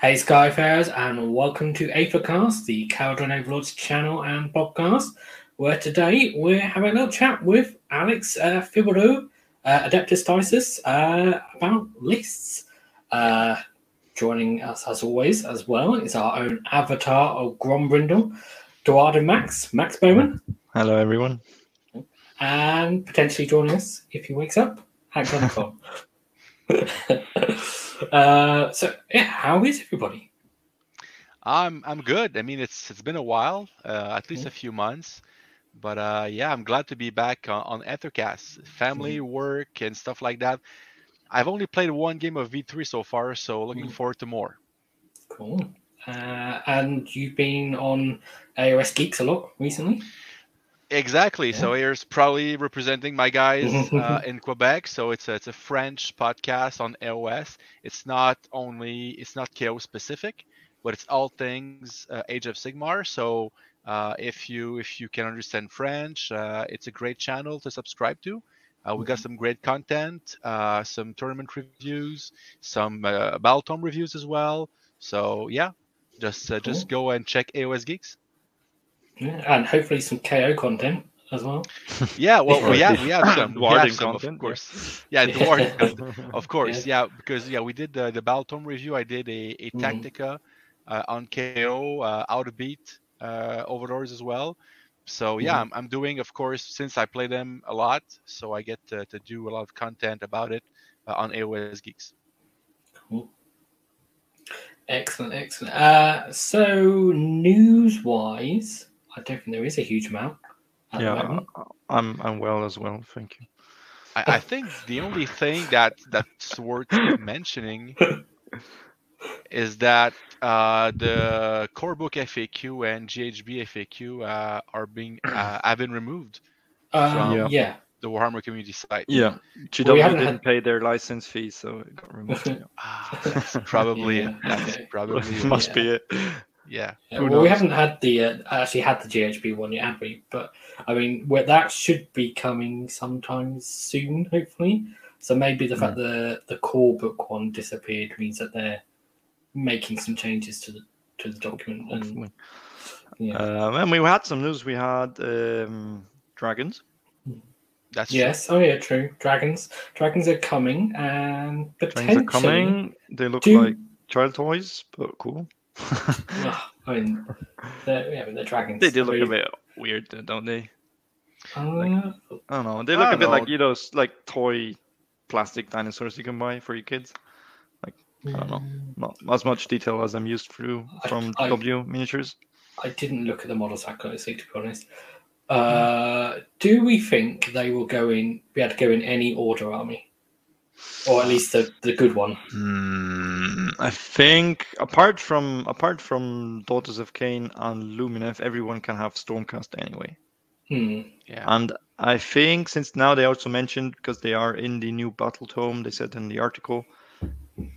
Hey Skyfarers, and welcome to Aethercast, the Kharadron Overlords channel and podcast, where today we're having a little chat with Alex uh, Fibero, uh, Adeptus Dices, uh, about lists. Uh, joining us as always as well is our own avatar of Grombrindle, Duardo Max, Max Bowman, Hello, everyone. and potentially joining us if he wakes up, Hack.com. uh, so, yeah, how is everybody? I'm I'm good. I mean, it's it's been a while, uh, at least a few months, but uh, yeah, I'm glad to be back on, on Aethercast. Family, work, and stuff like that. I've only played one game of V3 so far, so looking Mm. forward to more. Cool. Uh, and you've been on AOS Geeks a lot recently. Exactly. So here's probably representing my guys uh, in Quebec. So it's a, it's a French podcast on AOS. It's not only it's not KO specific, but it's all things uh, Age of Sigmar. So uh, if you if you can understand French, uh, it's a great channel to subscribe to. Uh, we got some great content, uh, some tournament reviews, some uh, Battletome reviews as well. So yeah, just uh, just go and check AOS Geeks. Yeah, and hopefully some KO content as well. Yeah, well, we have we have some, we have some, content, of course. Yeah, Yeah. dwarven of course. Yeah. because yeah, we did the the Battletome review. I did a, a Mhm. Tactica uh, on KO, uh, out of beat uh, overlords as well. So yeah, Mhm. I'm, I'm doing, of course, since I play them a lot, so I get to, to do a lot of content about it uh, on AOS Geeks. Cool. Excellent, excellent. Uh, so news wise, I don't think there is a huge amount. At Yeah, moment. I'm I'm well as well. Thank you. I, I think the only thing that that's worth mentioning is that uh, the core book FAQ and GHB FAQ uh, are being uh, have been removed Um, Yeah. yeah. the Warhammer community site. Yeah, we GW haven't didn't had- pay their license fee, so it got removed. yeah. Ah, that's probably Yeah, it. That's okay. probably it. Must yeah. be it. Yeah. Yeah, well, we haven't had the uh, actually had the GHB one yet, have we? But I mean, we that should be coming sometime soon, hopefully. So maybe the fact the the core book one disappeared means that they're making some changes to the to the document. And yeah, Um, and we had some news. We had um, dragons. That's true. yes, oh yeah, true. Dragons, dragons are coming, and potentially. Dragons are coming. They look Do- like child toys, but cool. Ugh, I mean, they're, yeah, I mean, they're dragons. they do look I a mean, bit weird, don't they? uh, I don't know. They look a bit know. like you know, s- like toy plastic dinosaurs you can buy for your kids. Like I don't know. Not as much detail as I'm used through I- from I- W miniatures. I didn't look at the models that closely, to be honest. Uh, do we think they will go in, be able to go in any order army? Or at least the, the good one? Hmm, I think apart from apart from Daughters of Khaine and Lumineth, everyone can have Stormcast anyway. Hmm. Yeah. And I think since now they also mentioned because they are in the new battle tome, they said in the article.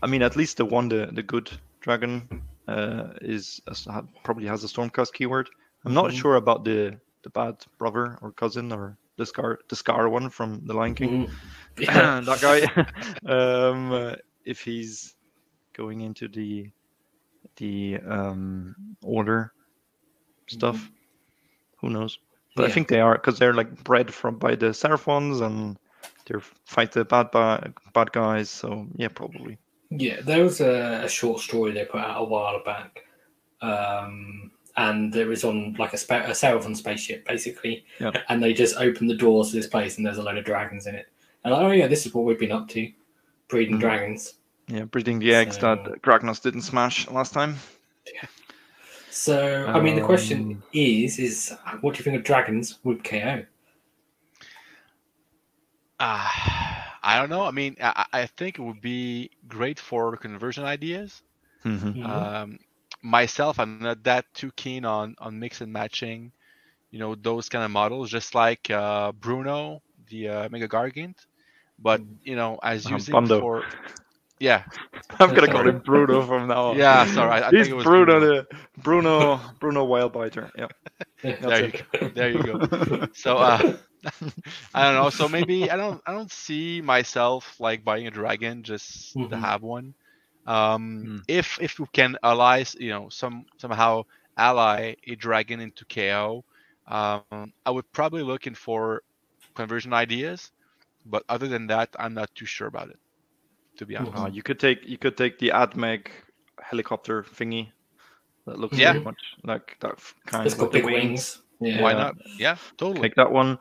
I mean, at least the one, the the good dragon, uh, is has- probably has a Stormcast keyword. I'm not Mhm. sure about the the bad brother or cousin or the scar the scar one from the Lion King. Yeah. that guy. um, uh, if he's going into the the um, order stuff, who knows? But I think they are because they're like bred from by the Seraphons and they fight the bad bad bad guys. So yeah, probably. Yeah, there was a, a short story they put out a while back. Um, and it was on like a, spa- a Seraphon spaceship, basically. Yep. And they just open the doors to this place and there's a load of dragons in it. And like, oh, yeah, this is what we've been up to breeding Mhm. dragons. Yeah, breeding the eggs So- that Kragnos didn't smash last time. So, I mean, the question Um, is, is what do you think of dragons with KO? Uh, I don't know. I mean, I, I think it would be great for conversion ideas. Mhm. Mhm. Um, myself, I'm not that too keen on on mix and matching, you know, those kind of models. Just like uh, Bruno, the uh, Mega Gargant, but you know, as Uh, using Bando. for, yeah, I'm gonna call him Bruno from now on. yeah. Sorry, I, I He's think it was Bruno, the Bruno Bruno Wildbiter. Yeah. There you go. There you go. So uh, I don't know. So maybe I don't I don't see myself like buying a dragon just to Mhm. have one. Um, Mm. If if we can ally, you know, some somehow ally a dragon into KO, um, I would probably looking for conversion ideas. But other than that, I'm not too sure about it. To be honest. Uh, you could take you could take the AdMech helicopter thingy. That looks Yeah. very much like that f- kind It's of got the big wings. Yeah. Why not? Yeah, totally. Take that one.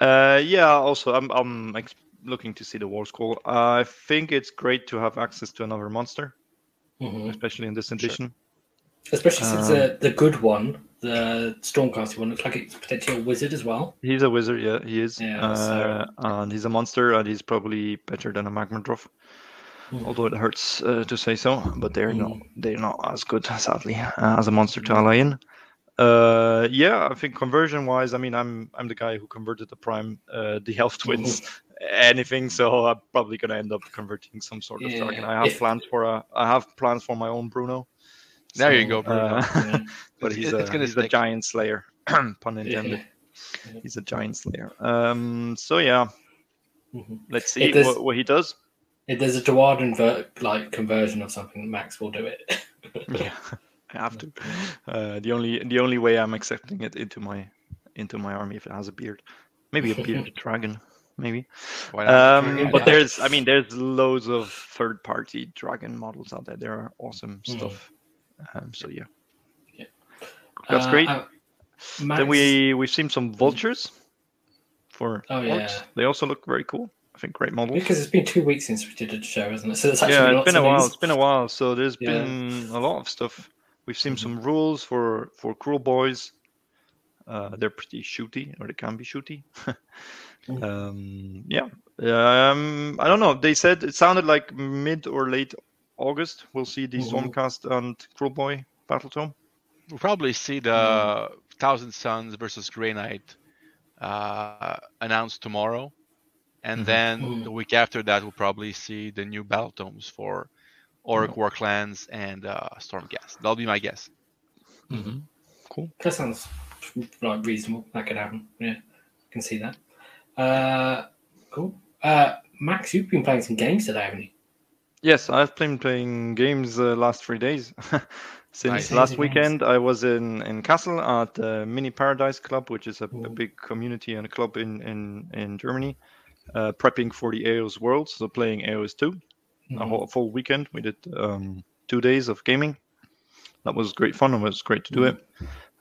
Uh, yeah. Also, I'm I'm ex- looking to see the War Scroll. I think it's great to have access to another monster, Mhm. especially in this Sure. edition. Especially since Um, the, the good one, the Stormcasting one, looks like it's potentially a wizard as well. He's a wizard, yeah, he is. Yeah, uh, so- And he's a monster, and he's probably better than a Magmadroth. Mhm. Although it hurts uh, to say so, but they're not Mhm. they're not as good, sadly, uh, as a monster to ally in. Uh, yeah, I think conversion wise, I mean, I'm I'm the guy who converted the prime, uh, the elf twins, anything. So I'm probably gonna end up converting some sort of dragon. Yeah, I have if- plans for a I have plans for my own Bruno. There you go, Bruno. uh, Yeah. but he's it's a gonna he's a giant slayer, pun intended. Yeah. He's a giant slayer. Um, so yeah, Mhm. let's see If there's- what, what he does. If there's a Duardin ver- like conversion of something, Max will do it. yeah, I have to. Uh, the only the only way I'm accepting it into my into my army if it has a beard, maybe a bearded dragon, maybe. Why not? Um, Yeah. but there's I mean there's loads of third party dragon models out there. There are awesome Mhm. stuff. Um, so yeah, Yeah. that's Uh, great. uh, Max, Then we we've seen some vultures for Oh, orcs. yeah. They also look very cool. I think great models. because it's been two weeks since we did a show, isn't it? So it's actually yeah, been it's lots been a while. news. It's been a while. So there's Yeah. been a lot of stuff. We've seen Mhm. some rules for for Kruleboyz. Uh, they're pretty shooty, or they can be shooty. Mm. um, yeah. Um, I don't know. They said it sounded like mid or late August. We'll see the Mhm. Stormcast and Cruel Boy Battle Tome. We'll probably see the Thousand Suns versus Grey Knight uh, announced tomorrow, and Mhm. then Mhm. the week after that, we'll probably see the new battle tomes for Orc Warclans and uh, Stormcast. That'll be my guess. Mm-hmm. Cool. That sounds like reasonable. That could happen. Yeah, I can see that. Uh, cool. Uh, Max, you've been playing some games today, haven't you? Yes, I've been playing games uh, last three days. Since last weekend, I was in in Kassel at the Mini Paradise Club, which is a, a big community and a club in in in Germany, uh, prepping for the AOS World, so playing AOS 2 Mm-hmm. a whole full weekend. We did um, two days of gaming. That was great fun. It was great to do it.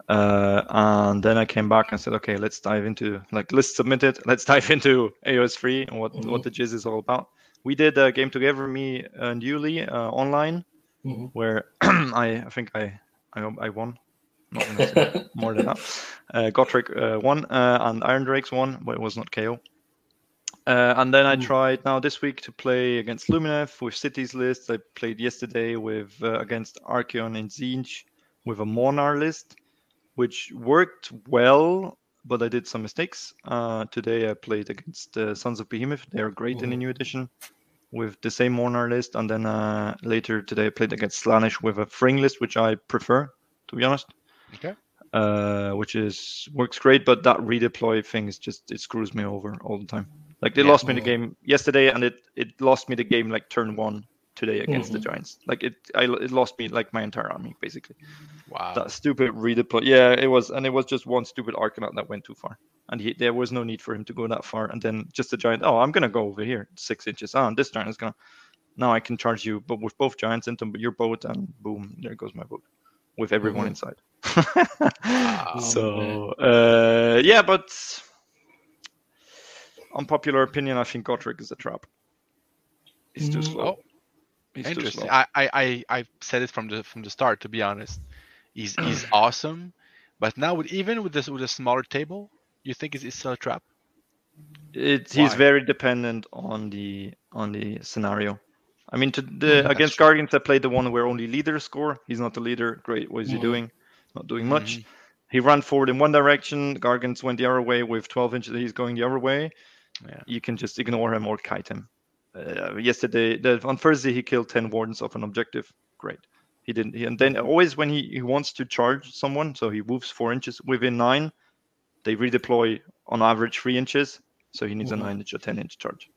Uh, and then I came back and said, okay, let's dive into like let's submit it. Let's dive into AOS 3 and what Mhm. what the jizz is all about. We did a game together, me and Yuli, uh, online Mhm. where I, I think I, I I won. Not gonna say more than that. Uh, Gotrek uh, won uh, and Iron Drakes won, but it was not KO. Uh, and then I Mm. tried now this week to play against Lumineth with cities list. I played yesterday with uh, against Archaon and Tzeentch with a Mhornar list, which worked well, but I did some mistakes. Uh, today I played against uh, Sons of Behemat. They are great in the Mhm. new edition with the same Mhornar list. And then uh, later today I played against Slaanesh with a Thryng list, which I prefer, to be honest. Okay. Uh, which is works great, but that redeploy thing is just it screws me over all the time. Like they Yeah. lost me the Mhm. game yesterday, and it it lost me the game like turn one today against the Mhm. Giants. Like it I it lost me like my entire army basically. Wow. That stupid redeploy. Yeah, it was, and it was just one stupid Arcanaut that went too far, and he, there was no need for him to go that far. And then just a giant. Oh, I'm gonna go over here, six inches. Ah, and this giant is gonna. Now I can charge you, but with both giants into your boat, and boom, there goes my boat, with everyone Mhm. inside. Wow. so uh, yeah, but unpopular opinion, I think Gotrek is a trap. He's too Mm, slow. Oh, He's interesting. I, I, I, I said it from the from the start. To be honest, he's he's awesome, but now with even with this with a smaller table, you think it's, it's still a trap? It, he's very dependent on the on the scenario. I mean, to the that's against true. Guardians, I played the one where only leaders score. He's not the leader. Great. What is he Mhm. doing? Not doing much. Mhm. He ran forward in one direction. Gargants went the other way with 12 inches. He's going the other way. Yeah. You can just ignore him or kite him. Uh, yesterday, the, on Thursday, he killed 10 wardens of an objective. Great. He didn't. He, and then always when he, he wants to charge someone, so he moves four inches within nine, they redeploy on average three inches. So he needs Mhm. a nine inch or 10 inch charge.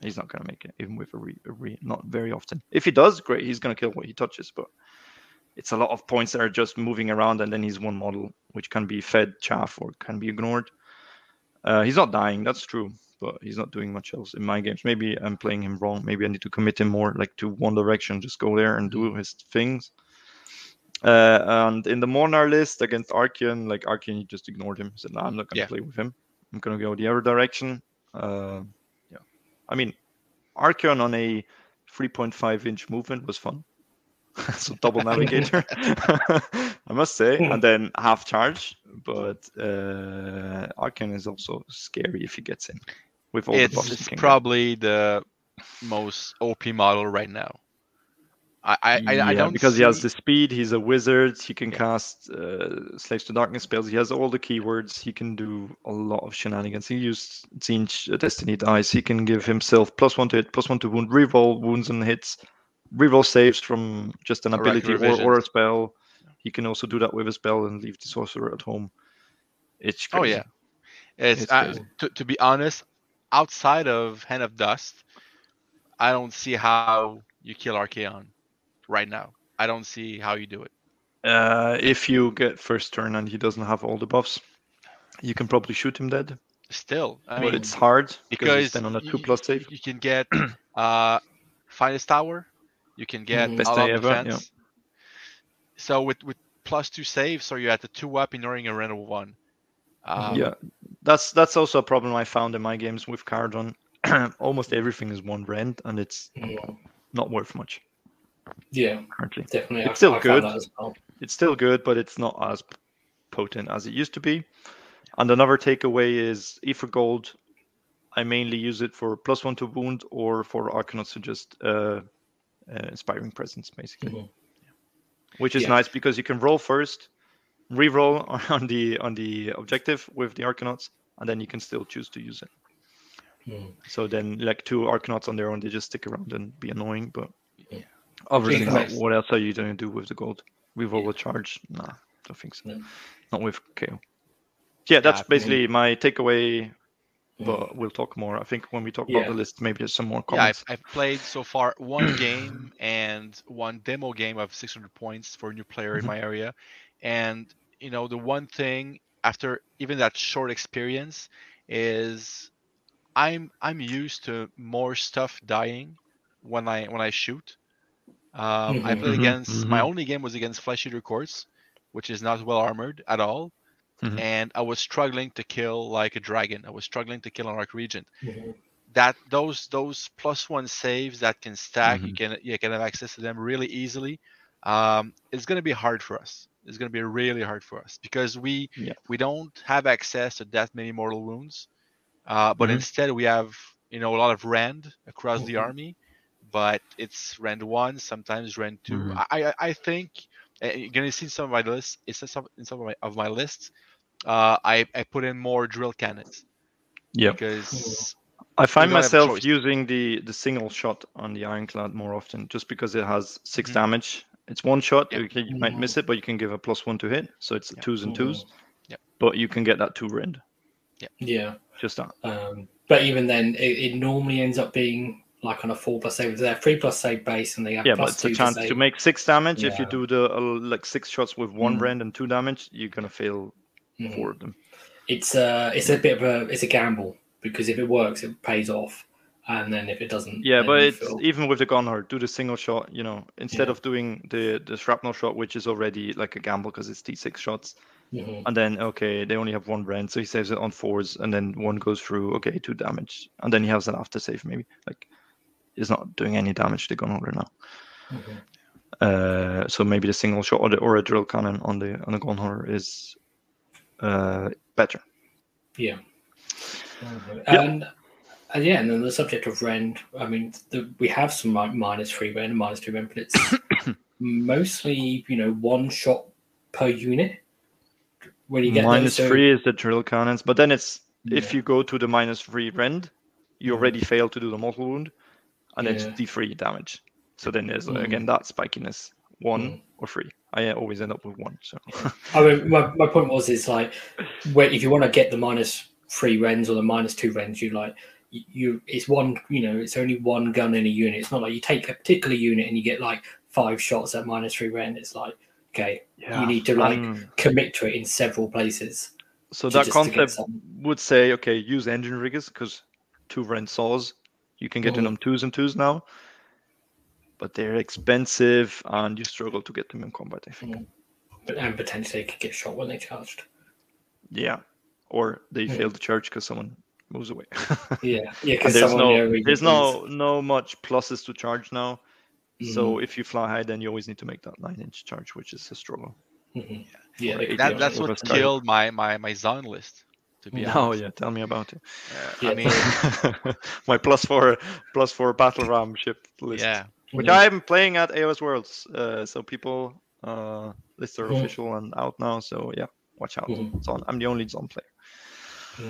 He's not going to make it, even with a re, a re, not very often. If he does, great. He's going to kill what he touches, but it's a lot of points that are just moving around, and then he's one model, which can be fed chaff or can be ignored. Uh, he's not dying, that's true, but he's not doing much else in my games. Maybe I'm playing him wrong. Maybe I need to commit him more, like to one direction, just go there and do his things. Uh, and in the Mhornar list against Archaon, like Archaon, he just ignored him. He Said, "No, I'm not gonna Yeah. play with him. I'm gonna go the other direction." Uh, yeah, I mean, Archaon on a 3.5 inch movement was fun. so double navigator, I must say, and then half charge. But uh, Archaon is also scary if he gets in with all the buffs. It's can get. probably the most OP model right now. I I, I, I don't because he has the speed. He's a wizard. He can cast uh, slaves to darkness spells. He has all the keywords. He can do a lot of shenanigans. He used Tzeentch uh, Destiny dice. He can give himself plus one to hit, plus one to wound, reroll wounds and hits, reroll saves from just an ability or, or a spell. He can also do that with a spell and leave the sorcerer at home. It's Oh yeah, it's, It's uh, crazy. to to be honest, outside of Hand of Dust, I don't see how you kill Archaon right now. I don't see how you do it. Uh, if you get first turn and he doesn't have all the buffs, you can probably shoot him dead. Still, I but mean, it's hard because, because he's then on a y- two y- plus save. You can get uh, finest tower. You can get Mhm. Best all day out ever, yeah. So with with plus two saves, so you're at the two up, ignoring a random one. Um, yeah, that's that's also a problem I found in my games with Cardon. Almost everything is one brand, and it's Mm. not worth much Yeah, currently. definitely. It's I- still I good. well. It's still good, but it's not as potent as it used to be. And another takeaway is Aether-Gold. I mainly use it for plus one to wound or for Arcanauts to just uh, uh, inspiring presence, basically. Mhm. Which is Yeah. nice because you can roll first, re-roll on the on the objective with the Arcanauts, and then you can still choose to use it. Mm. So then, like two Arcanauts on their own, they just stick around and be annoying. But Yeah. other than Yeah. what else are you going to do with the gold? Reroll a charge? Nah, don't think so. No. Not with KO. Yeah, that's Yeah, basically my takeaway. Mm. But we'll talk more. I think when we talk Yeah. about the list, maybe there's some more Yeah, comments. I've, I've played so far one game and one demo game of 600 points for a new player Mhm. in my area. And, you know, the one thing after even that short experience is I'm I'm used to more stuff dying when I when I shoot. Um, I Mhm. played Mhm, against my mhm. only game was against Flesh Eater Courts, which is not well armored at all. Mhm. And I was struggling to kill like a dragon. I was struggling to kill an arc regent Mhm. that those those plus one saves that can stack, you Mhm. can you can have access to them really easily. Um, it's going to be hard for us. It's going to be really hard for us because we Yeah. we don't have access to that many mortal wounds, uh, but Mhm. instead we have you know a lot of rend across the Mhm. army, but it's rend one, sometimes rend 2 Mhm. I I I think uh, you're going to see some of my lists. It's some in some of my of my lists. Uh, I I put in more drill cannons Yeah. because I find don't have a myself using the the single shot on the Ironclad more often, just because it has 6 Mhm. damage. It's one shot. Yeah. You, can, you might miss it, but you can give a plus one to hit, so it's Yeah. twos and Mhm. twos. Yeah. But you can get that two rend. Yeah. Yeah. Just that. Um, but even then, it, it normally ends up being like on a four plus save. They're three plus save base, and they have Yeah, but plus it's a chance to, to make six damage. If you do the uh, like six shots with one Mm. rend and two damage, you're gonna fail Mhm. four of them. It's a it's a bit of a it's a gamble because if it works, it pays off, and then if it doesn't, Yeah, but it's feel- even with the gunner, do the single shot. You know, instead Yeah. of doing the the shrapnel shot, which is already like a gamble because it's d6 shots, Mhm. and then okay, they only have one brand so he saves it on fours, and then one goes through. Okay, two damage, and then he has an after save maybe. Like, he's not doing any damage to Gunhauler now. Mhm. Uh, so maybe the single shot or, the, or a drill cannon on the on the Gunhauler is uh, better. Yeah. Yeah. And, and yeah, and then the subject of rend. I mean, the, we have some like minus three rend and minus two rend, but it's mostly you know one shot per unit. When you get minus those, so- three is the drill cannons, but then it's if you go to the minus three rend, you already fail to do the mortal wound, and Yeah. it's d3 damage. So then there's uh, Mhm. again that spikiness one Mhm. or three. I uh, always end up with one. So I mean, my, my point was is like, where if you want to get the minus three rends or the minus two rends, you like you, you it's one you know it's only one gun in a unit. It's not like you take a particular unit and you get like five shots at minus three rend. It's like okay, you need to like um, commit to it in several places. so that just to get concept would say, okay, use Endrinriggers because two rent saws, you can get Mhm. them twos and twos now, but they're expensive and you struggle to get them in combat. I think. Mhm. But and potentially could get shot when they charged. Yeah, or they Yeah. fail to charge because someone moves away. Yeah, yeah. Because there's no you know, really there's no no much pluses to charge now. So Mhm, if you fly high, then you always need to make that nine inch charge, which is a struggle. mhm. yeah. or they could eight be That, that's it. what killed my my my Zon list. To be Oh honest, yeah, tell me about it. Uh, Yeah. I mean, My plus four plus four battle ram ship list. yeah, Which Mhm. I'm playing at AOS Worlds. Uh, so people uh lists are Mhm. official and out now. So yeah, watch out. It's on. I'm the only zone player.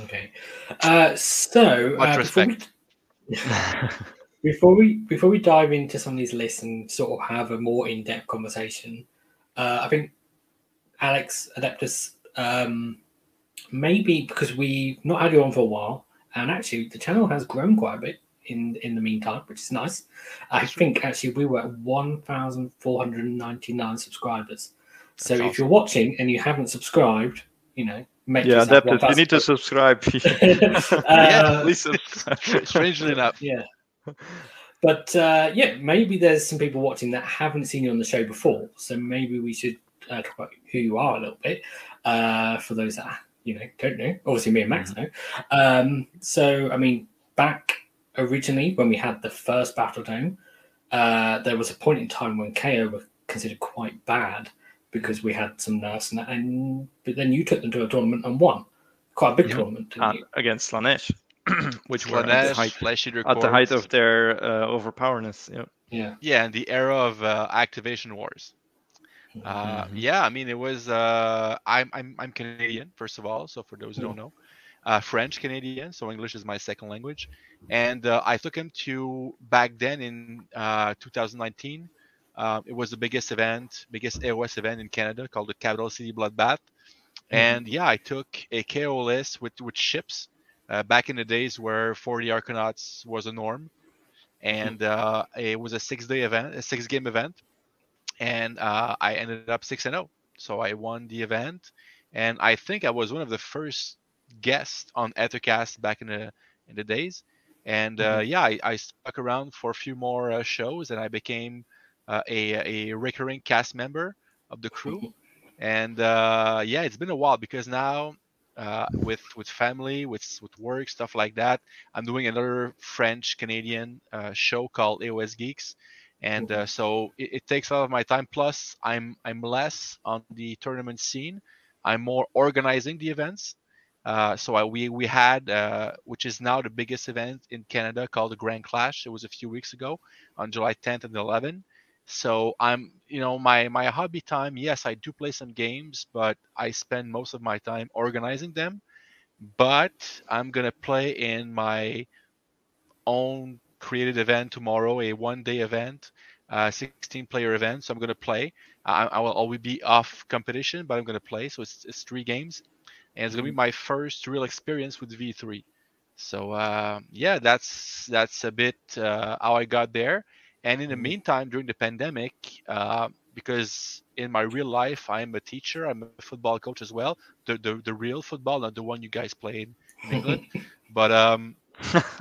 Okay. Uh, so Much uh, before we- before we before we dive into some of these lists and sort of have a more in-depth conversation uh, i think alex adeptus um, maybe because we've not had you on for a while and actually the channel has grown quite a bit in in the meantime which is nice. I think actually we were at 1499 subscribers. So That's if you're watching and you haven't subscribed you know make yeah, yourself Adeptus, you need to subscribe. Uh, Please subscribe. strangely enough, yeah. But uh, yeah, maybe there's some people watching that haven't seen you on the show before, so maybe we should uh, talk about who you are a little bit uh, for those that you know don't know. Obviously, me and Max know. Um, so, I mean, back originally when we had the first Battle Dome, uh, there was a point in time when KO were considered quite bad because we had some nerfs, and, and but then you took them to a tournament and won quite a big Yeah. tournament. Didn't And you? against Slaanesh, which were at the height, Flesh at the height of their uh, overpowerness. Yeah. Yeah. yeah, in the era of uh, activation wars. Uh, Mhm. Yeah, I mean, it was. Uh, I'm I'm I'm Canadian, first of all. So for those who don't know, uh, French Canadian. So English is my second language, and uh, I took him to back then in uh, 2019. Uh, it was the biggest event, biggest AOS event in Canada called the Capital City Bloodbath. And yeah, I took a KO list with with ships uh, back in the days where 40 Arcanauts was a norm, and uh, it was a six day event, a six game event, and uh, I ended up six and zero. So I won the event, and I think I was one of the first guests on Aethercast back in the in the days. And uh, yeah, I, I stuck around for a few more uh, shows, and I became a a recurring cast member of the crew. And uh, yeah, it's been a while because now uh, with with family, with with work, stuff like that, I'm doing another French Canadian uh, show called AOS Geeks, and uh, so it, it takes a lot of my time. Plus, I'm I'm less on the tournament scene. I'm more organizing the events. Uh, so I, we we had, uh, which is now the biggest event in Canada, called the Grand Clash. It was a few weeks ago, on July 10th and 11th. So I'm, you know, my my hobby time. Yes, I do play some games, but I spend most of my time organizing them. But I'm gonna play in my own created event tomorrow, a one-day event, uh, 16-player event. So I'm gonna play. I, I will always be off competition, but I'm gonna play. So it's, it's three games, and it's gonna be my first real experience with V3. So uh, yeah, that's that's a bit uh, how I got there. And in the Mhm. meantime, during the pandemic, uh, because in my real life I'm a teacher, I'm a football coach as well. The the, the real football, not the one you guys played in England, but um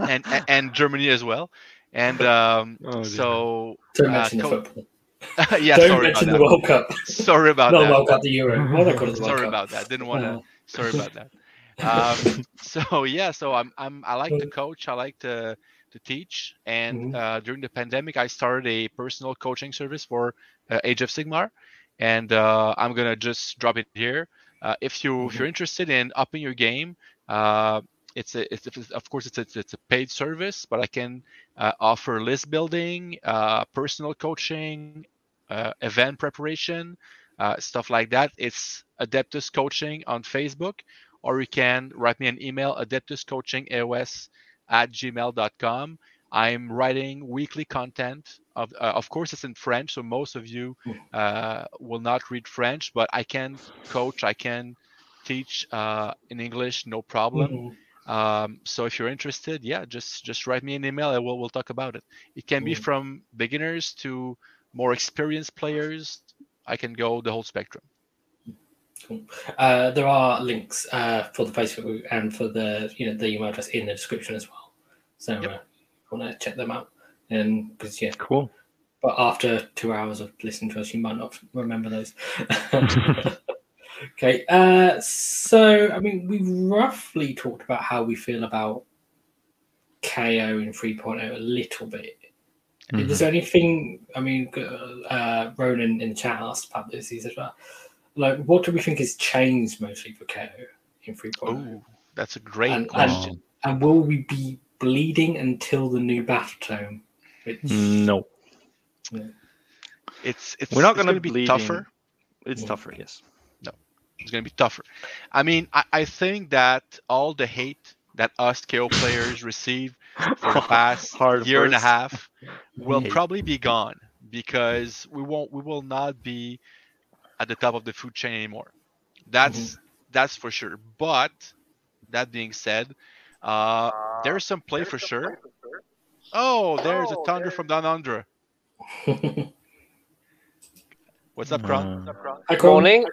and and, and Germany as well. And um, Oh, so Don't uh, mention the co- football. yeah, Don't sorry about mention the that. World Cup. Sorry about Not that. World Cup, the Euro. What do I the World Sorry Cup? about that. Didn't want to. Uh, Sorry about that. Um, so yeah, so I'm I'm I like to coach. I like to to teach. And Mhm. uh, during the pandemic, I started a personal coaching service for uh, Age of Sigmar, and uh, I'm gonna just drop it here. Uh, if you if you're interested in upping your game, uh, it's a it's, it's of course it's a, it's a paid service, but I can uh, offer list building, uh, personal coaching, uh, event preparation, uh, stuff like that. It's Adeptus Coaching on Facebook, or you can write me an email, adeptuscoachingaos at gmail.com. I'm writing weekly content. Of, uh, of course, it's in French, so most of you uh, will not read French, but I can coach, I can teach uh, in English, no problem. mhm. Um, so if you're interested, yeah, just just write me an email and we'll we'll talk about it. It can be Mm. from beginners to more experienced players. I can go the whole spectrum. Uh, there are links uh, for the Facebook group and for the you know the email address in the description as well. So Yep. uh, want to check them out. And because yeah, Cool. but after two hours of listening to us, you might not remember those. okay, uh, so I mean, we've roughly talked about how we feel about KO in 3.0 a little bit. Mhm. Is there anything? I mean, uh, Ronan in the chat asked about this as well. Like, what do we think has changed mostly for KO in 3.0? Oh, that's a great And- and- question. And will we be bleeding until the new battle tome? Which, No, It's it's we're not going to be bleeding. tougher. It's Yeah. tougher, yes. No, it's going to be tougher. I mean, I, I think that all the hate that us KO players receive for the past Hard year and a half will probably be gone because we won't we will not be at the top of the food chain anymore. That's that's for sure. But that being said, uh, there's some play for sure. Oh, there's a thunder from down under. What's up, Kron? Uh, Hi, Good Cron. morning.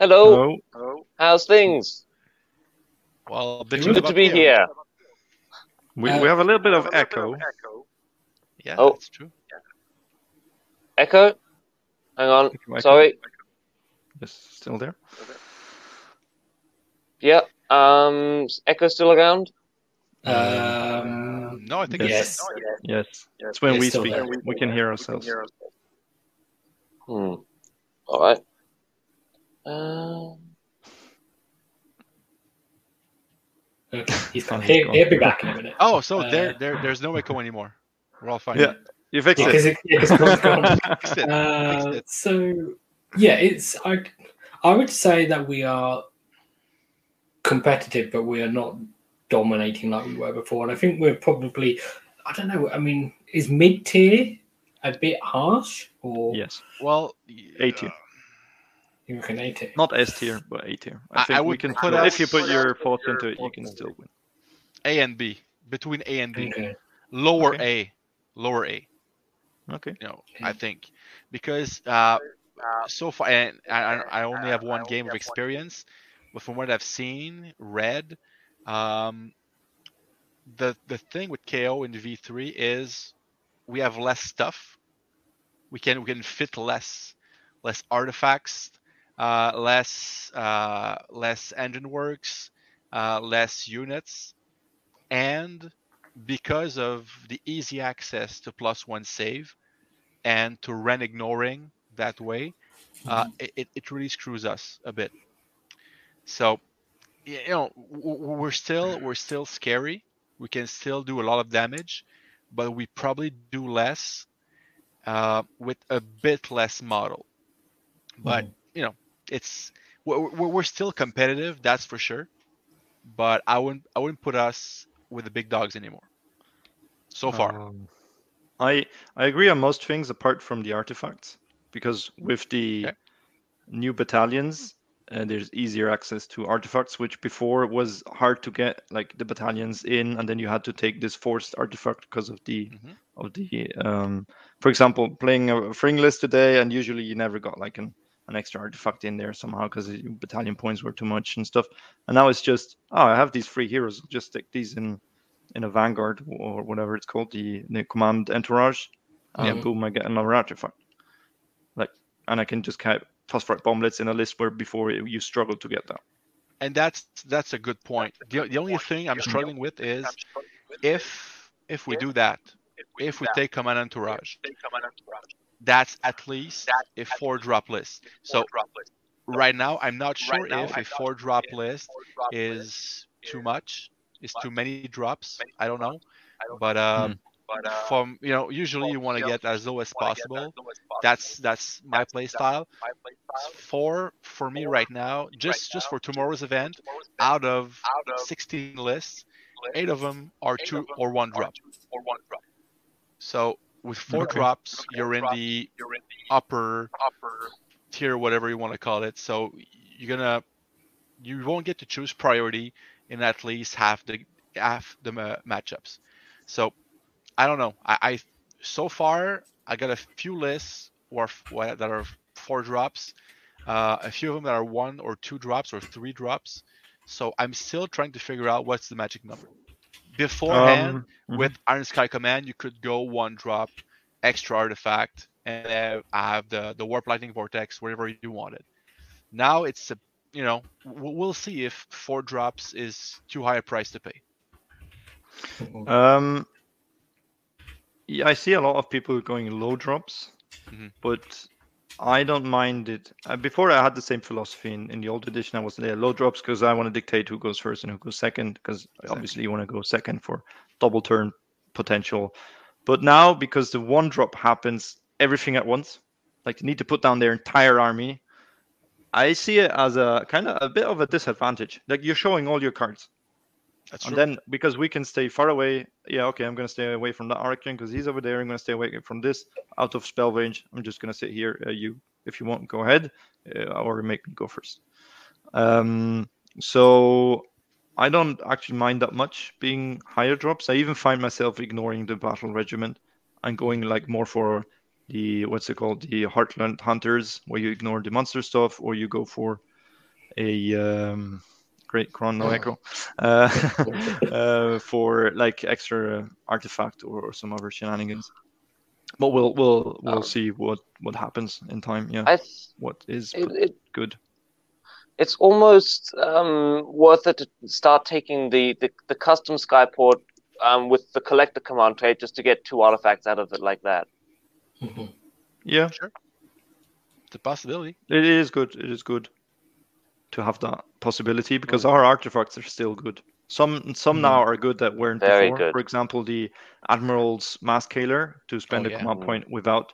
Hello. no, How's things? Well, Good Good to be here. we, Uh, we have a little bit of echo. echo Yeah, Oh. that's true. Echo? Hang on. Echo. Sorry. It's still there. Yeah. Um, Echo still around? Um, No, I think yes. it's Yes, it's when It's we speak. there. We can hear ourselves. Hmm. All right. Um, Okay, he's gone. He's He'll, he'll be back in a minute. Oh, so Uh, there, there, there's no echo anymore. We're all fine. Yeah, you fixed Yeah, it. because it, yeah, 'cause Cron's gone. Fixed it. Uh, Fixed it. so yeah, it's I I would say that we are competitive, but we are not dominating like we were before. And I think we're probably I don't know. I mean, is mid tier a bit harsh or Yes, Well, A tier. you reckon A tier? not S tier, but A tier. I- I I think we can. put still- us- if you put your thoughts into it, you can still win. A and B between A and B, Okay. lower Okay. A, lower A. Okay. You know, I think because uh, so far, and I, I only have one game of experience, but from what I've seen, read, um, the the thing with KO in V3 is we have less stuff. We can we can fit less less artifacts, uh, less uh, less endrinworks, uh, less units, and because of the easy access to plus one save and to run ignoring that way, uh, it, it- it really screws us a bit. So, you know, we're still we're still scary. We can still do a lot of damage, but we probably do less uh, with a bit less model. But you know, it's we're, we're we're still competitive, that's for sure. But I wouldn't I wouldn't put us with the big dogs anymore. So far, Um, I I agree on most things apart from the artifacts because with the Okay. new battalions, uh, there's easier access to artifacts, which before was hard to get, like the battalions in, and then you had to take this forced artifact because of the Mhm. of the um, for example, playing a fring list today, and usually you never got like an an extra artifact in there somehow because the battalion points were too much and stuff. And now it's just, oh, I have these free heroes, I'll just stick these in in a vanguard or whatever it's called, the, the command entourage. And Yeah. boom, I get another artifact. Like, and I can just kind of toss phosphorite bomblets in a list where before you struggled to get that. and that's that's a good point. The, the only thing I'm struggling with is if if we do that, if we take command entourage, that's at least a four drop list. So right now, I'm not sure if a four drop list is too much, is too many drops. I don't know, but um, Uh, from you know, usually you want to get as low as possible. That's that's my play style. Four for me right now, just just for tomorrow's event, out of 16 lists, eight of them are two or one drop. So with four Okay. drops, you're in the upper tier, whatever you want to call it. So you're gonna, you won't get to choose priority. in at least half the half the ma- matchups. So I don't know. I, I so far I got a few lists or that are four drops, uh, a few of them that are one or two drops or three drops. So I'm still trying to figure out what's the magic number. Beforehand, Um, mhm. with Iron Sky Command, you could go one drop, extra artifact, and uh, I have the the Warp Lightning Vortex wherever you wanted. Now it's a you know we'll see if four drops is too high a price to pay. Um, yeah, I see a lot of people going low drops, Mhm. but I don't mind it. Uh, before I had the same philosophy in, in the old edition. I was there low drops because I want to dictate who goes first and who goes second. Because obviously you want to go second for double turn potential. But now because the one drop happens everything at once, like you need to put down their entire army. I see it as a kind of a bit of a disadvantage. Like you're showing all your cards. That's And true. then because we can stay far away, yeah, okay, I'm gonna stay away from that Arcane because he's over there. I'm gonna stay away from this, out of spell range. I'm just gonna sit here. Uh, you, if you want, go ahead, uh, or make me go first. Um, so I don't actually mind that much being higher drops. I even find myself ignoring the battle regiment and going like more for the what's it called, the Heartland Hunters, where you ignore the monster stuff, or you go for a um, great Chron no echo uh, uh, for like extra artifact or, or some other shenanigans. But we'll we'll we'll Um, see what what happens in time. Yeah, I th- what is it, it, good. it's almost um, worth it to start taking the, the, the custom Skyport um, with the collector command trait just to get two artifacts out of it like that. Mhm. Yeah, sure. It's a possibility. it is good. It is good to have that possibility because Mm. our artifacts are still good. Some some Mhm. now are good that weren't Very before. good. For example, the Admiral's Mass Scaler to spend Oh, a yeah. command Mm. point without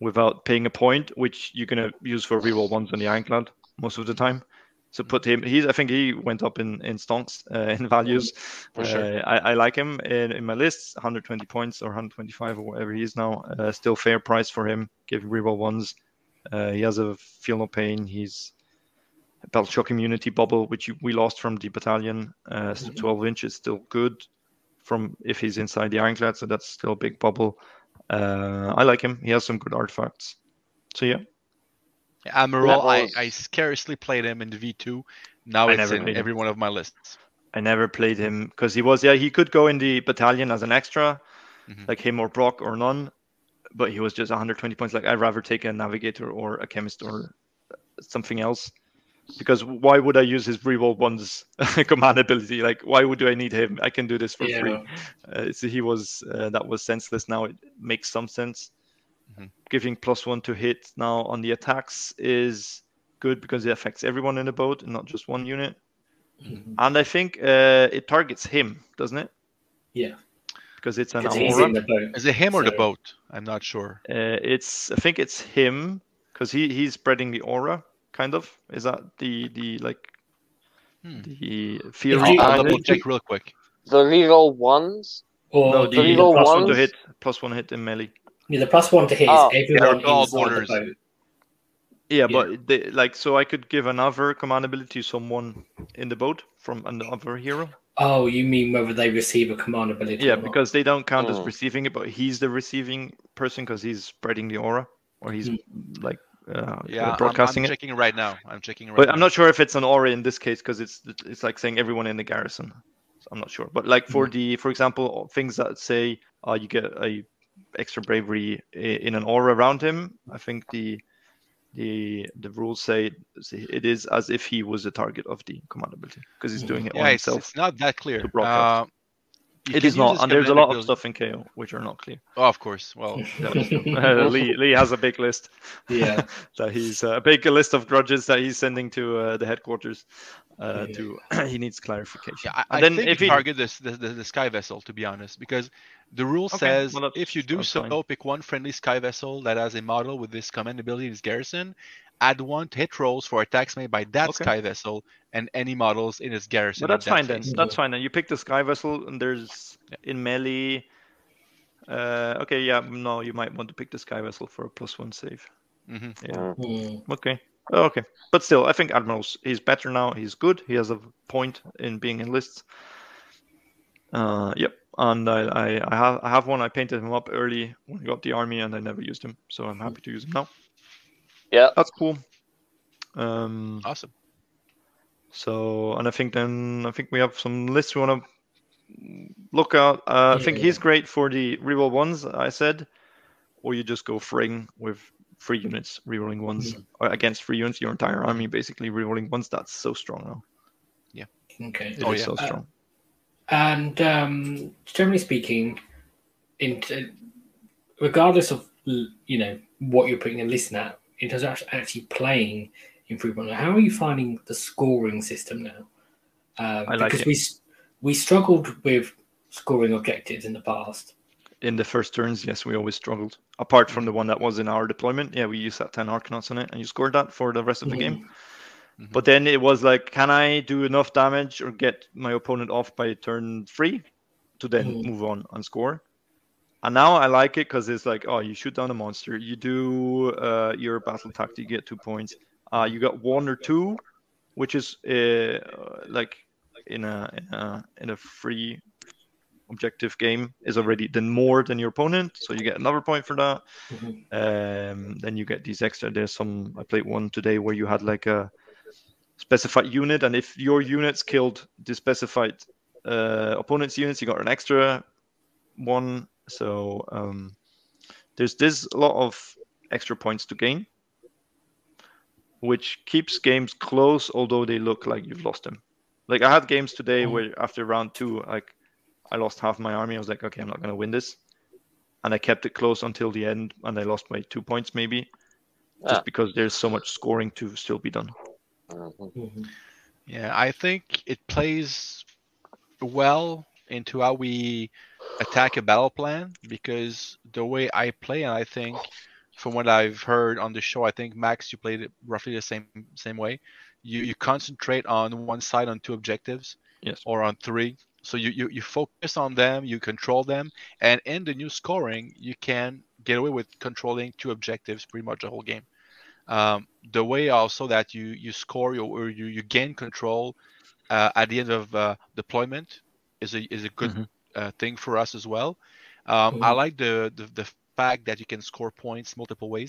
without paying a point, which you're gonna use for reroll ones on the Ironclad most of the time. So put him. He's. I think he went up in in stonks uh, in values. For sure. Uh, I, I like him in, in my list. 120 points or 125 or whatever he is now. Uh, still fair price for him. Give reroll ones. Uh, he has a feel no pain. He's battleshock immunity bubble, which you, we lost from the battalion. Uh, so Mhm. 12 inches still good from if he's inside the ironclad. So that's still a big bubble. Uh, I like him. He has some good artifacts. So yeah, Admiral, I, Levels. I scarcely played him in the V2. Now I it's never in played him. every one of my lists. I never played him because he was yeah he could go in the battalion as an extra, Mhm. like him or Brokk or none, but he was just 120 points. Like I'd rather take a navigator or a chemist or something else. Because why would I use his reroll ones command ability? Like why would I need him? I can do this for free. Uh, so he was uh, that was senseless. Now it makes some sense. Mhm. Giving plus one to hit now on the attacks is good because it affects everyone in the boat and not just one unit. Mhm. And I think uh, it targets him, doesn't it? Yeah. Because it's an Because he's aura. the boat. Is it him or the boat? I'm not sure. Uh, it's I think it's him because he he's spreading the aura. Kind of is that the the like Hmm. the If theory? I'll, I'll double check real quick. The reroll ones? Or No, the, the the little plus one to hit, plus one hit in melee. yeah, the plus one to hit Oh, is everyone they're all inside the borders. boat. Yeah, Yeah. but they, like so I could give another command ability to someone in the boat from another hero. Oh, you mean whether they receive a command ability? Yeah, or because they don't count as Hmm. receiving it, but he's the receiving person because he's spreading the aura or he's like uh, Yeah, I'm- broadcasting I'm, it. checking right now. I'm checking right now. But now. I'm not sure if it's an aura in this case because it's it's like saying everyone in the garrison. So I'm not sure. But like for the for example things that say uh, you get a extra bravery in an aura around him, I think the the the rules say it is as if he was the target of the command ability because he's doing it Yeah, on it's, himself. it's not that clear. to broadcast. Uh, you It can is use not, and there's a command lot of stuff in KO which are not clear. Oh, of course. Well, Uh, Lee Lee has a big list. Yeah. that he's uh, a big list of grudges that he's sending to uh, the headquarters. Uh, Yeah. To he needs clarification. yeah, I, And I then think if he- target this the, the, the sky vessel to be honest, because the rule Okay, says well, if you do so, fine. pick one friendly sky vessel that has a model with this command ability in its garrison. Add one to hit rolls for attacks made by that Okay. sky vessel and any models in its garrison. But in that's that fine then. phase. That's fine then. You pick the sky vessel, and there's Yeah. in melee. Uh, okay, yeah, no, you might want to pick the sky vessel for a plus one save. Mhm. Yeah. Hmm. Okay. Oh, okay, but still, I think Admiral's he's better now. He's good. He has a point in being in lists. Uh, yep, and I, I, I have I have one. I painted him up early when I got the army, and I never used him, so I'm happy to use him now. Yeah. That's cool. Um, Awesome. so, and I think then I think we have some lists we want to look at. Uh, I think Yeah. he's great for the reroll ones. I said, or you just go fring with free units, rerolling ones or against free units. Your entire army basically rerolling ones. That's so strong now. Yeah. Okay. It is Oh, yeah. so Uh, strong. And um, generally speaking, in regardless of you know what you're putting a list at, in terms of actually playing in Free Run, how are you finding the scoring system now? Um, I like because it. we we struggled with scoring objectives in the past. In the first turns, yes, we always struggled. Apart from the one that was in our deployment, yeah, we used that ten Arkanauts on it, and you scored that for the rest of the game. Mhm. But then it was like, can I do enough damage or get my opponent off by turn three to then Mhm. move on and score? And now I like it because it's like, oh, you shoot down a monster, you do uh, your battle tactic, you get two points. Uh, you got one or two, which is uh, like in a, in a in a free objective game is already then more than your opponent, so you get another point for that. Mhm. Um, then you get these extra. There's some. I played one today where you had like a specified unit, and if your units killed the specified uh, opponent's units, you got an extra one. So um, there's this a lot of extra points to gain, which keeps games close, although they look like you've lost them. Like I had games today Mhm. where after round two, like I lost half my army. I was like, okay, I'm not gonna win this, and I kept it close until the end, and I lost my two points maybe, just Ah. because there's so much scoring to still be done. Mhm. Mhm. Yeah, I think it plays well into how we attack a battle plan because the way I play, and I think from what I've heard on the show, I think Max, you played it roughly the same same way. You you concentrate on one side on two objectives, Yes. or on three. So you, you you focus on them, you control them, and in the new scoring, you can get away with controlling two objectives pretty much the whole game. Um, the way also that you you score your, or you, you gain control uh, at the end of uh, deployment is a is a good Mhm. uh, thing for us as well. Um, I Mhm. like the, the the fact that you can score points multiple ways.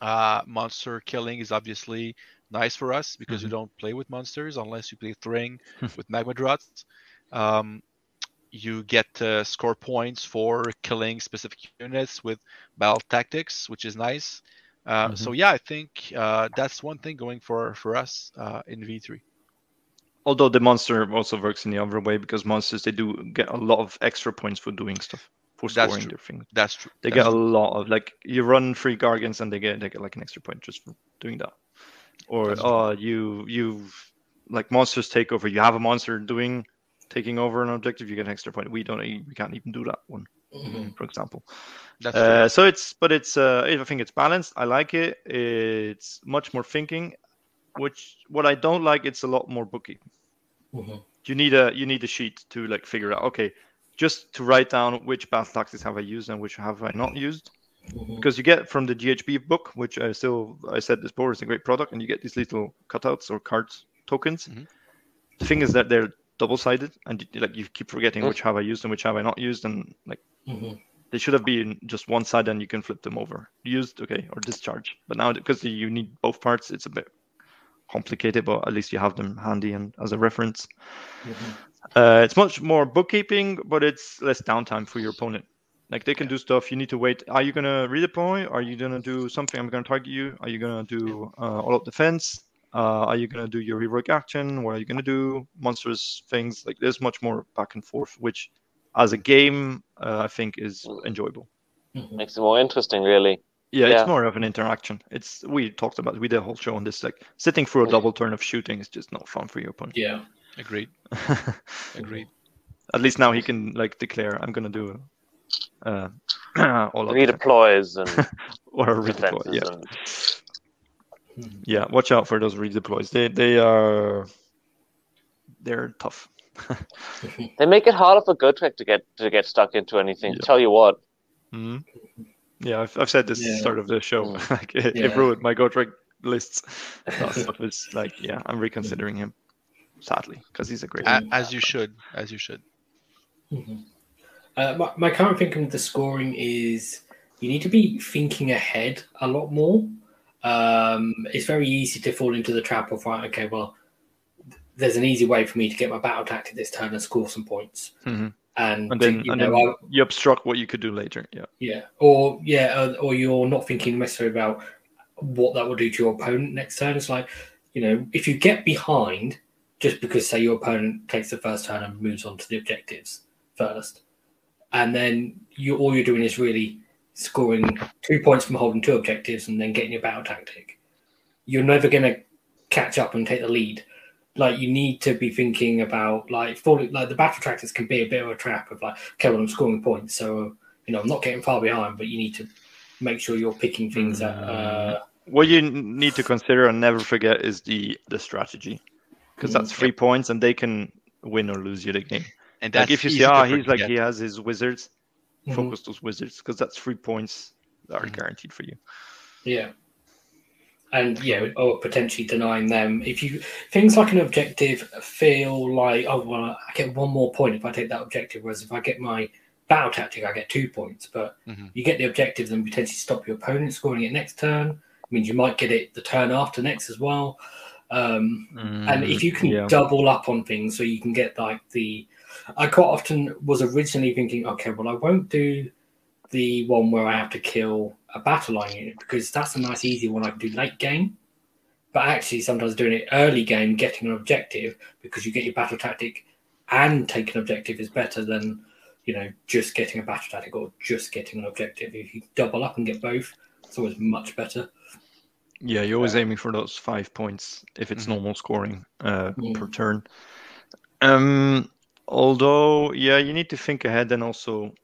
Uh, monster killing is obviously nice for us because we don't play with monsters unless you play Thryng with Magmadroths. Um, you get uh, score points for killing specific units with battle tactics, which is nice. Uh, So yeah, I think uh, that's one thing going for for us uh, in V3. Although the monster also works in the other way because monsters they do get a lot of extra points for doing stuff, for That's scoring true. their things. That's true. They That's get a lot of like you run three gargants and they get they get like an extra point just for doing that. Or That's true. uh you you like monsters take over. You have a monster doing taking over an objective, you get an extra point. We don't we can't even do that one, Mhm. for example. Uh, so it's but it's uh, I think it's balanced. I like it. It's much more thinking. Which what I don't like, it's a lot more bookkeeping. Mhm. You need a you need a sheet to like figure out. Okay, just to write down which battle tactics have I used and which have I not used. Mhm. Because you get from the GHB book, which I still I said this before is a great product, and you get these little cutouts or cards tokens. Mhm. The thing is that they're double sided, and like you keep forgetting Mm. which have I used and which have I not used, and like Mhm. they should have been just one side and you can flip them over. Used okay or discharge but now because you need both parts it's a bit complicated but at least you have them handy and as a reference. Mhm. uh, it's much more bookkeeping but it's less downtime for your opponent. Like they can do stuff. You need to wait. Are you going to redeploy? Are you going to do something? I'm going to target you. Are you going to do uh, all of defense? Uh, are you going to do your heroic action? What are you going to do? Monstrous things like there's much more back and forth which as a game uh, i think is enjoyable Mhm. Makes it more interesting, really. yeah, Yeah. it's more of an interaction. It's we talked about we did a whole show on this. Like sitting through a double turn of shooting is just not fun for your opponent. Yeah. Agreed. Agreed. At least now he can like declare, I'm gonna do uh, all of it Redeploys and or a redeploy. Yeah, and Mhm. yeah. Watch out for those redeploys. They they are they're tough. They make it harder for Gotrek to get to get stuck into anything. Yeah. Tell you what. Mhm. Yeah, I've, I've said this at the Yeah. start of the show. Like it, it ruined my Gotrek lists. That stuff is like, yeah, I'm reconsidering him, sadly, because he's a great. A- as you should, as you should. Mhm. Uh, my, my current thinking with the scoring is you need to be thinking ahead a lot more. Um, it's very easy to fall into the trap of right, okay, well, there's an easy way for me to get my battle tactic this turn and score some points, Mhm. and, And then, you and know, then I- you obstruct what you could do later. Yeah. yeah, or yeah, or you're not thinking necessarily about what that will do to your opponent next turn. It's like you know, if you get behind just because say your opponent takes the first turn and moves on to the objectives first, and then you all you're doing is really scoring two points from holding two objectives and then getting your battle tactic. You're never going to catch up and take the lead. Like you need to be thinking about like falling like the battle tactics can be a bit of a trap of like okay well I'm scoring points so you know I'm not getting far behind but you need to make sure you're picking things at uh, What you need to consider and never forget is the the strategy, because Mm, that's three points, and they can win or lose you the game. And that's like if you see, to ah, he's like he has his wizards, mhm. focus those wizards, because that's three points that are Mhm. guaranteed for you. Yeah. And yeah, or potentially denying them. If you things like an objective feel like, oh well, I get one more point if I take that objective, whereas if I get my battle tactic, I get two points. But Mhm. you get the objectives and potentially stop your opponent scoring it next turn. It means you might get it the turn after next as well. Um, and if you can Mm, yeah. double up on things so you can get like the i quite often was originally thinking okay well i won't do the one where i have to kill a battle line unit because that's a nice easy one i can do late game but actually sometimes doing it early game getting an objective because you get your battle tactic and take an objective is better than you know just getting a battle tactic or just getting an objective if you double up and get both it's always much better Yeah, you're always aiming for those five points if it's Mhm. normal scoring uh, Mm. per turn. Um, although, yeah, you need to think ahead and also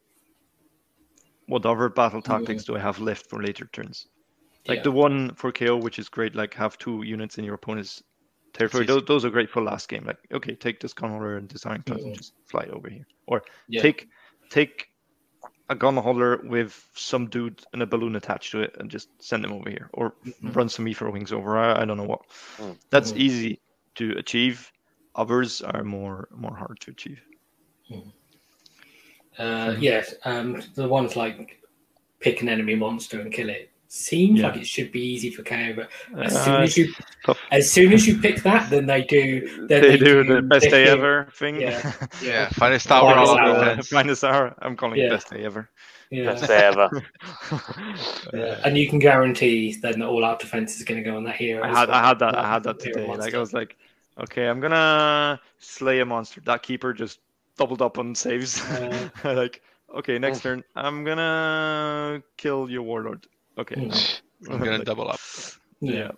what other battle tactics do I have left for later turns? Like Yeah. the one for KO, which is great, like have two units in your opponent's territory. Those, those are great for last game. Like, okay, take this Gunhauler and this ironclad and just fly it over here. Or Yeah. take take a Gunhauler with some dude and a balloon attached to it and just send them over here. Or Mhm. run some Aetherwings over. I, I don't know what. Mm. That's Mhm. easy to achieve. Others are more more hard to achieve. Uh, Mhm. yes, um, the ones like pick an enemy monster and kill it seems Yeah. like it should be easy for KO, but as Uh, soon as you as soon as you pick that, then they do then They do the best they day do- ever thing. Yeah. Yeah, finest hour Finest hour. over defense. Finest hour. I'm calling Yeah. it best day ever. Yeah. Best day ever. Yeah. and you can guarantee then that all out defense is going to go on that hero. I had well. I had that I had that Hero today. Like. I was like, okay, I'm gonna slay a monster. That keeper just doubled up on saves. Uh, like, okay, next turn I'm gonna kill your warlord. Okay. I'm gonna Like, double up. Yeah.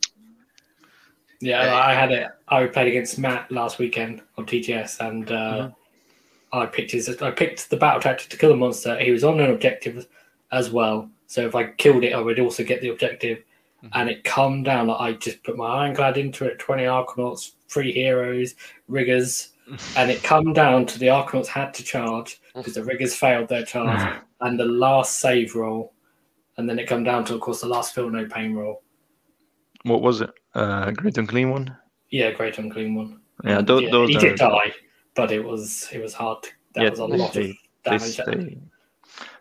Yeah, Yeah. I had it. I played against Matt last weekend on TGS, and uh, Mm-hmm. I picked his. I picked the battle tactic to kill the monster. He was on an objective as well, so if I killed it, I would also get the objective. Mhm. And it calmed down. Like I just put my ironclad into it, twenty arkanauts, three heroes, riggers, and it come down to the arkanauts had to charge because the riggers failed their charge, and the last save roll, and then it come down to, of course, the last feel no pain roll. What was it? Uh, great unclean one. Yeah, great unclean one. Yeah, those, Yeah, those he did die, but it was it was hard. To, that Yeah, was a lot they- of damage. they,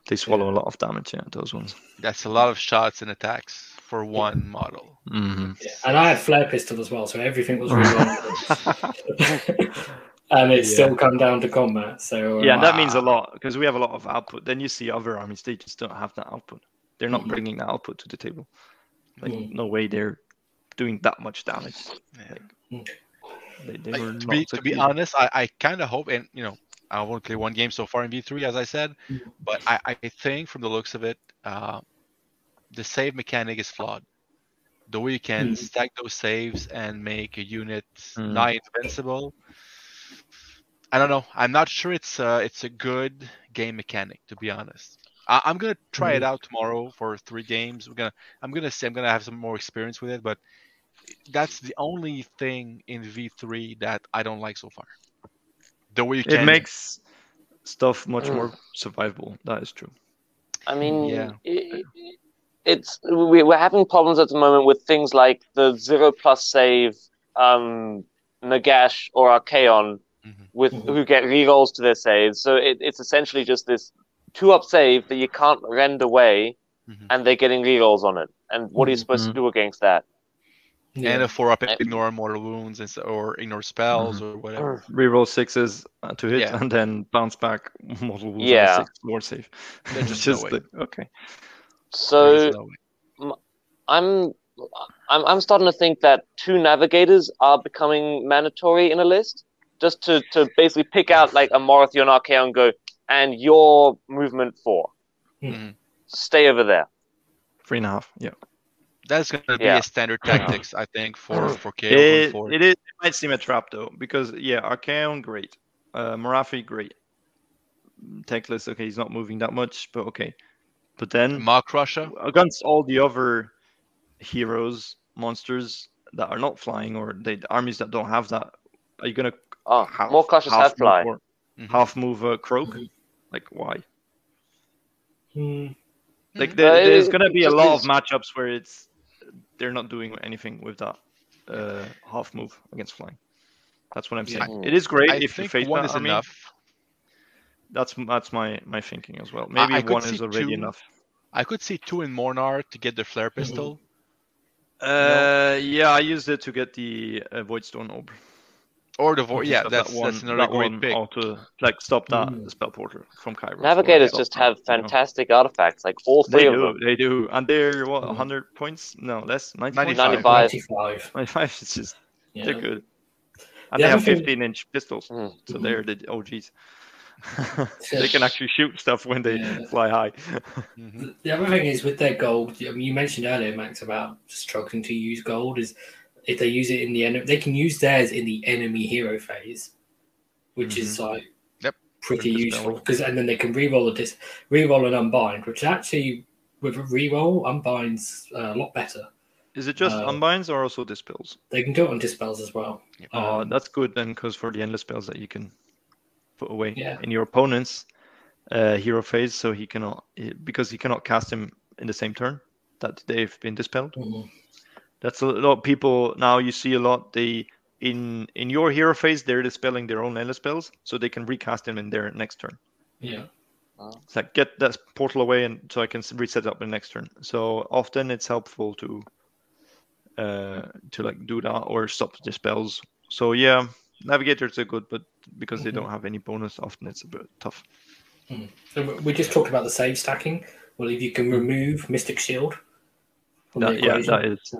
they swallow a lot of damage. Yeah, those ones. That's a lot of shots and attacks for one model. hmm Yeah, And I had flare pistol as well, so everything was really on. and it still come down to combat. So Yeah, uh, and that means a lot because we have a lot of output. Then you see other armies; they just don't have that output. They're not Mhm. bringing that output to the table. Like, Mm. no way they're doing that much damage. Yeah. They, they Like, to be to be honest, I, I kind of hope, and you know, I won't play one game so far in V3, as I said, Mhm. but I, I think from the looks of it, uh, the save mechanic is flawed. The way you can Mhm. stack those saves and make a unit Mm. nigh invincible. I don't know. I'm not sure it's uh, it's a good game mechanic, to be honest. I, I'm gonna try it out tomorrow for three games. We're gonna I'm gonna say I'm gonna have some more experience with it, but that's the only thing in V3 that I don't like so far. The way you It makes stuff much Mm. more survivable. That is true. I mean, Yeah. it, it's we, we're having problems at the moment with things like the zero plus save um, Nagash or Archaon Mhm. with Mhm. who get rerolls to their saves. So it, it's essentially just this two up save that you can't rend away, Mhm. and they're getting rerolls on it. And what are you supposed to Mhm. do against that? Yeah. And a four up ignore mortal wounds or ignore spells or whatever. Reroll sixes uh, to hit Yeah. and then bounce back mortal wounds on a Yeah. six more save. There's It's just no the- okay. So no way. I'm I'm I'm starting to think that two navigators are becoming mandatory in a list, just to, to basically pick out like a Morathion Archaon and go, and your movement four. Mhm. Stay over there. Three and a half. Yeah. That's gonna be Yeah. a standard tactics, I think, for for KO It, going it is. It might seem a trap though, because yeah, Archaon great, uh, Morathi great, Teclis okay, he's not moving that much, but okay. But then Maw-Krusha. against all the other heroes, monsters that are not flying, or the armies that don't have that, are you gonna Oh, half, more cautious half have fly. move or Mhm. half move uh, Kroak? Mhm. Like why? Hmm. Like Mhm. there, Uh, there's gonna be a just lot of matchups where it's they're not doing anything with that uh, half move against flying. That's what I'm Yeah. saying. It is great I if you face one that is army. enough. That's that's my my thinking as well. Maybe I could one is already two. enough. I could see two in Mhornar to get the flare pistol. Uh, yeah, I used it to get the uh, Voidstone Orb. Or the void. Yeah, That that's one, that's another that great one pick. auto like stop that Mm. spell porter from Kairos. Navigators just that, have you know. fantastic artifacts, like all They three of do, them. they do, and they're what Mm. 100 points? No, less 90 95. 95. 95. 95. It's just Yeah. they're good, The and they other have thing- 15 inch pistols, Mm. so they're the OGs. they can actually shoot stuff when they Yeah. fly high. The- The other thing is with their gold, I mean, you mentioned earlier, Max, about struggling to use gold. Is if they use it in the enemy, they can use theirs in the enemy hero phase, which is like Yep. pretty Good useful because and then they can reroll a dis, reroll and unbind, which actually with a re-roll unbinds uh, a lot better. Is it just Uh, unbinds or also dispels? They can do it on dispels as well. Yep. Oh, Um, that's good then, because for the endless spells that you can put away Yeah. in your opponent's uh, hero phase, so he cannot because he cannot cast him in the same turn that they've been dispelled. mhm. That's a lot of people now. You see a lot. They in in your hero phase, they're dispelling their own endless spells, so they can recast them in their next turn. Yeah. It's like get that portal away, and so I can reset up the next turn. So often it's helpful to uh to like do that or stop the spells. So yeah, navigators are good, but because they Mhm. don't have any bonus, often it's a bit tough. So we- we just talked about the save stacking. Well, if you can remove Mystic Shield, That, yeah, equation, that is.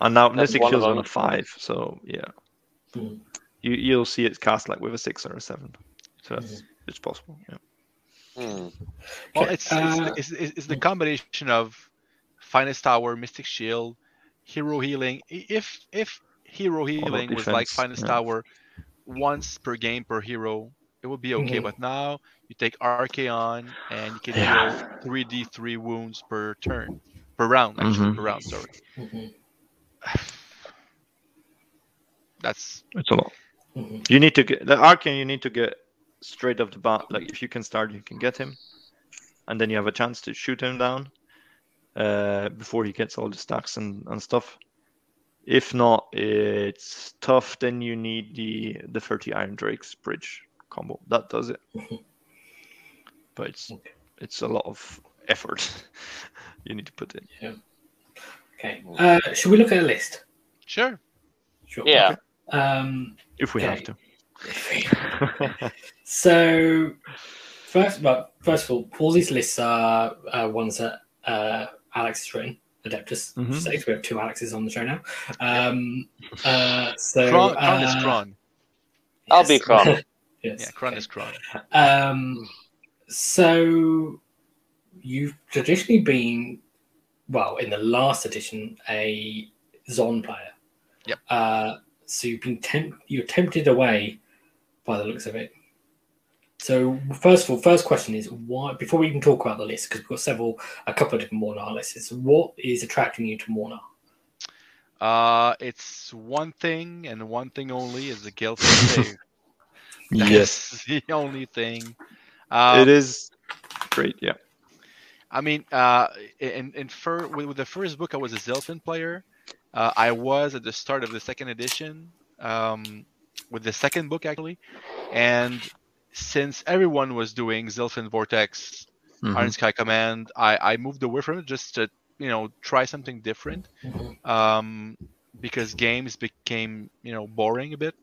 And now That's Mystic one of Shield's on a five, so yeah, Mhm. you you'll see it cast like with a six or a seven. So that's Mm-hmm. it's possible. Yeah. Hmm. Well, Okay, it's, uh, it's, it's it's the combination of finest hour, mystic shield, hero healing. If if hero healing was like defense, finest yeah. tower once per game per hero, it would be okay. Mhm. But now you take Archaon and you can Yeah. deal three D three wounds per turn, per round actually Mhm. per round. Sorry, Mhm. that's It's a lot. Mhm. You need to get the Arcane. You need to get straight off the bat. Like if you can start, you can get him, and then you have a chance to shoot him down uh, before he gets all the stacks and, and stuff. If not, it's tough. Then you need the the thirty Iron Drakes bridge combo. That does it. But it's Okay. it's a lot of effort you need to put in. Okay. Uh, should we look at a list? sure. Sure. Yeah. Um, If we Okay. have to. so first, well, first of all, all these lists are uh, ones that uh, Alex has written. Adeptus. Mhm. Just we have two Alexes on the show now. Um, uh, so Kron, Kron is uh, Kron. I'll be. Kron. yes. Yeah, Kron okay. is Kron. Um, so you've traditionally been, well, in the last edition, a Zon player. Yep. Uh, so you've been temp- you're tempted away by the looks of it. So first of all, first question is why? Before we even talk about the list, because we've got several, a couple of different Mhornar lists. What is attracting you to Mhornar? Uh, it's one thing and one thing only is the guilt save. yes, the only thing. Um, it is great. Yeah. I mean, uh, in in fir- with, with the first book, I was a Zilfin player. Uh, I was at the start of the second edition um, with the second book actually, and since everyone was doing Zilfin Vortex, Mhm. Iron Sky Command, I, I moved away from it just to you know try something different um, because games became you know boring a bit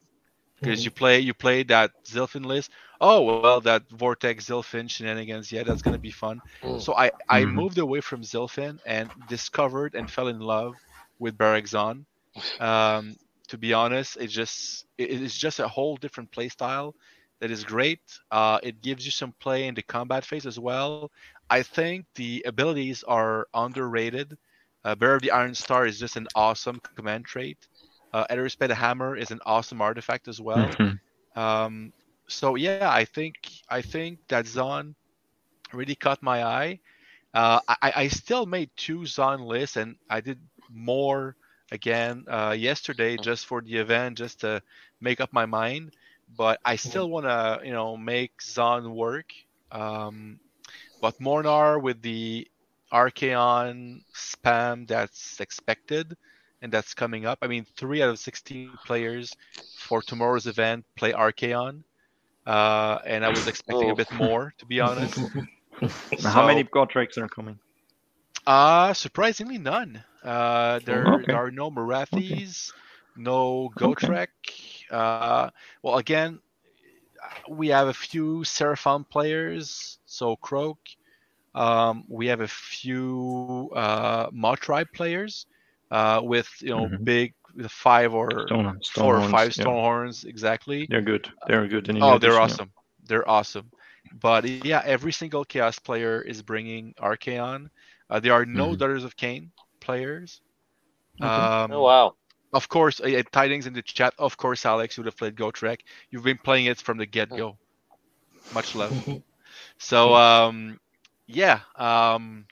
because you play you play that Zilfin list. Oh well, that Vortex Zilfin shenanigans. Yeah, that's gonna be fun. Mm. So I I Mhm. moved away from Zilfin and discovered and fell in love with Barakzon. Um, to be honest, it just it's just a whole different play style that is great. Uh, it gives you some play in the combat phase as well. I think the abilities are underrated. Uh, Bearer of the Iron Star is just an awesome command trait. Uh, Hammer is an awesome artifact as well. Mhm. Um, so yeah, I think I think that Zon really caught my eye. Uh, I, I still made two Zon lists, and I did more again uh, yesterday just for the event, just to make up my mind. But I still want to, you know, make Zon work. Um, but Mhornar with the Archaon spam that's expected and that's coming up. I mean, three out of 16 players for tomorrow's event play Archaon. Uh, and I was expecting a Oh. bit more, to be honest. Now, How many So- Godrakes are coming? Uh, surprisingly, none. Uh, there, Okay. there are no Morathis, no Gotrek. Uh, well, again, we have a few Seraphon players, so Kroak. Um, we have a few uh, Mawtribe players uh, with you know Mhm. big five or Stone, four or Stonehorns, five yeah. stone horns exactly. They're good. They're good. in Oh, they're edition, awesome. They're awesome. But yeah, every single Chaos player is bringing Archaon. Uh, there are no Mhm. Daughters of Khaine players. Okay. Um, Oh wow. Of course, uh, tidings in the chat. Of course, Alex, you would have played Go Gotrek. You've been playing it from the get go. Much love. So um, yeah. Um,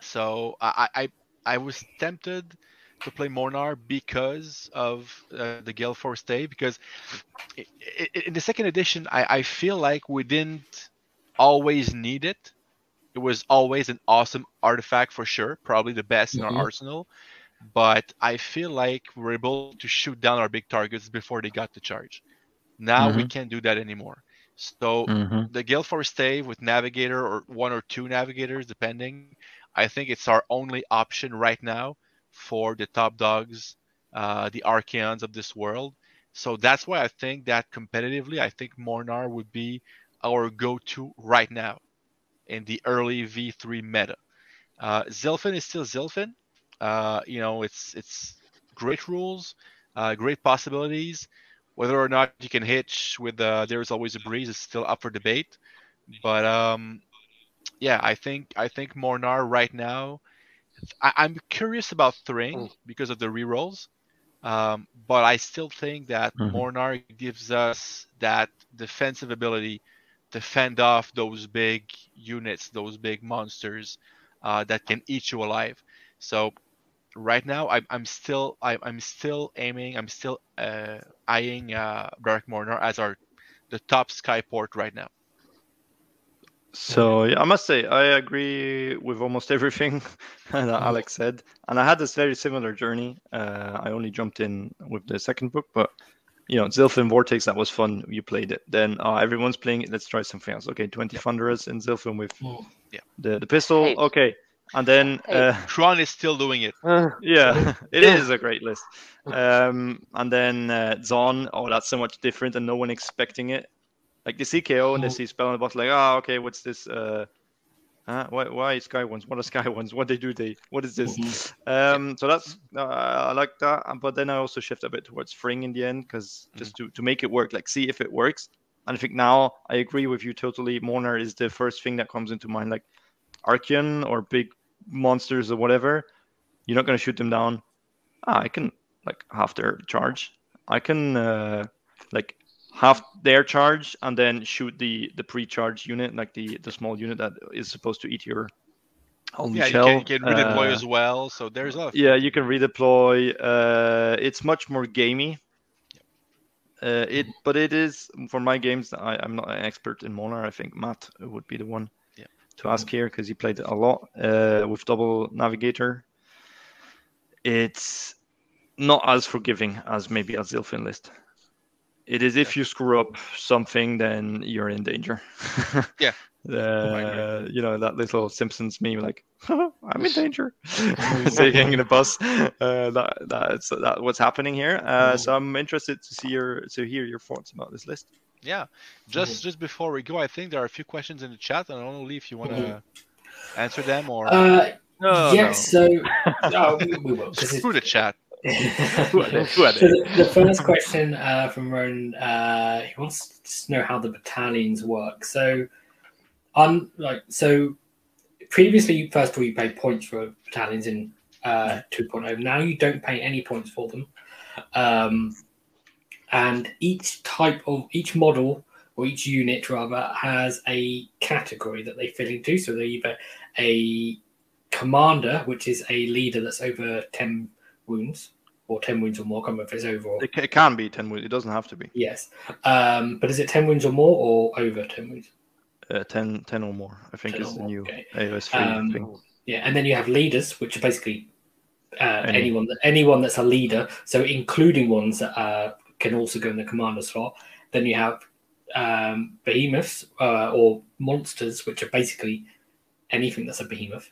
so I, I I was tempted to play Mhornar because of uh, the Gale Force Stave because i- i- in the second edition I, I feel like we didn't always need it. It was always an awesome artifact for sure, probably the best in Mhm. our arsenal. But I feel like we we're able to shoot down our big targets before they got the charge. Now we can't do that anymore. So Mhm. the Gale Force Stave with Navigator or one or two Navigators, depending, I think it's our only option right now for the top dogs, uh, the Archaons of this world. So that's why I think that competitively, I think Mhornar would be our go-to right now in the early V3 meta. Uh, Zilfin is still Zilfin. Uh, you know, it's it's great rules, uh, great possibilities. Whether or not you can hitch with uh, "There's Always a Breeze" is still up for debate. But um, yeah, I think I think Mhornar right now. I, I'm curious about Thryng Mm. because of the rerolls, um, but I still think that Mhm. Mhornar gives us that defensive ability to fend off those big units, those big monsters uh, that can eat you alive. So right now, I'm, I'm still I, I'm still aiming, I'm still uh, eyeing uh, Barak Mhornar as our the top skyport right now. So yeah, I must say I agree with almost everything that Alex said, and I had this very similar journey. Uh, I only jumped in with the second book, but you know, Zilfin Vortex that was fun. You played it. Then uh, everyone's playing it. Let's try something else. Okay, twenty Thunderers in Zilfin with Mm. the the pistol. Hey. Okay, and then Hey. uh, Tron is still doing it. yeah, it is a great list. Um, and then uh, Zon. Oh, that's so much different, and no one expecting it. Like they see KO and they see spell on the bottom, like, ah, okay, what's this? Uh, uh, why, why Sky ones? What are Sky ones? What they do? They what is this? Mhm. Um, so that's uh, I like that, Um, but then I also shift a bit towards Thryng in the end because just to to make it work, like see if it works. And I think now I agree with you totally. Mhornar is the first thing that comes into mind, like Archaon or big monsters or whatever. You're not gonna shoot them down. Ah, I can like half their charge. I can uh, like half their charge and then shoot the the pre-charge unit, like the the small unit that is supposed to eat your only Yeah, you shell. can, you can redeploy Uh, as well. So there's a lot of yeah, you can redeploy. Uh, it's much more gamey. Uh, it, but it is for my games. I, I'm not an expert in Mhornar. I think Matt would be the one. To ask here because he played a lot uh, with double navigator. It's not as forgiving as maybe a Zilfin list. It is if you screw up something, then you're in danger. Yeah. Uh, you know that little Simpsons meme, like I'm in danger, saying in a bus. Uh, that that's that what's happening here. Uh, so I'm interested to see your to hear your thoughts about this list. Yeah. Just just before we go, I think there are a few questions in the chat, and I don't know if you want to answer them or Uh, No, yes, so oh, we, we will. 'cause screw the chat. it's- Who are they? So the, the first question uh, from Ronan, uh, he wants to know how the battalions work. So, on like so, previously, first of all, you paid points for battalions in uh, 2.0. Now you don't pay any points for them, um, and each type of each model or each unit rather has a category that they fit into. So they're either a commander, which is a leader that's over 10 wounds or 10 wounds or more. I can't remember if it's over It, it can be ten wounds. It doesn't have to be yes. Um, but is it 10 wounds or more or over 10 wounds? uh, 10, 10 or more. I think 10 is the new okay. AOS three Um, thing. Yeah, and then you have leaders, which are basically uh, Any. anyone that anyone that's a leader. So including ones that uh, can also go in the commander slot. Then you have um, behemoths uh, or monsters, which are basically anything that's a behemoth.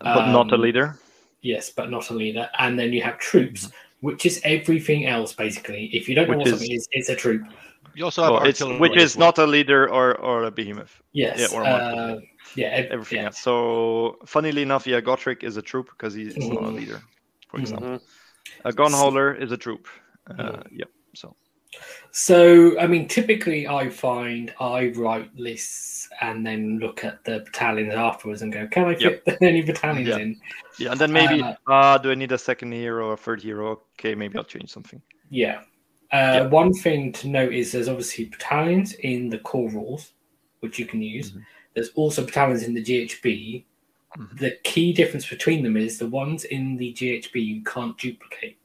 But not a um, leader. Yes, but not a leader. And then you have troops, which is everything else basically. If you don't know Which what is- something is, it's a troop. You also have Well, it's, artillery which is well. not a leader or, or a behemoth. Yes. Yeah, or a uh, yeah. ev- Everything yeah. else. So, funnily enough, yeah, Gotrek is a troop because he's not a Mhm. leader, for Mhm. example. A Gunhauler is a troop. Uh, Mhm. Yep. So, So, I mean, typically I find I write lists and then look at the battalions afterwards and go, can I fit any battalions Yeah. in? yeah, and then maybe, Uh, uh, do I need a second hero or a third hero? Okay, maybe I'll change something. Yeah. Uh, Yeah. One thing to note is there's obviously battalions in the core rules, which you can use. Mhm. There's also battalions in the GHB. Mhm. The key difference between them is the ones in the GHB you can't duplicate,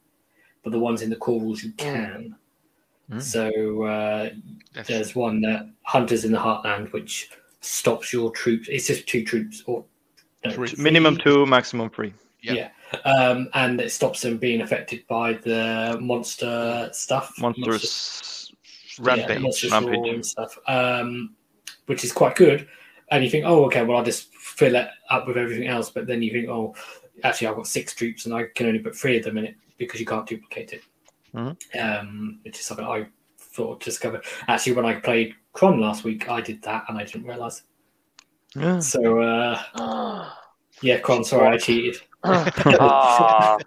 but the ones in the core rules you can. Mm. So uh, That's there's one that Hunters in the Heartland, which stops your troops. It's just two troops, or no, Three. Minimum two, maximum three. Yeah. Yeah. Um, and it stops them being affected by the monster stuff. Monsters. yeah, Rampage. monster Rampage. And stuff, um, which is quite good. And you think, oh, okay, well, I'll just fill it up with everything else. But then you think, oh, actually, I've got six troops and I can only put three of them in it because you can't duplicate it. Mhm. Um, which is something I thought discovered. Actually, when I played Cron last week, I did that and I didn't realize. Yeah. So, uh, yeah, Cron, sorry, I cheated. Ah,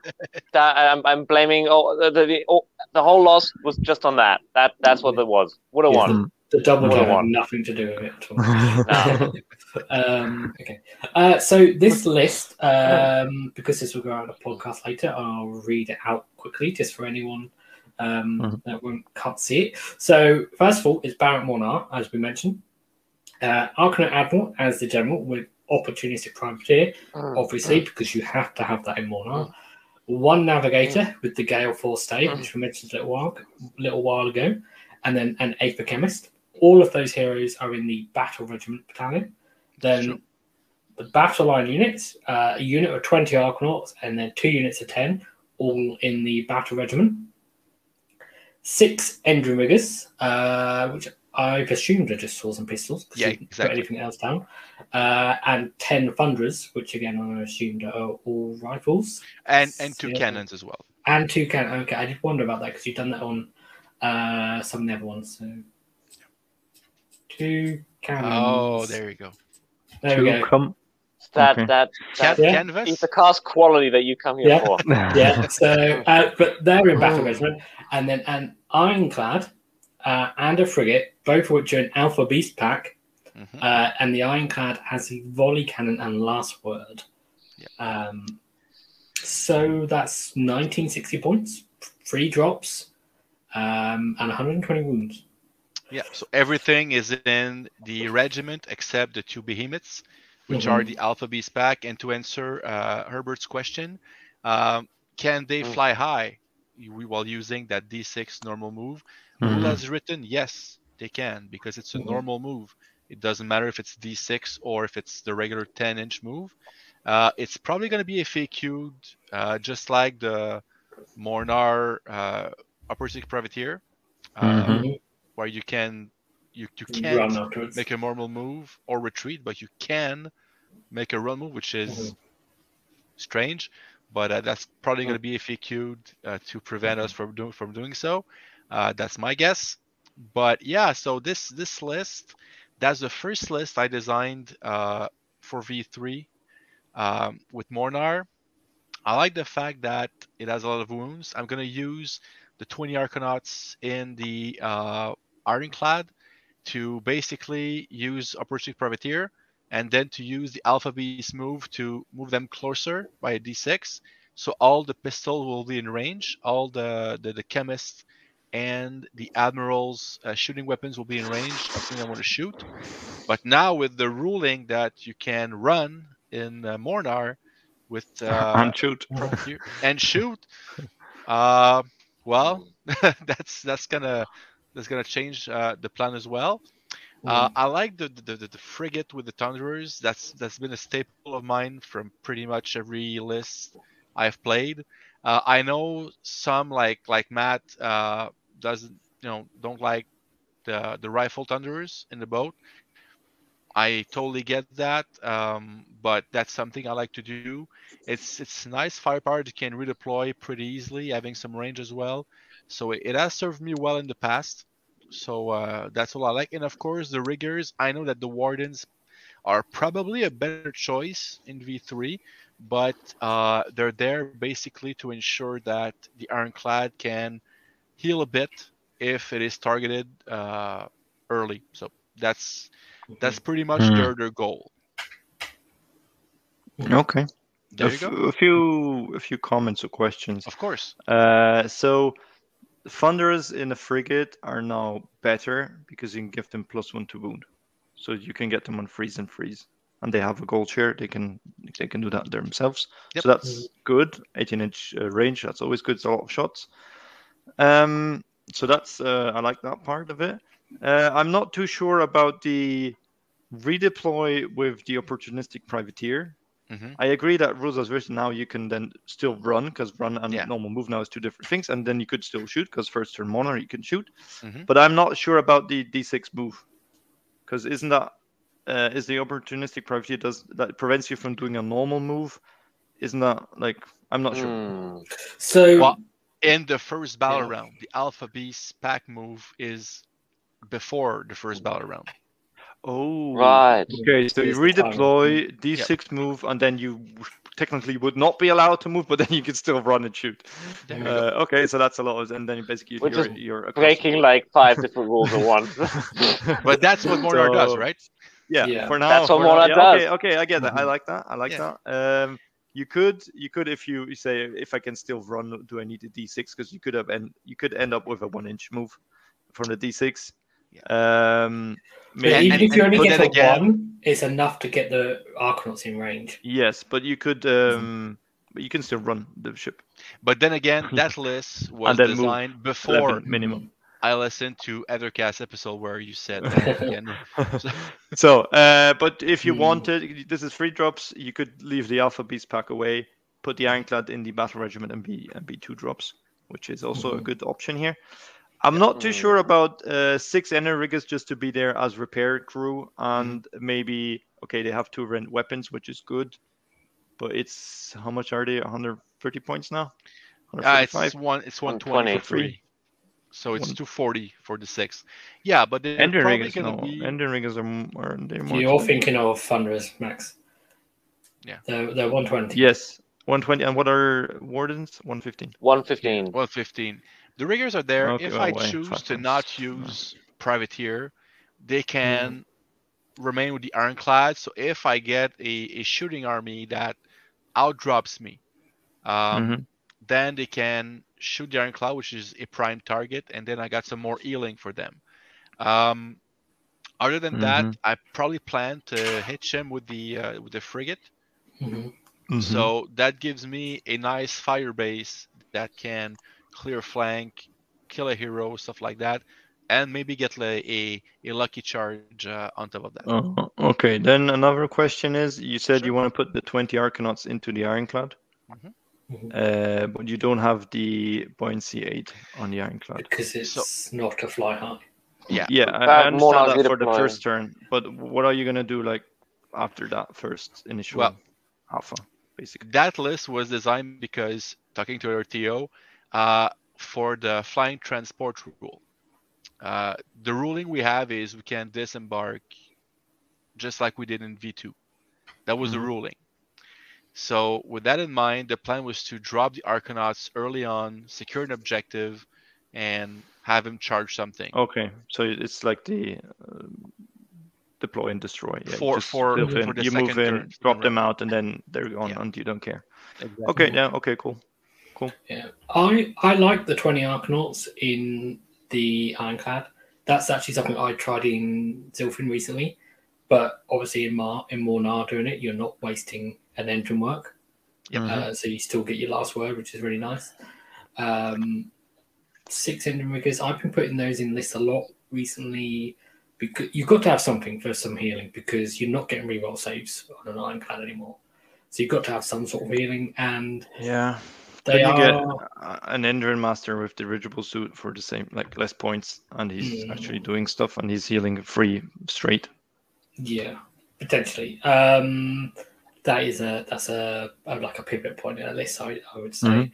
that I'm, I'm blaming. Oh, the the, the, oh, the whole loss was just on that. That that's what it was. Would have Yeah. won. The double What a kill had one. nothing to do with it at all. No. um, okay. Uh, so this list, um, because this will go out on a podcast later, I'll read it out quickly just for anyone um, Mhm. that won't, can't see it. So first of all, it's Barak Mhornar, as we mentioned. Uh, Arkanaut Admiral as the general with opportunistic privateer, obviously, because you have to have that in Mhornar. One navigator with the Gale Force stave, which we mentioned a little while, little while ago, and then an Aether-Khemist. All of those heroes are in the Battle Regiment Battalion. Then Sure. the Battle Line units, uh, a unit of 20 Arkanauts, and then two units of 10, all in the Battle Regiment. Six Endrinriggers, uh, which I've assumed are just swords and pistols. 'cause Yeah, you exactly. Put anything else down. Uh, and 10 Thunderers, which again I assumed are all rifles. and and two Yeah. cannons as well. And two can Okay, I did wonder about that because you've done that on uh, some of the other ones. So two cannons. Oh, there you go. There we go. come. That Okay. that Can- that Yeah. Canvas. is the cast quality that you come here Yeah. for. yeah. So, uh, but they're in battle regiment, and then an ironclad uh, and a frigate, both of which are in Alpha Beast pack, Mhm. uh, and the ironclad has a volley cannon and last word. Yeah. Um, so that's 1960 points, three drops, um, and 120 wounds. Yeah, so everything is in the regiment except the two behemoths, which Mhm. are the Alpha Beast pack. And to answer uh, Herbert's question, um, can they Mm. fly high while using that D6 normal move? Mhm. Rule has written yes, they can because it's a Mhm. normal move. It doesn't matter if it's D6 or if it's the regular 10 inch move. Uh, it's probably going to be FAQ'd uh, just like the Mhornar uh, Opportunistic Privateer, uh, Mhm. where you can you, you can't make a normal move or retreat, but you can make a run move, which is Mhm. strange. But uh, that's probably going to be FAQ'd uh, to prevent us from doing from doing so. Uh, that's my guess. But yeah, so this this list, that's the first list I designed uh, for V3 um, with Mhornar. I like the fact that it has a lot of wounds. I'm going to use the 20 Arkanauts in the uh, Ironclad to basically use Opportunistic Privateer and then to use the Alpha Beast move to move them closer by a d6. So all the pistol will be in range, all the, the, the chemist and the admiral's uh, shooting weapons will be in range of things I want to shoot. But now with the ruling that you can run in uh, Mhornar with uh, and shoot. And shoot, uh, well, that's that's gonna that's gonna change uh, the plan as well. Uh, I like the, the, the the frigate with the thunderers. That's that's been a staple of mine from pretty much every list I've played. Uh, I know some like like Matt uh, doesn't you know don't like the the rifle thunderers in the boat. I totally get that, um, but that's something I like to do. It's it's nice firepower that can redeploy pretty easily, having some range as well. So it, it has served me well in the past. So uh, that's all I like. And of course, the riggers. I know that the wardens are probably a better choice in V3, but uh, they're there basically to ensure that the ironclad can heal a bit if it is targeted uh, early. So that's that's pretty much Hmm. their their goal. Okay. There a, you go. a few a few comments or questions. Of course. Uh, so thunderers in a frigate are now better because you can give them plus one to wound, so you can get them on freeze and freeze, and they have a gold share. They can they can do that themselves. Yep. So that's good. 18 inch uh, range. That's always good. It's a lot of shots. Um, so that's uh, I like that part of it. Uh, I'm not too sure about the redeploy with the opportunistic privateer. Hmm I agree that rules as written now you can then still run because run and Yeah. normal move now is two different things, and then you could still shoot because first turn mono you can shoot. Mhm. But I'm not sure about the d6 move because isn't that uh, is the opportunistic privateer does that prevents you from doing a normal move? Isn't that like I'm not sure. Hmm. So Well, in the first battle Yeah. round, the Alpha Beast pack move is before the first battle round. Oh, Right. Okay, so you Is the time. redeploy d6 move, and then you technically would not be allowed to move, but then you can still run and shoot. There you go. Uh, okay, so that's a lot, of, and then basically Which you're, is you're Breaking like five different rules at once. But that's what Mhornar does, right? Yeah, Yeah. for now. That's what for now- Morat yeah, does. Okay, okay, I get that. I Mhm. like that. I like Yeah. that. Um, you could, you could, if you, you say, if I can still run, do I need a D6? Because you could have, and you could end up with a one-inch move from the D6. Um, but maybe, even if you only get again- one, it's enough to get the Arkanauts in range. yes, but you could, um, but you can still run the ship. But then again, that list was And designed before minimum. I listened to Aethercast episode where you said that again. So- so, uh, but if you Hmm. wanted, this is free drops. You could leave the Alpha Beast pack away, put the Ironclad in the Battle Regiment, and be and be two drops, which is also a Mhm. good option here. I'm not too sure about uh, six Endrinriggers just to be there as repair crew, and maybe okay, they have two rent weapons, which is good, but it's how much are they? 130 points now. Uh, it's one. It's 120 120. for three. So it's One- 240 for the six. Yeah, but they're Ender probably no. be. Endrinriggers are, m- are they more You're expensive? thinking of Thunderers, Max. Yeah. They're, they're 120. Yes, 120. And what are wardens? 115. 115. Well, 15. The riggers are there. Okay, if well, I wait, choose five to times. not use privateer, they can remain with the ironclad. So if I get a, a shooting army that outdrops me, um, Mhm. then they can shoot the ironclad, which is a prime target, and then I got some more healing for them. Um, other than that, Mhm. I probably plan to hitch him with the uh, with the frigate. Mhm. Mhm. So that gives me a nice fire base that can clear flank, kill a hero, stuff like that. and maybe get like, a a lucky charge uh, on top of that. Oh, okay. Then another question is: You said Sure. you want to put the twenty Arkanauts into the Ironclad, Mhm. Mhm. uh, but you don't have the buoyancy eight on the Ironclad. because it's not a fly high. Yeah. Yeah, I, That I more understand likely that for the fly. first turn, but what are you gonna do like after that first initial Well- alpha, basically? That list was designed because talking to our TO uh, for the flying transport rule. Uh, the ruling we have is we can disembark just like we did in V2. That was the Mhm. ruling. So with that in mind, the plan was to drop the Arkanauts early on, secure an objective, and have him charge something. Okay, so it's like the uh, deploy and destroy. Yeah, you For- for- move for in, the you move in, turn, drop right. them out, and then they're gone, Yeah. and you don't care. Exactly. Okay, yeah, okay, cool. Yeah, I I like the twenty Arkanauts in the Ironclad. That's actually something I tried in Zilfin recently, but obviously in Mar in Mhornar doing it, you're not wasting an endrinwork, Yep. Mhm. uh, so you still get your last word, which is really nice. Um, six Endrinriggers, I've been putting those in lists a lot recently because you've got to have something for some healing because you're not getting reroll saves on an Ironclad anymore. So you've got to have some sort of healing, and Yeah. They you get are. an Endrin Master with the dirigible suit for the same, like less points, and he's actually doing stuff, and he's healing free straight. Yeah, potentially. Um, that is a that's a, a like a pivot point at least. I, I would say, Mhm.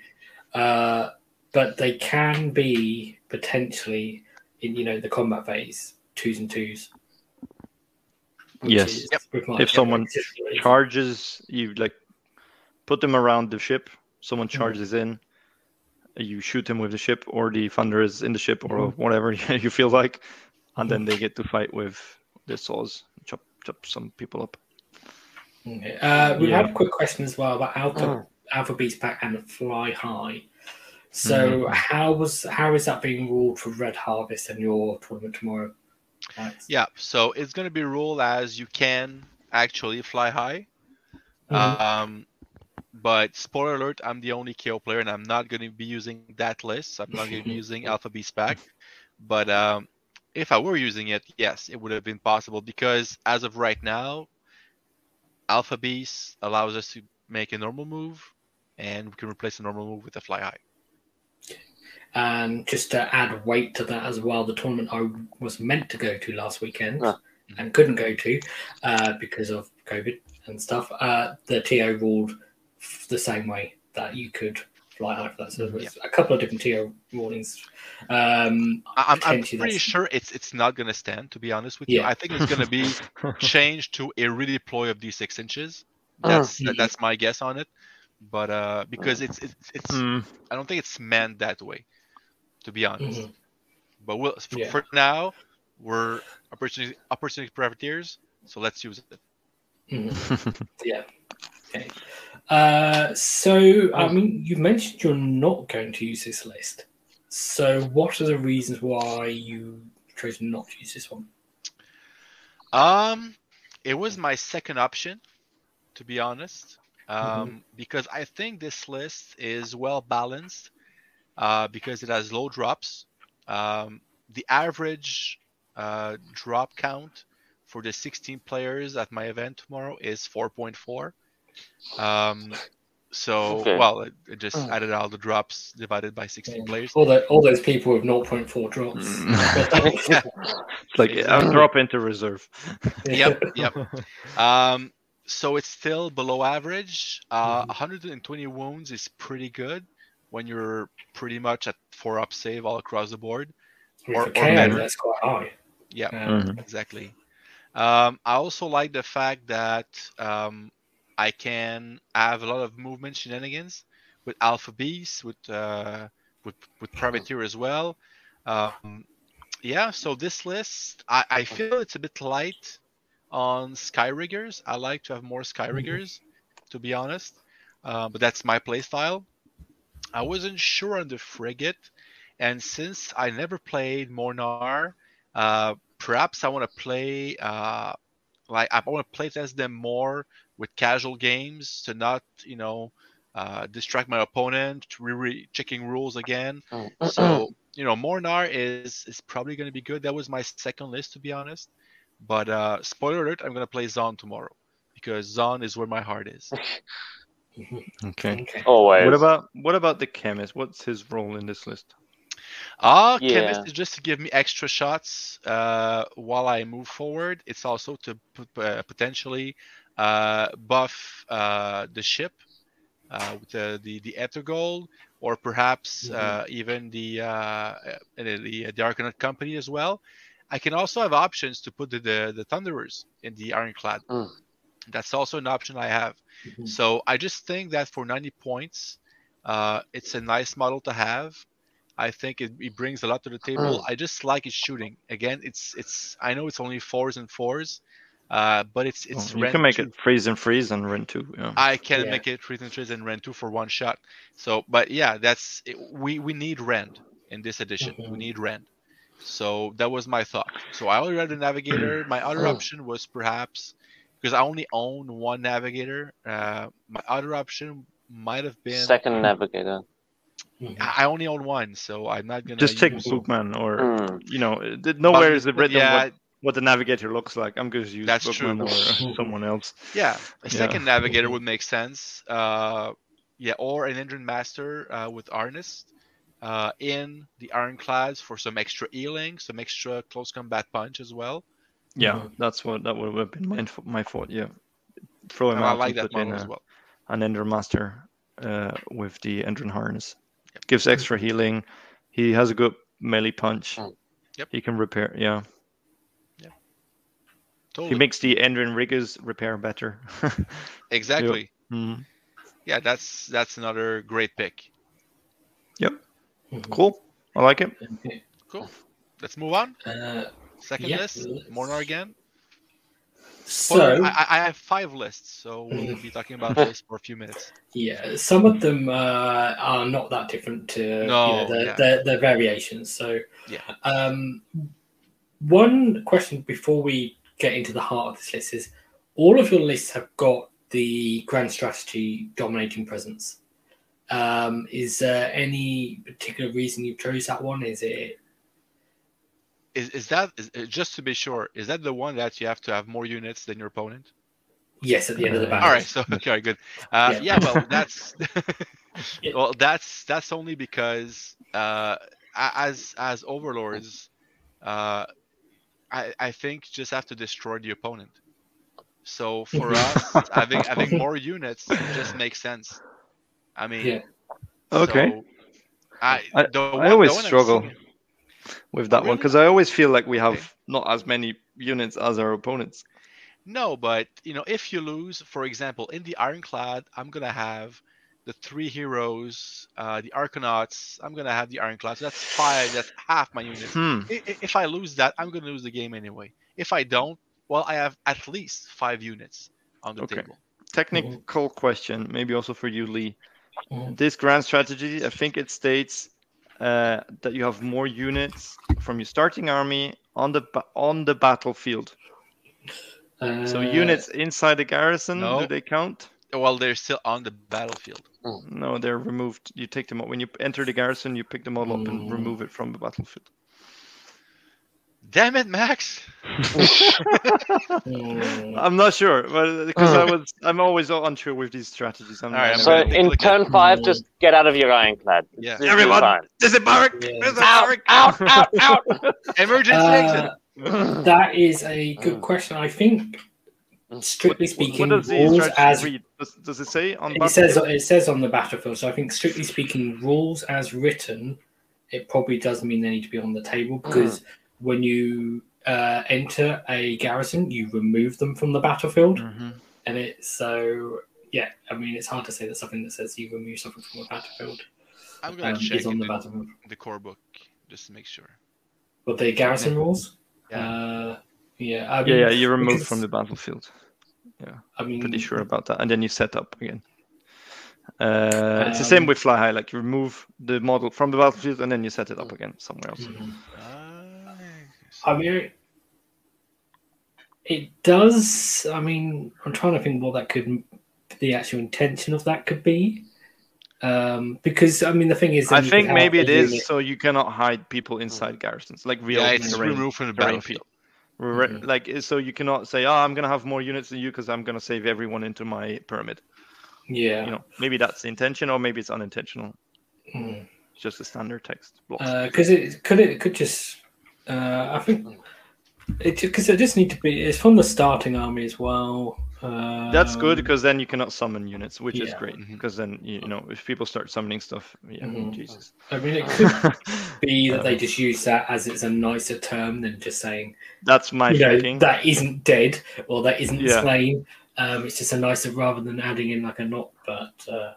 uh, but they can be potentially in you know the combat phase twos and twos. which Yes. is Yep. If someone Charges, you like put them around the ship. Someone Mhm. charges in, you shoot him with the ship, or the thunder is in the ship, or Mhm. whatever you feel like, and then they get to fight with the saws, chop chop some people up. Okay. Uh, we Yeah. had a quick question as well about Alpha Mm. Alpha Beast Pack and Fly High. So Mhm. how was how is that being ruled for Red Harvest and your tournament tomorrow? Alex? Yeah, so it's going to be ruled as you can actually fly high. Mhm. Um, but spoiler alert, I'm the only KO player, and I'm not going to be using that list. I'm not going to be using Alpha Beast Pack. But um, if I were using it, yes, it would have been possible because as of right now, Alpha Beast allows us to make a normal move, and we can replace a normal move with a fly high. And just to add weight to that as well, the tournament I was meant to go to last weekend Ah. and couldn't go to uh, because of COVID and stuff, uh, the TO ruled f- the same way that you could fly high for that. So there's a couple of different tier warnings. Um, I- I'm, I'm pretty that's- sure it's it's not going to stand. To be honest with you, I think it's going to be changed to a redeploy of these six inches. Ah. That's that's my guess on it. But uh, because it's it's, it's Hmm. I don't think it's meant that way, to be honest. mhm. But we'll, f- Yeah. for now, we're opportunity opportunity privateers, so let's use it. Mhm. yeah. Okay. Uh, so, I Oh. mean, you mentioned you're not going to use this list. So, what are the reasons why you chose not to use this one? Um, it was my second option, to be honest, um, Mm-hmm. because I think this list is well balanced, uh, because it has low drops. Um, the average uh, drop count for the 16 players at my event tomorrow is 4.4. Um, so Okay. well, it, it just Oh. added all the drops divided by 16 Yeah. players. All, the, all those people with 0.4 drops. Yeah. It's like Exactly. I'll drop into reserve. Yep, yep. Um, so it's still below average. Uh, Mhm. 120 wounds is pretty good when you're pretty much at four up save all across the board. I or- for or better. that's quite high. Yeah, Mhm. exactly. Um, I also like the fact that um, I can have a lot of movement shenanigans with Alpha Beast, with uh, with with Privateer as well. Um, yeah, so this list, I, I feel it's a bit light on Sky Riggers. I like to have more Sky. Riggers, to be honest. Uh, but that's my playstyle. I wasn't sure on the frigate, and since I never played Mhornar, uh, perhaps I want to play uh, like I want to play test them more with casual games to not you know uh, distract my opponent, re checking rules again. Mm. So you know, Mhornar is is probably going to be good. That was my second list to be honest. But uh, spoiler alert, I'm going to play Zon tomorrow because Zon is where my heart is. Okay. Okay. Always. What about what about the Khemist? What's his role in this list? Ah, Yeah. Khemist is just to give me extra shots uh, while I move forward. It's also to p- uh, potentially uh, buff uh, the ship uh, with the the, the Aether-Gold, or perhaps Mhm. uh, even the uh, uh, the the the Company as well. I can also have options to put the the, the Thunderers in the Ironclad. Mm. That's also an option I have. Mhm. So I just think that for 90 points, uh, it's a nice model to have. I think it, it brings a lot to the table. I just like its shooting. Again, it's it's. I know it's only fours and fours, uh, but it's it's. Oh, you Ren can make two. it freeze and freeze and run two. Yeah. I can Yeah. make it three and freeze and Ren two for one shot. So, but yeah, that's it, we we need Rend in this edition. We Mhm. need Rend. So that was my thought. So I already read a Navigator. My other Mm. option was perhaps because I only own one Navigator. Uh, my other option might have been Second navigator. I I only own one, so I'm not gonna Just take use- Bookman or Mm. you know, it- nowhere is it written Yeah, what, what the navigator looks like. I'm going to use That's Bookman true. or someone else. Yeah, a Yeah. second navigator would make sense. Uh, yeah, or an Endrin Master uh, with harness uh, in the ironclads for some extra healing, some extra close combat punch as well. Yeah, Mhm. that's what that would have been my, my thought. Yeah, throw him And I like and that put in model as well. an Endrin Master uh, with the Endrin harness. Gives extra healing. He has a good melee punch. Mm. Yep. He can repair. Yeah, Totally. he makes the Endrinriggers repair better. exactly. Mhm. Yeah, that's that's another great pick. Mhm. Cool. I like it. Okay. Cool. Let's move on. Uh, Second Yeah, list, let's- Mhornar again. so Well, I, I I have five lists, so we'll be talking about this for a few minutes. yeah, some of them uh, are not that different to you No, know, the, yeah. the, the variations. So Yeah. Um, one question before we get into the heart of this list is: all of your lists have got the grand strategy dominating presence. Um, is there any particular reason you chose that one? Is it Is is that is, uh, just to be sure? Is that the one that you have to have more units than your opponent? yes at the end of the Uh, battle? All right, so okay, good. Uh, Yeah. yeah. well, that's well, that's that's only because uh, as as overlords, uh, I I think just have to destroy the opponent. So for us, having having more units just makes sense. I mean, Yeah. Okay. so I I- the I one- the always one struggle seeing- with that one because I always feel like we have Okay. not as many units as our opponents. No, but you know, if you lose, for example, in the Ironclad, I'm gonna have the three heroes, uh, the Arcanauts. I'm gonna have the Ironclad. So that's five. That's half my units. Hmm. I- i- If I lose that, I'm gonna lose the game anyway. If I don't, well, I have at least five units on the Okay. table. Technical question, maybe also for you, Lee. Mhm. This grand strategy, I think it states uh, that you have more units from your starting army on the on the battlefield. So Uh, units inside the garrison, no. do they count? Well, they're still on the battlefield. No, they're removed. You take them up when you enter the garrison. You pick the model up and Mm. remove it from the battlefield. Damn it, Max! mm, I'm not sure, but because I Mm. was, I'm always unsure with these strategies. I'm, All right, I'm I'm So gonna in look at- turn five, Mm. just get out of your ironclad. Yeah. This is Everyone, fine. There's a barrack. Yeah. There's a Out, barrack. out, out, out. Emergency exit. uh, that is a good Mm. question. I think, strictly What- speaking, what does the rules as read? Does, does it say on? it says it says on the battlefield. So I think, strictly speaking, rules as written, it probably doesn't mean they need to be on the table because when you uh, enter a garrison, you remove them from the battlefield, Mhm. and it so yeah. I mean, it's hard to say that something that says you remove something from a battlefield I'm gonna um, check is on the the, battlefield. the core book just to make sure. But the garrison rules, Yeah. uh, yeah, I Yeah, mean, yeah, you remove because- from the battlefield. Yeah, I mean, Pretty sure about that, and then you set up again. Uh, it's the same Um, with fly high. Like you remove the model from the battlefield, and then you set it up again somewhere else. Mhm. Ah, I mean, it does. I mean, I'm trying to think what that could, the actual intention of that could be. Um, because I mean, the thing is, I think maybe it is it unit- so you cannot hide people inside garrisons, like real yeah, it's removed from the battlefield. Mhm. Like uh, so, you cannot say, "Oh, I'm gonna have more units than you because I'm gonna save everyone into my pyramid." Yeah. You know, maybe that's the intention, or maybe it's unintentional. Mm. It's just a standard text block. because it could it could just uh, I think it because it just need to be it's from the starting army as well. Um, That's good because then you cannot summon units, which is great. Because then you, you know if people start summoning stuff, yeah, Mhm. Jesus. I mean, it could be that they just use that as it's a nicer term than just saying That's my you know that isn't dead or that isn't Yeah. slain. Um, it's just a nicer rather than adding in like a not. But uh,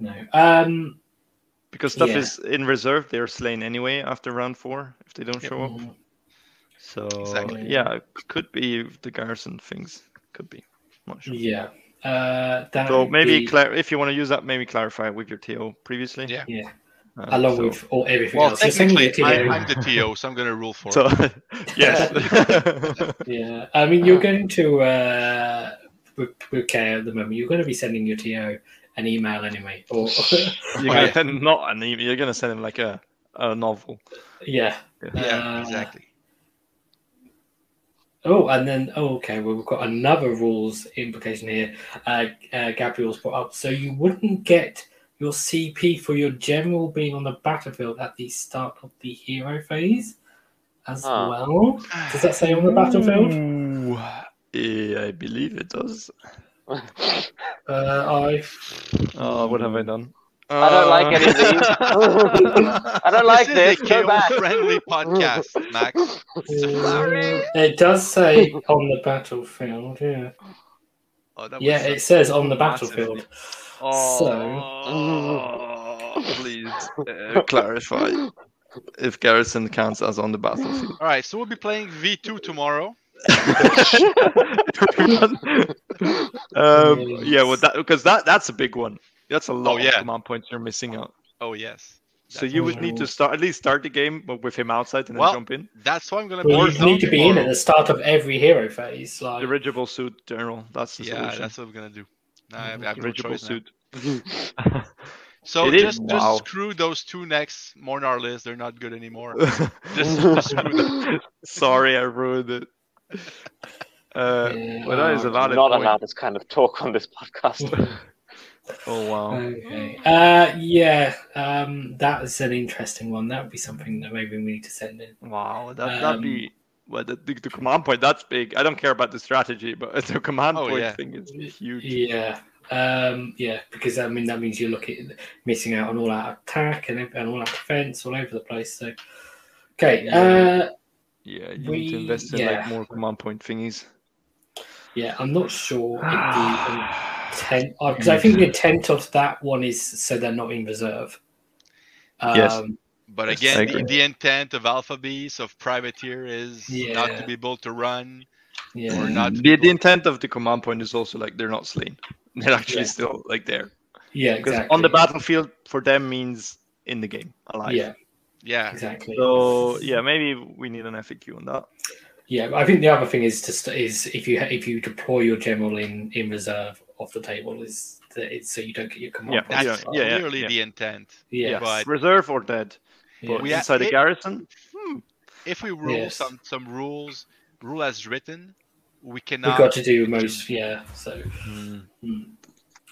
no. Um, because stuff yeah. is in reserve, they're slain anyway after round four if they don't show up. mm, So Exactly. yeah, it could be the garrison things. Could be. Not sure. yeah. Uh, that So maybe be- clar- if you want to use that, maybe clarify it with your TO previously. Yeah. yeah, Uh, along so- with all everything Well, else. You're technically, it to I, you. I'm the TO, so I'm gonna rule for So it. yes. Yeah, I mean, you're going to uh, with, with Kay at the moment. You're going to be sending your TO an email anyway, or you're Oh, gonna send not an email. You're gonna send him like a a novel. yeah. Yeah, Uh, exactly. Oh, and then oh, okay. Well, we've got another rules implication here. Uh, uh, Gabriel's brought up, so you wouldn't get your CP for your general being on the battlefield at the start of the hero phase as Ah. well. Does that say on the battlefield? Ooh, yeah, I believe it does. Uh, I Oh, what have I done? I don't like any of these. I don't like this. This is Go a back. KO-friendly podcast, Max. Uh, it does say on the battlefield. Yeah. Oh, that Yeah, it says on the Massive. battlefield. Oh, please uh, clarify if garrison counts as on the battlefield. All right, so we'll be playing V2 tomorrow. um, yeah, well, that because that that's a big one. That's a lot Oh, yeah. of command points you're missing out. Oh yes, So you would need to start at least start the game, with him outside and then Well, jump in. that's why I'm gonna. Well, be you need to be in at the start of every hero phase. Like, Dirigible suit, general. That's the Yeah, solution. that's what we're gonna do. Nah, I have, I have no Dirigible choice suit. So It is- just just wow. screw those two next more on our list. They're not good anymore. Just, just screw them. Sorry, I ruined it. Uh, Yeah. but that is a Oh, valid Not allowed this kind of talk on this podcast. Oh wow. Okay. Uh, yeah, um, that is an interesting one. That would be something that maybe we need to send in. Wow, that Um, that'd be well, the, the, the command point. That's big. I don't care about the strategy, but the command Oh, point yeah. thing is huge. Yeah. Um, yeah, because I mean that means you're looking missing out on all out attack and, and all out defense all over the place. So, okay, uh, Yeah, you need We- to invest in yeah. like more command point thingies. yeah, I'm not sure if the intent because I think the intent of that one is so they're not in reserve. Um, Yes. But again, the, the intent of Alpha Beast of Privateer is not to be able to run Yeah. or not. The, the intent of the command point is also like they're not slain. They're actually Yeah. still like there. Yeah, Because exactly. on the battlefield for them means in the game, alive. Yeah, yeah, exactly. So yeah, maybe we need an FAQ on that. Yeah, I think the other thing is to st- is if you if you deploy your general in in reserve off the table is that it's so you don't get your command. Yeah, that's as well. yeah, yeah, clearly yeah. the intent. yeah, Yes, but- reserve or dead. But We ha- inside the it- garrison, If we rule Yes. some some rules, rule as written, we cannot. We've got to do most. Yeah, so mm.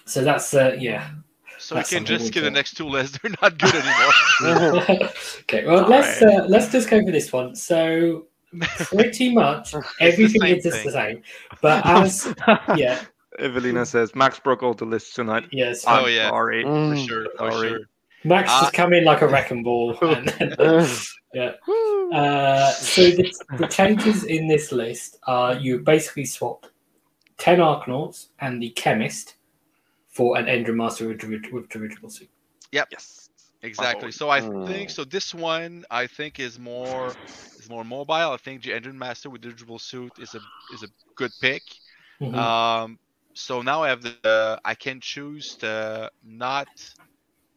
so that's uh, yeah. so we can something just we skip the next two less. They're not good anymore. okay, well let's uh, let's just go for this one. So pretty much everything same is just the same, but as yeah, Evelina says Max broke all the lists tonight. yes, Oh, I'm yeah. sorry. for Mm. sure, for Sorry. sure. Max Uh, just come in like a wrecking ball. And then, yeah. Uh, so the, the changes in this list are you basically swapped 10 Arkanauts and the Khemist for an Endrin Master with, dirig- with dirigible suit. Yep. Yes. Exactly. So I Hmm. think so. This one I think is more is more mobile. I think the Endrin Master with dirigible suit is a is a good pick. Mhm. Um, so now I have the I can choose to not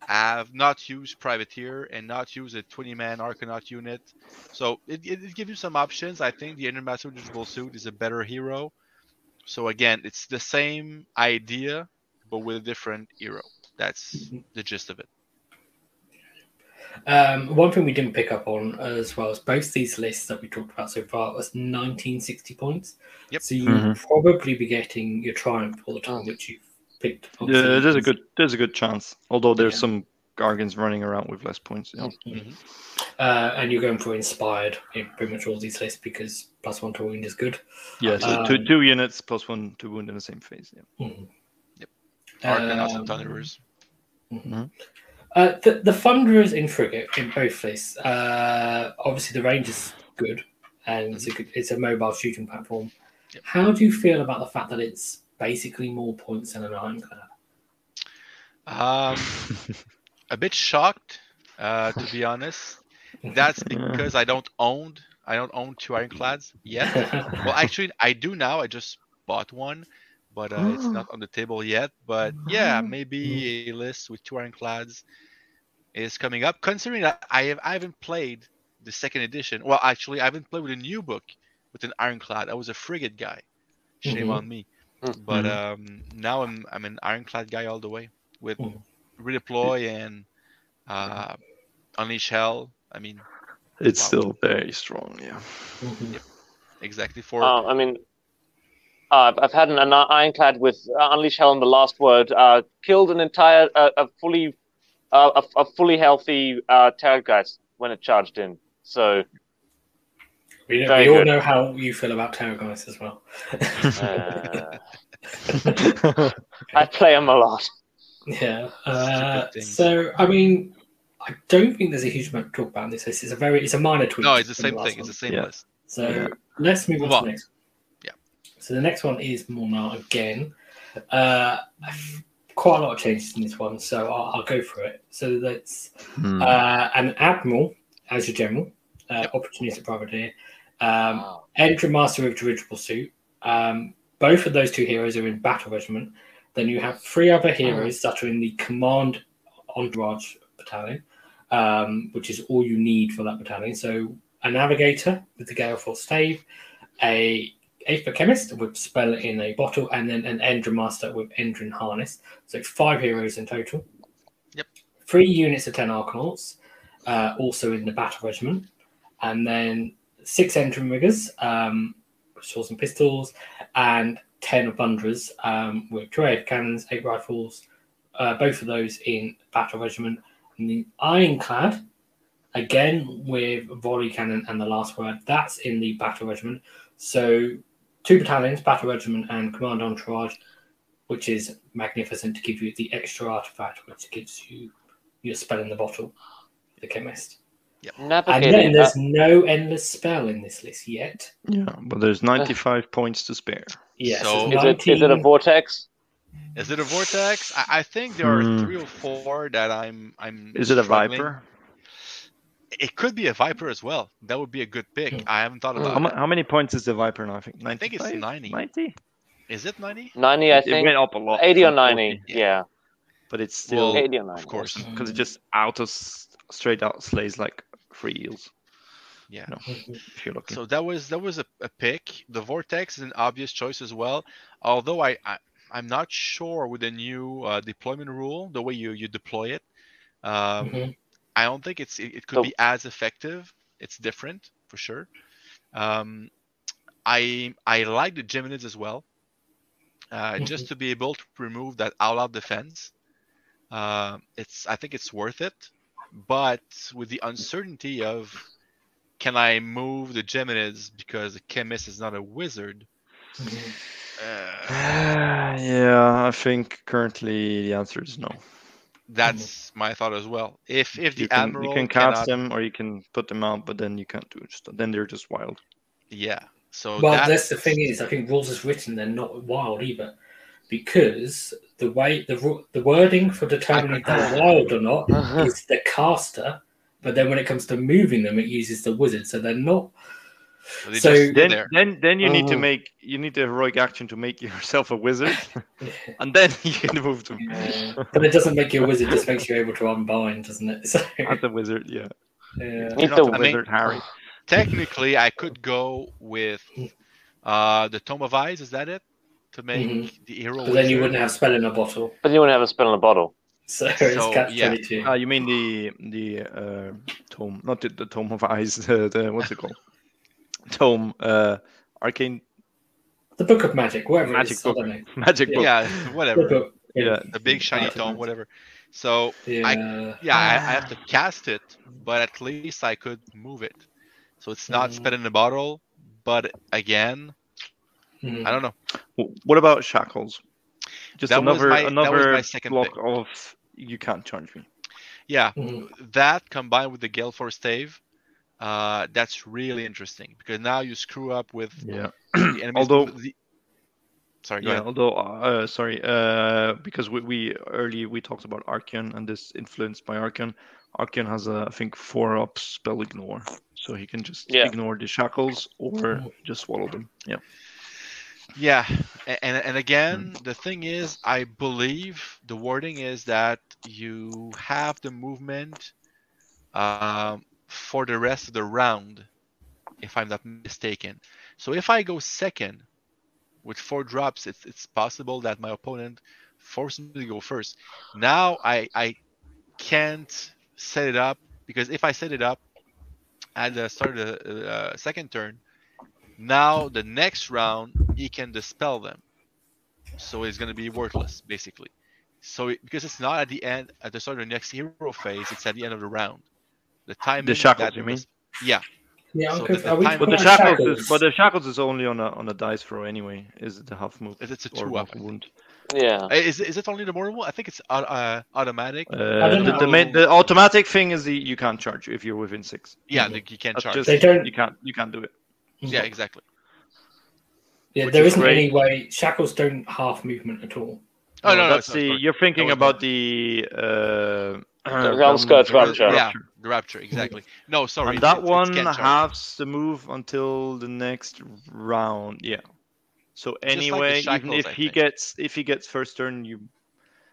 have not use privateer and not use a 20 man Arkanaut unit. So it, it, it gives you some options. I think the Endrin Master with suit is a better hero. So again, it's the same idea but with a different hero. That's the gist of it. Um, one thing we didn't pick up on as well as both these lists that we talked about so far was 1960 points. Yep. So you Mhm. probably be getting your triumph all the time, which you've picked. Yeah, obviously. there's a good there's a good chance. Although there's Yeah. some Gargants running around with less points. Yeah. Mhm. Uh, and you're going for inspired in pretty much all these lists because plus one to wound is good. Yeah, so Um, two, two units plus one to wound in the same phase. Yeah. Mhm. Yep. Arkanauts Um, and Thunderers. Uh, the, the Thunderers in frigate in both lists. Uh, obviously, the range is good, and it's a good, it's a mobile shooting platform. Yep. How do you feel about the fact that it's basically more points than an ironclad? Um, a bit shocked, uh, to be honest. That's because I don't own I don't own two ironclads yet. well, actually, I do now. I just bought one, but uh, it's not on the table yet. But yeah, maybe a list with two ironclads is coming up. Considering that I have I haven't played the second edition. Well, actually, I haven't played with a new book with an ironclad. I was a frigate guy. Shame Mhm. on me. Mhm. But um, now I'm I'm an ironclad guy all the way with Mhm. redeploy and uh, unleash hell. I mean, It's Wow. still very strong. Yeah. Mhm. exactly for Uh, I mean, uh, I've- I've had an, an ironclad with uh, Unleash Hell on the last word. Uh, killed an entire, uh, a fully, uh, a, a fully healthy uh, Terrorgeist when it charged in. So We, know, we all good. know how you feel about Terrorgeist as well. uh, I play them a lot. yeah. Uh, so, I mean, I don't think there's a huge amount to talk about in this list. It's a very, it's a minor tweak. no, it's the same last thing. It's the same Yeah. list. So Yeah. let's move, Move on on. to the next. So the next one is Mhornar again. Uh, quite a lot of changes in this one, so I'll, I'll go through it. So that's Hmm. uh, an admiral as your general, uh, opportunistic privateer, um, Wow. Endrin Master with dirigible suit. Um, both of those two heroes are in battle regiment. Then you have three other heroes that are in the command entourage battalion, um, which is all you need for that battalion. So a navigator with the Gale Force stave, a Aether-Khemist with spell in a bottle, and then an Endrin master with Endrin harness. So it's five heroes in total. Yep. Three units of ten Arkanauts, uh, also in the battle regiment, and then six Endrin riggers, um, with swords and pistols, and ten Thunderers um, with two AF cannons, eight rifles, uh, both of those in battle regiment. And the Ironclad, again with volley cannon and the last word, that's in the battle regiment. So two battalions, battle regiment and command entourage, which is magnificent to give you the extra artifact, which gives you your spell in the bottle, the Khemist. And Navigating. then uh, there's no endless spell in this list yet. Yeah, but there's 95 points to spare. Yes, So- there's is it is it a vortex? Is it a vortex? I, I think there are Hmm. three or four that I'm I'm. Is it a. Viper? It could be a Viper as well. That would be a good pick. Hmm. I haven't thought about How, it. how many points is the Viper now? I think I think it's 95? 90. 90? Is it 90? Ninety, I It think. went up a lot. Eighty or from ninety. 40, Yeah, But it's still Well, eighty or ninety. Of course. because it just out of straight out slays like three eels. Yeah. No, if you're lucky. So that was that was a, a pick. The Vortex is an obvious choice as well. Although I, I I'm not sure with the new uh, deployment rule, the way you you deploy it. Um, Mhm. I don't think it's it, it could So- be as effective. It's different for sure. Um, I I like the Geminids as well. Uh, just to be able to remove that all-out defense, uh, it's I think it's worth it. But with the uncertainty of can I move the Geminids because the Khemist is not a wizard? Mhm. Uh, yeah, I think currently the answer is no. That's my thought as well. If if the you can, admiral you can cast cannot- them or you can put them out, but then you can't do it. Just, Then they're just wild. yeah. So Well, that's, that's the thing is, I think rules is written they're not wild either, because the way the the wording for determining if they're wild or not uh-huh. is the caster, but then when it comes to moving them, it uses the wizard, so they're not. They so- just Then, then, then you need to Mhm. make you need the heroic action to make yourself a wizard, and then you can move to. Uh, but it doesn't make you a wizard; it just makes you able to unbind, doesn't it? So, As a wizard, yeah. yeah. You're not to- a I mean- wizard, Harry. Technically, I could go with uh, the Tome of Eyes. Is that it? To make Mhm. the hero. But then you wouldn't have spell in a bottle. But you wouldn't have a spell in a bottle. So, So, it's yeah. 22. Ah, you mean the the uh, tome, not the, the tome of eyes. The, the what's it called? Tome, uh, arcane the Book of Magic, whatever magic it is. I book. Magic book. Yeah, The whatever. book, Yeah. The big shiny Magic tome, book. whatever. So Yeah. yeah, I, I have to cast it, but at least I could move it. So it's not spit in the bottle, but again, Mhm. I don't know. What about shackles? Just That was another my- that was another my second block pick. of you can't charge me. Yeah, Mhm. that combined with the Gale Force Stave, uh, that's really interesting because now you screw up with Yeah. the. Although- the... sorry, go Yeah, ahead. although uh, sorry, uh, because we, we early we talked about Archaon and this influenced by Archaon. Archaon has a I think four up spell ignore, so he can just Yeah. ignore the shackles or just swallow them. Yeah. Yeah, and and again, Hmm. the thing is, I believe the wording is that you have the movement um, for the rest of the round, if I'm not mistaken. So if I go second with four drops, it's it's possible that my opponent forces me to go first. Now I I can't set it up because if I set it up at the start of the uh, second turn, now the next round he can dispel them, so it's gonna be worthless basically. So because it's not at the end at the start of the next hero phase, it's at the end of the round. The timing. shackles, that you mean? s- Yeah, Yeah, So the- the are we time- But the talking about shackles, is but the shackles is only on a on a dice throw anyway. Is it the half move? It's- it's a or two up, wound? Yeah. Uh, is is it only the mortal? I think it's uh, automatic. Uh, the, the main the automatic thing is the you can't charge if you're within six. yeah, Mhm. the, you can't charge. just They don't- you can't you can't do it. Yeah, exactly. Yeah, which there is isn't great. any way shackles don't half movement at all. Oh no, no, that's it's not the sorry. you're thinking about the uh, Realmscourge Rupture. Yeah, the rapture exactly. No, sorry. and that it's- it's one can't has to move until the next round. Yeah. So like the anyway, even if I he think. gets if he gets first turn, you.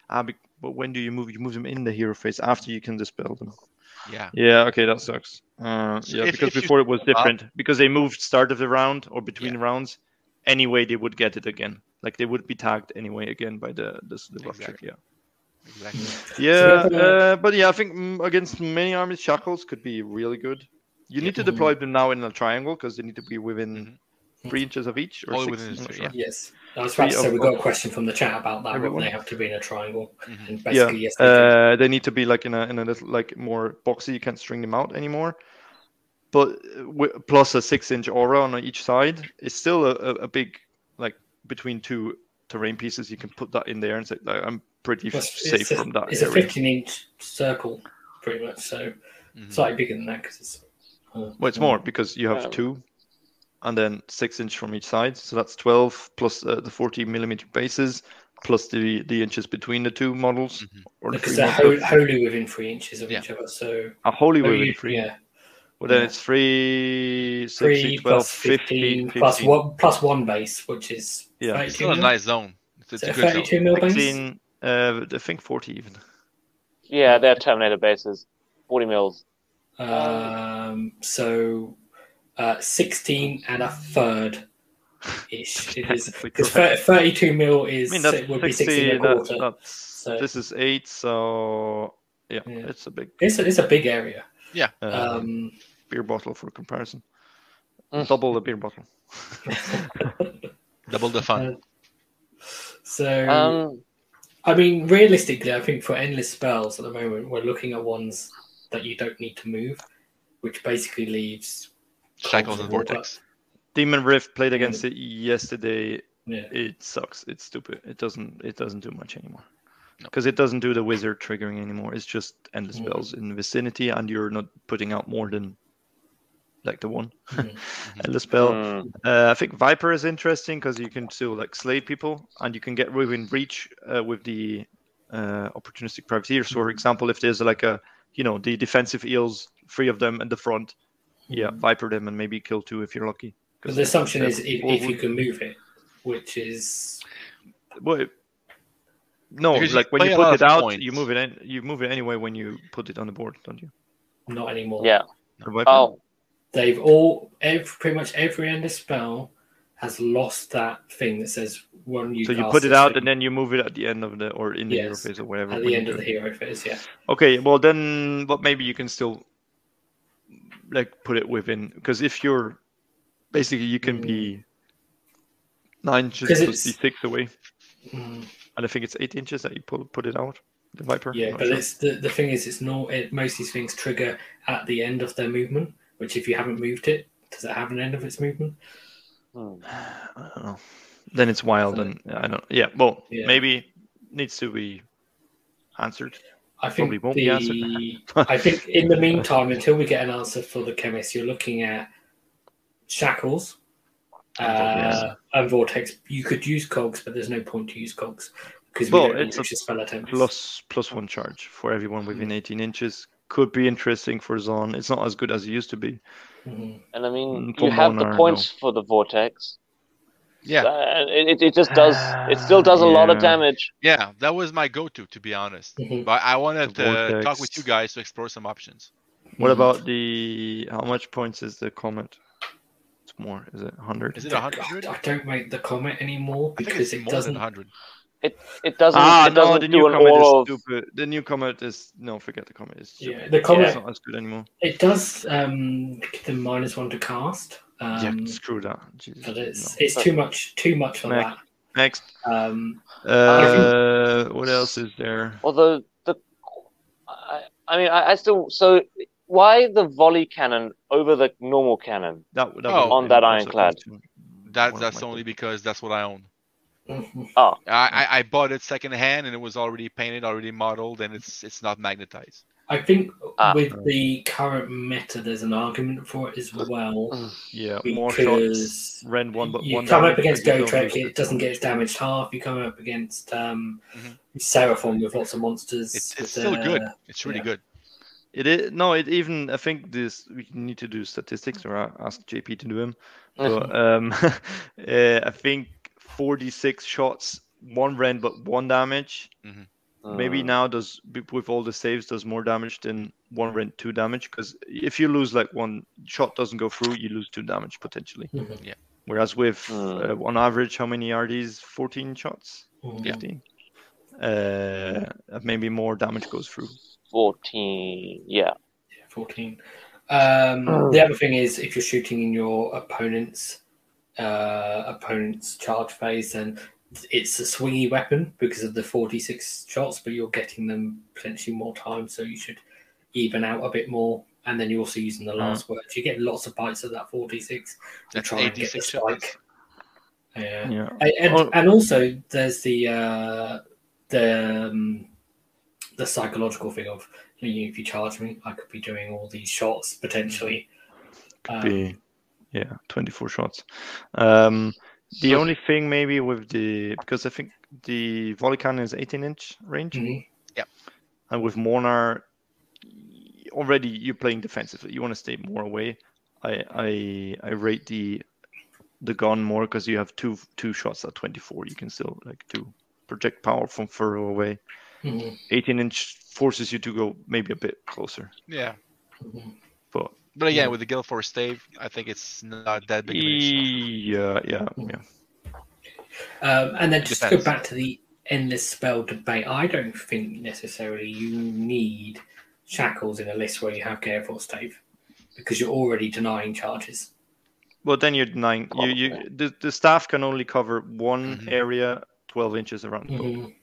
Ah, be- but when do you move? You move them in the hero phase after you can dispel them. Yeah. Yeah. Okay, that sucks. Uh, So yeah, if- because if you before it was step up- different because they moved start of the round or between Yeah. rounds. Anyway, they would get it again. Like they would be tagged anyway again by the the, the rough trick. Exactly. Yeah. Exactly. Yeah, uh, but yeah, I think mm, against many armies, shackles could be really good. You need to deploy them now in a triangle because they need to be within Mhm. three inches of each. Or Only six, within I'm the not three, sure. yeah. Yes. I was about to say we got a question from the chat about that. Everyone. they have to be in a triangle, Mhm. and Yeah, basically yes, they uh, they need to be like in a in a little like more boxy. You can't string them out anymore. But uh, wi- plus a six-inch aura on each side, is still a, a, a big like between two terrain pieces. You can put that in there and say like, I'm pretty f- It's- safe a, from that It's a 15 inch circle, pretty much. So Mhm. slightly bigger than that because it's. uh, Well, it's more because you have Um, two, and then six inch from each side, so that's twelve plus uh, the forty millimeter bases, plus the the inches between the two models, Mhm. or Because three they're models. ho- wholly within three inches of Yeah. each other. So A holy oh, within you- three. yeah, Well, then yeah. it's three, 60, three 12, plus 15, 15, plus 15. one plus one base, which is Yeah. It's 32 still a nice zone. It's, it's Is a it good zone. 32 mil base. 16, uh, I think 40 even. Yeah, they're Terminator bases. 40 mils. Um, so uh, 16 and a third ish. It is because 32 mil I is mean, that's it would be 16 and a quarter. that's, So- this is 8, so yeah, Yeah. it's a big It's a, it's a big area. Yeah. uh, Um, beer bottle for comparison. Mm. Double the beer bottle. Double the fun. so Um, I mean, realistically, I think for endless spells at the moment, we're looking at ones that you don't need to move, which basically leaves Shackles and vortex. Demon Rift played against it yesterday. Yeah. It sucks. It's stupid. It doesn't. It doesn't do much anymore. No. Because it doesn't do the wizard triggering anymore. It's just endless Mhm. spells in the vicinity, and you're not putting out more than like the one Mhm. endless spell. hmm. Uh, I think Viper is interesting because you can still like slay people, and you can get within reach uh, with the uh, opportunistic privateer. So, for example, if there's like a you know the defensive eels, three of them in the front, yeah, Viper them and maybe kill two if you're lucky. Because the assumption is if, if you can move it, which is Well, no, Because you like when you put it of out, points. you move it. In, you move it anyway when you put it on the board, don't you? not anymore. Yeah. Oh, They've all, every, pretty much every endless spell has lost that thing that says one you So you put it out the- and then you move it at the end of the or in the hero phase or whatever. at the end of the hero phase. Yeah. Okay, well then, but maybe you can still like put it within because if you're basically you can be nine inches plus d6 away, Mm. and I think it's eight inches that you put put it out. The viper. Yeah, but sure. it's the, the thing is, it's not. It, most of these things trigger at the end of their movement. Which, if you haven't moved it, does it have an end of its movement? Hmm. I don't know. Then it's wild, So- and I don't. Yeah, well, Yeah. maybe needs to be answered. I think Probably won't the. be answered. I think in the meantime, until we get an answer for the Khemist, you're looking at shackles. Uh, and vortex. You could use cogs, but there's no point to use cogs because we Well, don't it's a spell attempts. Plus plus one charge for everyone within 18 inches. Could be interesting for Zon. It's not as good as it used to be. Mhm. And I mean, Mm, you for have the Monar, points for the vortex. Yeah, Uh, it, it- it just does. It still does a lot of damage. yeah, that was my go-to, to be honest. Mhm. But I wanted The to talk with you guys to explore some options. What Mhm. about the how much points is the comet? It's more. Is it 100? Is it God, 100? I don't make the comment anymore I think because it's it more doesn't. 100. It doesn't. ah, it doesn't no, the do new an is of. stupid. The new comet is no, forget the comet. It's Yeah, stupid. the comet. It's not as good anymore. It does um, give them minus one to cast. Um, yeah, screw that. Jesus, but it's no. it's too much too much for Next. that. Next. Um, Uh, what else is there? Although the, I, I mean, I, I still. So why the volley cannon over the normal cannon? That, that Oh. On that ironclad. question. That, One that's only because that's what I own. Oh, I, I, I bought it second hand and it was already painted, already modeled, and it's it's not magnetized. I think Ah. with the current meta, there's an argument for it as well Yeah, more shots. because Rend one, but you one. come up against Gotrek, don't Gotrek, lose it doesn't get its damaged half. You come up against um, Mhm. Seraphon with lots of monsters. It's, with, it's still uh, good. It's really yeah. good. It is no. It even I think this we need to do statistics or ask JP to do them. But um, uh, I think 46 shots, one rend but one damage. Maybe Mm. now does with all the saves does more damage than one rend two damage because if you lose like one shot doesn't go through, you lose two damage potentially. Mhm. Whereas with Hmm. uh, on average, how many are these? 14 shots, Mhm. 15. Uh, maybe more damage goes through. fourteen. Yeah. 14. Um, the other thing is if you're shooting in your opponent's uh, opponent's charge phase, then it's a swingy weapon because of the 46 shots, but you're getting them potentially more time, so you should even out a bit more. And then you're also using the last word. You get lots of bites of that 46 to That's try and get the 86 shots. spike. Yeah. Yeah. And, and, and also, there's the uh, the um, the psychological thing of you know, if you charge me, I could be doing all these shots potentially. Um, be yeah 24 shots um the only thing maybe with the because i think the volley cannon is 18 inch range mhm. and with Mhornar already you're playing defensively you want to stay more away i i i rate the the gun more because you have two two shots at 24 you can still like do project power from further away Mhm. 18 inch forces you to go maybe a bit closer Yeah. Mhm. But But again, Yeah. with the Gale Force stave, I think it's not that big of an issue. yeah yeah yeah Um, and then just to go back to the endless spell debate, I don't think necessarily you need shackles in a list where you have Gale Force stave because you're already denying charges. Well, then you're denying you. You the, the staff can only cover one Mhm. area, twelve inches around. the boat. Mhm.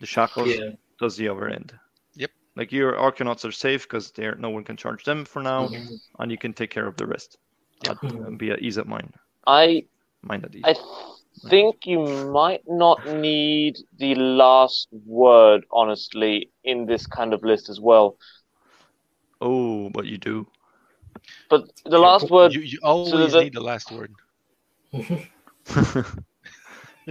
The shackles Yeah. does the other end. Yep. Like your Arkanauts are safe because they're no one can charge them for now, Mhm. and you can take care of the rest. Yep. At- and be at ease of mine. I Mind at ease. I think you might not need the last word, honestly, in this kind of list as well. Oh, but you do. But the last word, You, you always the- need the last word.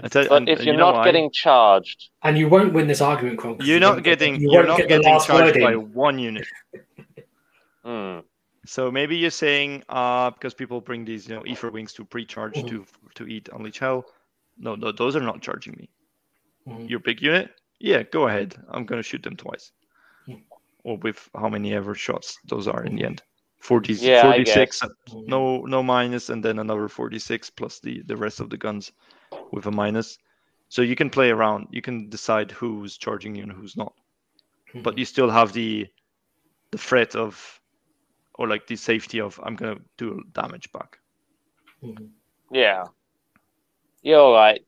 I tell, but and- if you're you know not why? getting charged, And you won't win this argument, Kron. 'cause you're not won't get the- getting you you're won't get the getting last charged word by one unit. hmm, So maybe you're saying uh because people bring these you know Aetherwings to pre-charge Mhm. to to eat unleash hell. No, no, those are not charging me. Mhm. Your big unit, yeah, go ahead. I'm gonna shoot them twice, or with how many ever shots those are in the end. 40, Yeah, I 46, Mhm. no no minus, and then another 46 plus the the rest of the guns. With a minus. So you can play around. You can decide who's charging you and who's not. But you still have the the threat of or like the safety of I'm gonna do damage back. Mhm. Yeah. You're all right.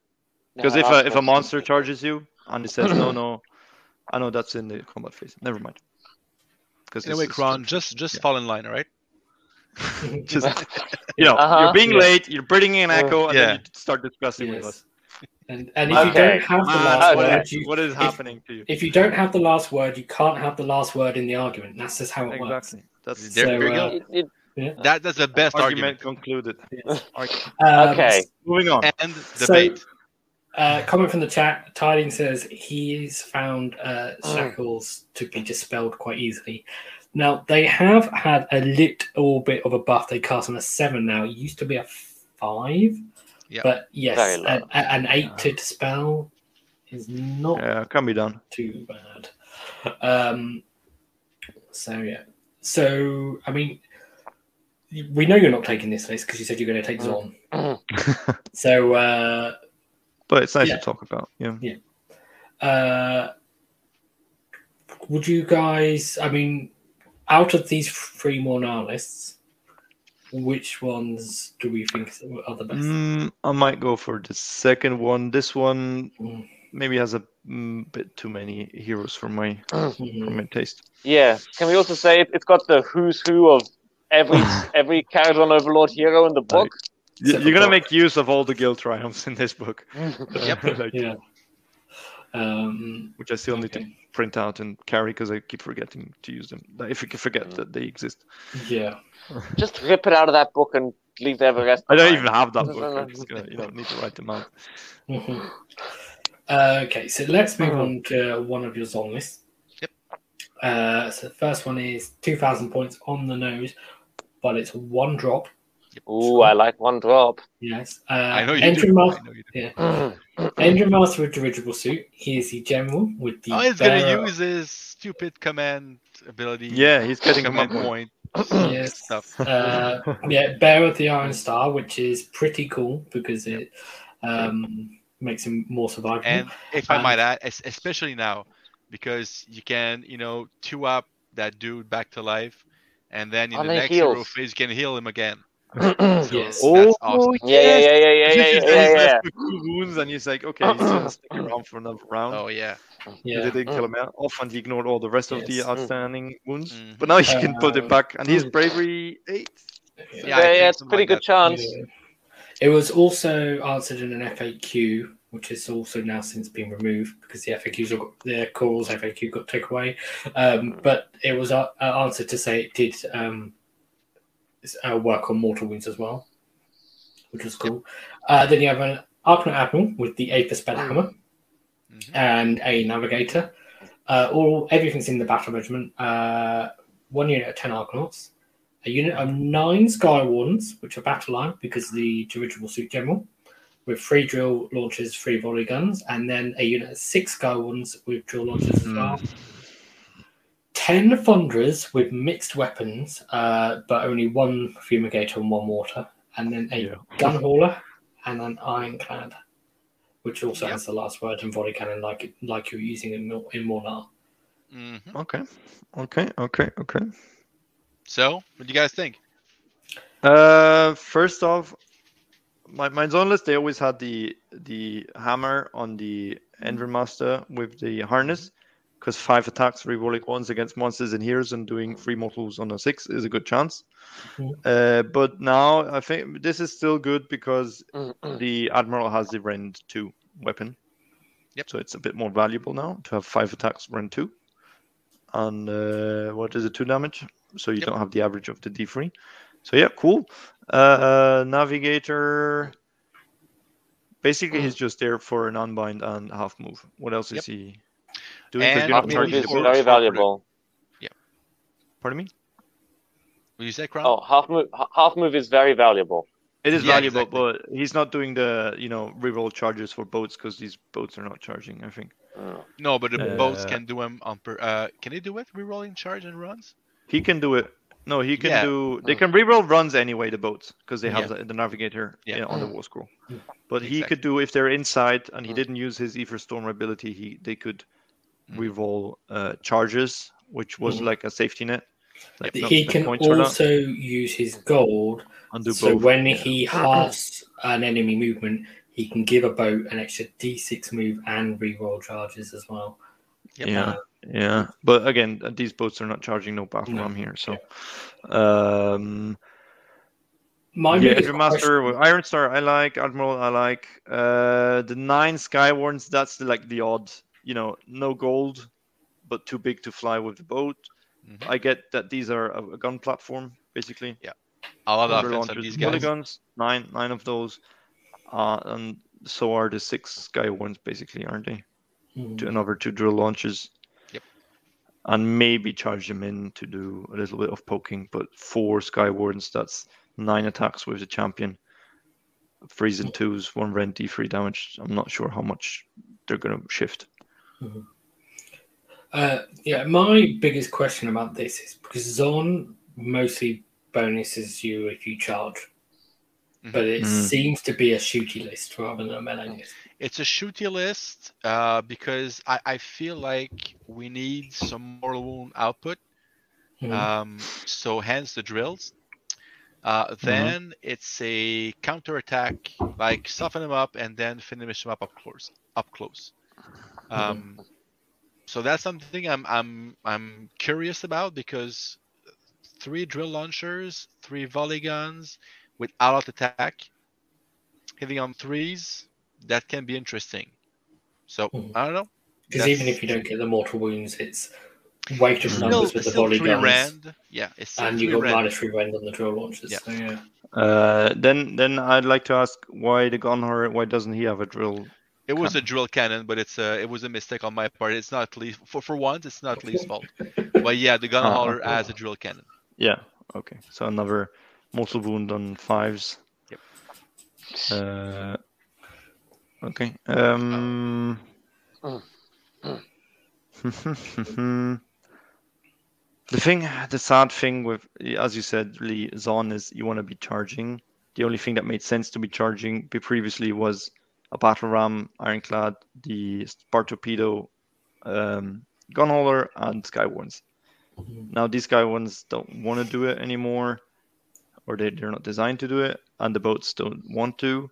Because No, if a if a monster charges you and it says no no, I know that's in the combat phase. Never mind. Because Anyway, Kron, just just yeah. fall in line, all right? just you know Uh-huh. you're being Yeah. late, you're breathing in Uh, echo, and yeah. then you start discussing with us. And, and if you don't have the last what, word, you, what is if- happening to you? if you don't have the last word, you can't have the last word in the argument. That's just how it works. Exactly. That's There, So, there you go. uh, It- it- That that's the best argument, argument. concluded. Yes. Um, Okay. Moving on. And So- debate. Uh, comment from the chat. Tiding says he's found uh, Oh. shackles to be dispelled quite easily. Now they have had a little bit of a buff. They cast on a seven now. It used to be a five, Yeah. but yes, Very low. an, an eight to dispel is not Yeah, can be done. too bad. Um, so yeah. So I mean, we know you're not taking this list because you said you're going to take Zon. So uh, But it's nice Yeah. to talk about. Yeah. uh, would you guys? I mean, out of these three Mhornar lists, which ones do we think are the best? Mm, I might go for the second one. This one Mm. maybe has a mm, bit too many heroes for my for Mhm. my taste. yeah. Can we also say it, it's got the who's who of every every Kharadron Overlord hero in the book? You- Except You're gonna Brokk. make use of all the guild triumphs in this book. Yep. Like, Yeah. Um, Which I still need to print out and carry because I keep forgetting to use them. Like, If you can forget that they exist. Yeah. Just rip it out of that book and leave the rest. I don't even have that book. I'm just gonna, you know, need to write them out. Mhm. Uh, okay, so let's move Mhm. on to one of your Zon lists. Yep. Uh, so the first one is 2,000 points on the nose, but it's one drop. Ooh, I like one drop. Yes. Uh, I know you Engine do. Master, I know you do. yeah. Mm. Engine with dirigible suit. He is the general with the. Oh, he's gonna use his stupid command ability. Yeah, he's getting a command point. point. Yes. stuff. Uh, yeah, Bear of the Iron Star, which is pretty cool because it um, makes him more survivable. And if I Um, might add, especially now, because you can, you know, two up that dude back to life, and then in Oh, the and he next hero heals. phase you can heal him again. Yeah, So Yes. that's Oh, awesome. yeah, yeah, yeah, yeah, yeah, He's yeah, yeah, yeah. two wounds, and he's like, okay, he's gonna stick around for another round. Oh yeah. yeah. They didn't kill him off, and he ignored all the rest of the Yes. outstanding wounds. Mhm. But now you can put Uh, it back, and he's bravery eight. Yeah, Yeah, yeah, it's a pretty like good that. chance. Yeah. It was also answered in an FAQ, which has also now since been removed because the FAQs are, the calls FAQ got taken away. Um, but it was uh, uh, answered to say it did um, s- uh, work on mortal wounds as well, which was cool. Uh, then you have an Arkanaut Admiral with the Aethersped Hammer Mhm. and a Navigator. Uh, all everything's in the battle regiment. Uh, one unit of ten Arkanauts, a unit of nine Sky Wardens, which are battle line because of the dirigible suit general, with three drill launchers, three volley guns, and then a unit of six Sky Wardens with drill launchers as well. Ten Thunderers with mixed weapons, uh, but only one fumigator and one mortar, and then a Yeah. gun hauler and an ironclad, which also Yep. has the last word and volley cannon, like like you're using in Mil- in Mhornar. Mhm. Okay, okay, okay, okay. So, what do you guys think? Uh, first off, my my Zon list they always had the the hammer on the Endrin Master with the harness, because five attacks, three rolling ones against monsters and heroes, and doing three mortals on a six is a good chance. Mhm. Uh, but now I think this is still good because Mm-mm. the admiral has the rend two weapon. Yep. So it's a bit more valuable now to have five attacks, rend two. And uh, what is it, two damage? So you Yep. don't have the average of the D3. So yeah, cool. Uh, uh, navigator. Basically, he's just there for an unbind and half move. What else Yep. is he doing? 'Cause And you're Half move is the for- boat. very valuable. Yeah. Pardon me. Will you say Crown? Oh, half move. Half move is very valuable. It is Yeah, valuable, exactly. but he's not doing the you know reroll charges for boats because these boats are not charging. I think Mm. No, but the boats Uh, can do them on per. Uh, can they do it? Rerolling charge and runs? he can do it No, he can Yeah. do. They can reroll runs anyway. The boats because they have Yeah. the, the navigator Yeah. uh, on the Mm. war scroll. But he could do if they're inside and he Mm. didn't use his Ether Storm ability. He they could Mm. reroll uh, charges, which was Mm. like a safety net. Like, no- he can also use his gold. So both. when yeah. he halves an enemy movement, he can give a boat an extra D6 move and reroll charges as well. Yep. Yeah, yeah. But again, uh, these boats are not charging no battle No, ram here. So, um, My yeah, Master, question- Iron Star, I like Admiral, I like uh, the nine Skywarns. That's the, like the odd, you know, no gold, but too big to fly with the boat. Mhm. I get that these are a, a gun platform basically. Yeah. A lot of offense launchers, these guys. polygons, nine, nine of those, uh, and so are the six Skywarns basically, aren't they? Hmm. to another two drill launches. Yep. And maybe charge them in to do a little bit of poking, but four Skywardens, that's nine attacks with the champion. Freezing twos, one rend D3 damage. I'm not sure how much they're gonna shift. Uh, yeah, my biggest question about this is because Zon mostly bonuses you if you charge, but it Mhm. seems to be a shooty list rather than a melee list. It's a shooty list uh, because I, I feel like we need some more wound output. Mhm. Um, so hence the drills. Uh, then it's a counter attack, like soften them up and then finish them up up close. Up close. Um, so that's something I'm I'm I'm curious about because three drill launchers, three volley guns with all-out attack, hitting on threes, that can be interesting. So Mhm. I don't know. Because even if you don't get the mortal wounds, it's weight of Still, numbers with the volley three guns, rend. Yeah, it's and you got rend. minus three rend on the drill launchers. Yeah. So yeah, Uh, then, then I'd like to ask why the Gunhauler, why doesn't he have a drill? It was a drill cannon, but it's a it was a mistake on my part. It's not Lee's for for once. It's not Lee's fault. But yeah, the gun Ah, hauler okay. has a drill cannon. Yeah, okay. So another mortal wound on fives. Yep. Uh, okay. Um. The thing, the sad thing with, as you said, Lee, Zon is you want to be charging. The only thing that made sense to be charging be previously was a battle ram, ironclad, the Spar torpedo, um, gunhauler, and skywarns. Mhm. Now these Skywarns don't want to do it anymore, or they, they're not designed to do it, and the boats don't want to.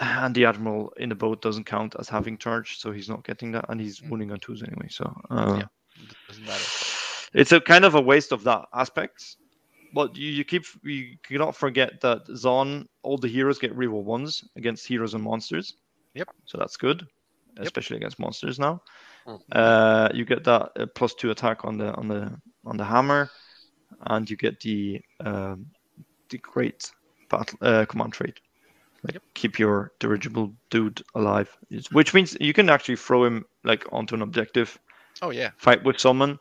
And the admiral in the boat doesn't count as having charge, so he's not getting that, and he's Mm. winning on twos anyway. So uh, Yeah. Doesn't matter. it's a kind of a waste of that aspect. But you, you keep you cannot forget that Zon, all the heroes get reroll ones against heroes and monsters. Yep. So that's good, Yep. especially against monsters now. Mhm. Uh, you get that uh, plus two attack on the on the on the hammer, and you get the um, the great battle uh, command trait. Like Yep. keep your dirigible dude alive, which means you can actually throw him like onto an objective Oh yeah. fight with someone.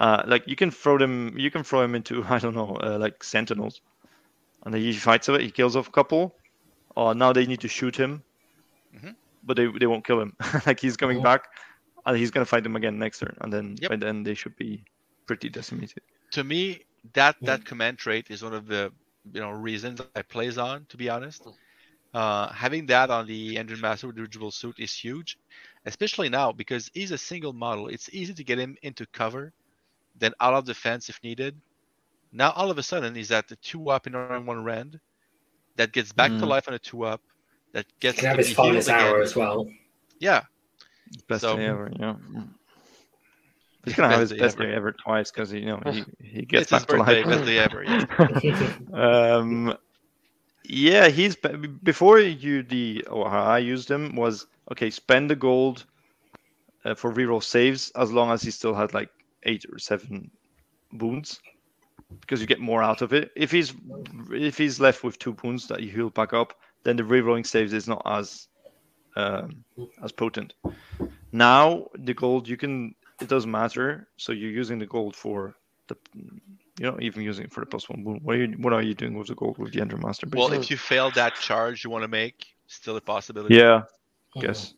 Uh, like you can throw them, you can throw him into I don't know, uh, like sentinels, and then he fights it. He kills off a couple. Oh, now they need to shoot him, Mhm. but they they won't kill him. like he's coming Mhm. back, and he's gonna fight them again next turn, and then Yep. by then they should be pretty decimated. To me, that Yeah. that command trait is one of the you know reasons I plays on. To be honest, uh, having that on the Endrin Master with dirigible suit is huge, especially now because he's a single model. It's easy to get him into cover, then out of defense if needed. Now all of a sudden he's at the two up in on one rend, that gets back to Mm. life on a two up, that he gets can have his be healed finest hour as well. Yeah, Best So- day ever, yeah. He's gonna have his Best day ever. day ever twice because you know he, he gets it's his back to birthday, life. best day ever. Yeah. um, yeah, he's before you the or how I used him was okay. Spend the gold uh, for reroll saves as long as he still had like eight or seven wounds, because you get more out of it. If he's if he's left with two wounds that you heal back up, then the rerolling saves is not as um, as potent. Now the gold you can it doesn't matter. So you're using the gold for the you're not even using it for the plus one wound. What are you what are you doing with the gold with the Endrin Master? Well, if you fail that charge you want to make, still a possibility. yeah, guess.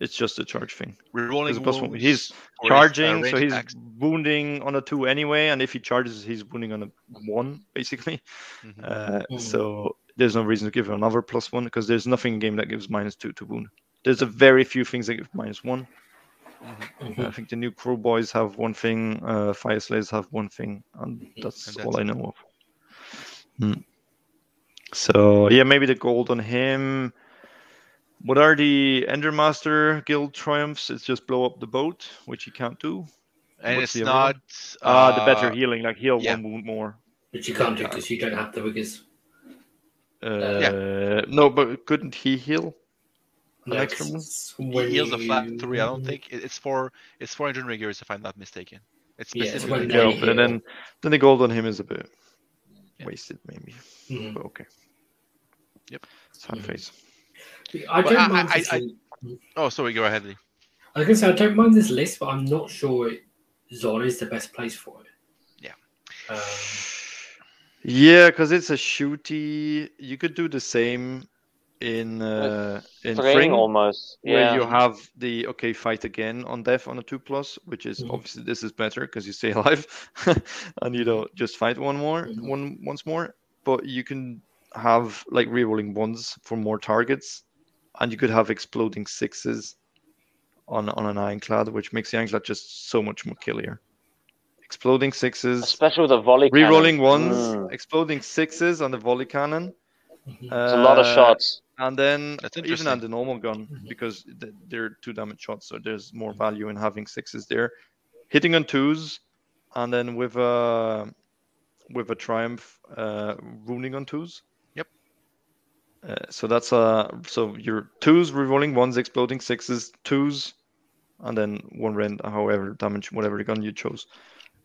It's just a charge thing. Rerolling Because plus one, he's for his, charging, so he's attacks. wounding on a two anyway, and if he charges, he's wounding on a one basically. Mhm. Uh, Mhm. So there's no reason to give him another plus one because there's nothing in game that gives minus two to wound. There's a very few things that give minus one. Mhm. I think the new Kruleboyz have one thing, uh, Fyreslayers have one thing, and that's, And that's all I know of. Hmm. So yeah, maybe the gold on him. What are the Endrin Master Guild triumphs? It's just blow up the boat, which you can't do. and what's it's the other one? not. Ah, the better uh, healing, like heal yeah. one wound more. Which you can't do because you don't have the riggers. Uh, No, but couldn't he heal? An No, extra one? 'cause He heals a flat three. I don't think it's for it's four hundred Endrinriggers if I'm not mistaken. It's Yeah, it's specifically when for- they Yeah, but then then the gold on him is a bit Yeah. wasted, maybe. Mhm. But okay. Yep. Sad Mhm. face. I don't I- mind. I- this I- list. Oh, sorry. Go ahead, Lee. I was gonna say I don't mind this list, but I'm not sure it, Zon is the best place for it. Yeah. Um, Yeah, because it's a shooty. You could do the same in uh, in Thryng Fring, almost. where you have the okay fight again on death on a two plus, which is Mhm. obviously this is better because you stay alive and you don't just fight one more Mhm. one once more. But you can have like rerolling ones for more targets, and you could have exploding sixes on on an ironclad, which makes the ironclad just so much more killier. Exploding sixes, Especially with a volley cannon. rerolling ones, Mm. exploding sixes on the volley cannon. mhm. It's a lot of Uh, shots. And then That's even on the normal gun, Mhm. because they're two damage shots, so there's more value in having sixes there. Hitting on twos, and then with a with a triumph, uh, ruining on twos. Uh, so that's uh so your twos rerolling ones, exploding sixes, twos, and then one rend, however damage, whatever gun you chose,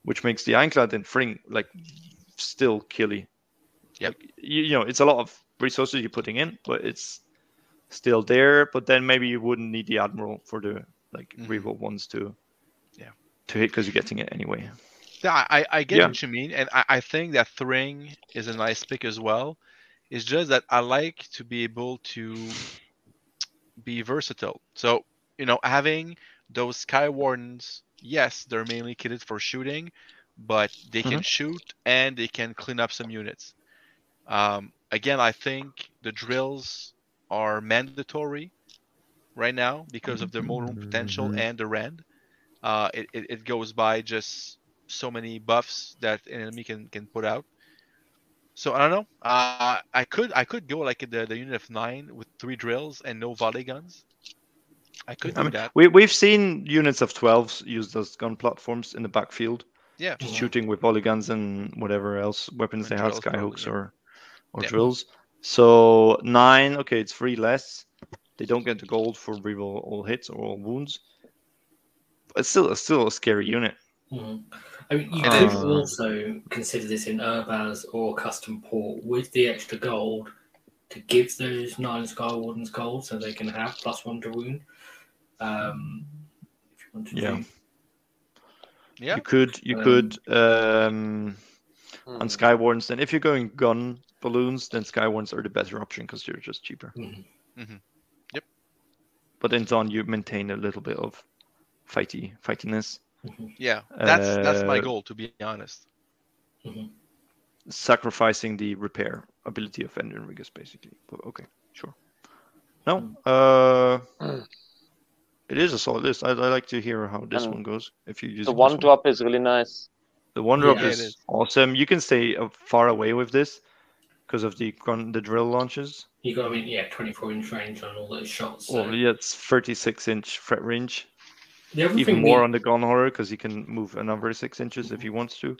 which makes the ironclad and fring like still killy. yeah Like, you, you know, it's a lot of resources you're putting in, but it's still there. But then maybe you wouldn't need the admiral for the like reroll ones to Yeah. to hit because you're getting it anyway. Yeah, I, I get Yeah. what you mean, and I, I think that Thryng is a nice pick as well. It's just that I like to be able to be versatile. So, you know, having those Sky Wardens, yes, they're mainly kitted for shooting, but they can shoot and they can clean up some units. Um, again, I think the drills are mandatory right now because of their more room potential Mhm. and the rend. Uh, it, it, it goes by just so many buffs that an enemy can, can put out. So I don't know. Uh, I could I could go like the, the unit of nine with three drills and no volley guns. I could do mean, that. we we've seen units of 12s use those gun platforms in the backfield, Yeah. just Mhm. shooting with volley guns and whatever else weapons And they have, drills skyhooks yeah. or or Yeah. drills. So nine, okay, it's three less. They don't get the gold for reroll all hits or all wounds. But it's still it's still a scary unit. Mhm. I mean, you It could is. also consider this in Urbaz or Custom Port with the extra gold to give those nine Sky Wardens gold so they can have plus one to wound. Um, if you want to Yeah. do. Yeah. You could you Um, could um Hmm. on Skywardens. Then if you're going gun balloons, then Skywardens are the better option because they're just cheaper. Mhm. But in Zon you maintain a little bit of fighty fightiness. Yeah. That's that's my Uh, goal to be honest. sacrificing the repair ability of Endrinriggers, basically. But okay, sure. No, uh, Mm. it is a solid list. I, I like to hear how this And one goes. If you use The one drop is really nice. the one drop Yeah, is, it is. awesome. You can stay uh, far away with this because of the gun, the drill launches. You got, I mean, yeah, 24 inch range on all those shots. So. Well, yeah, it's 36 inch threat range. The other Even thing more we- on the gun hauler because he can move another six inches if he wants to.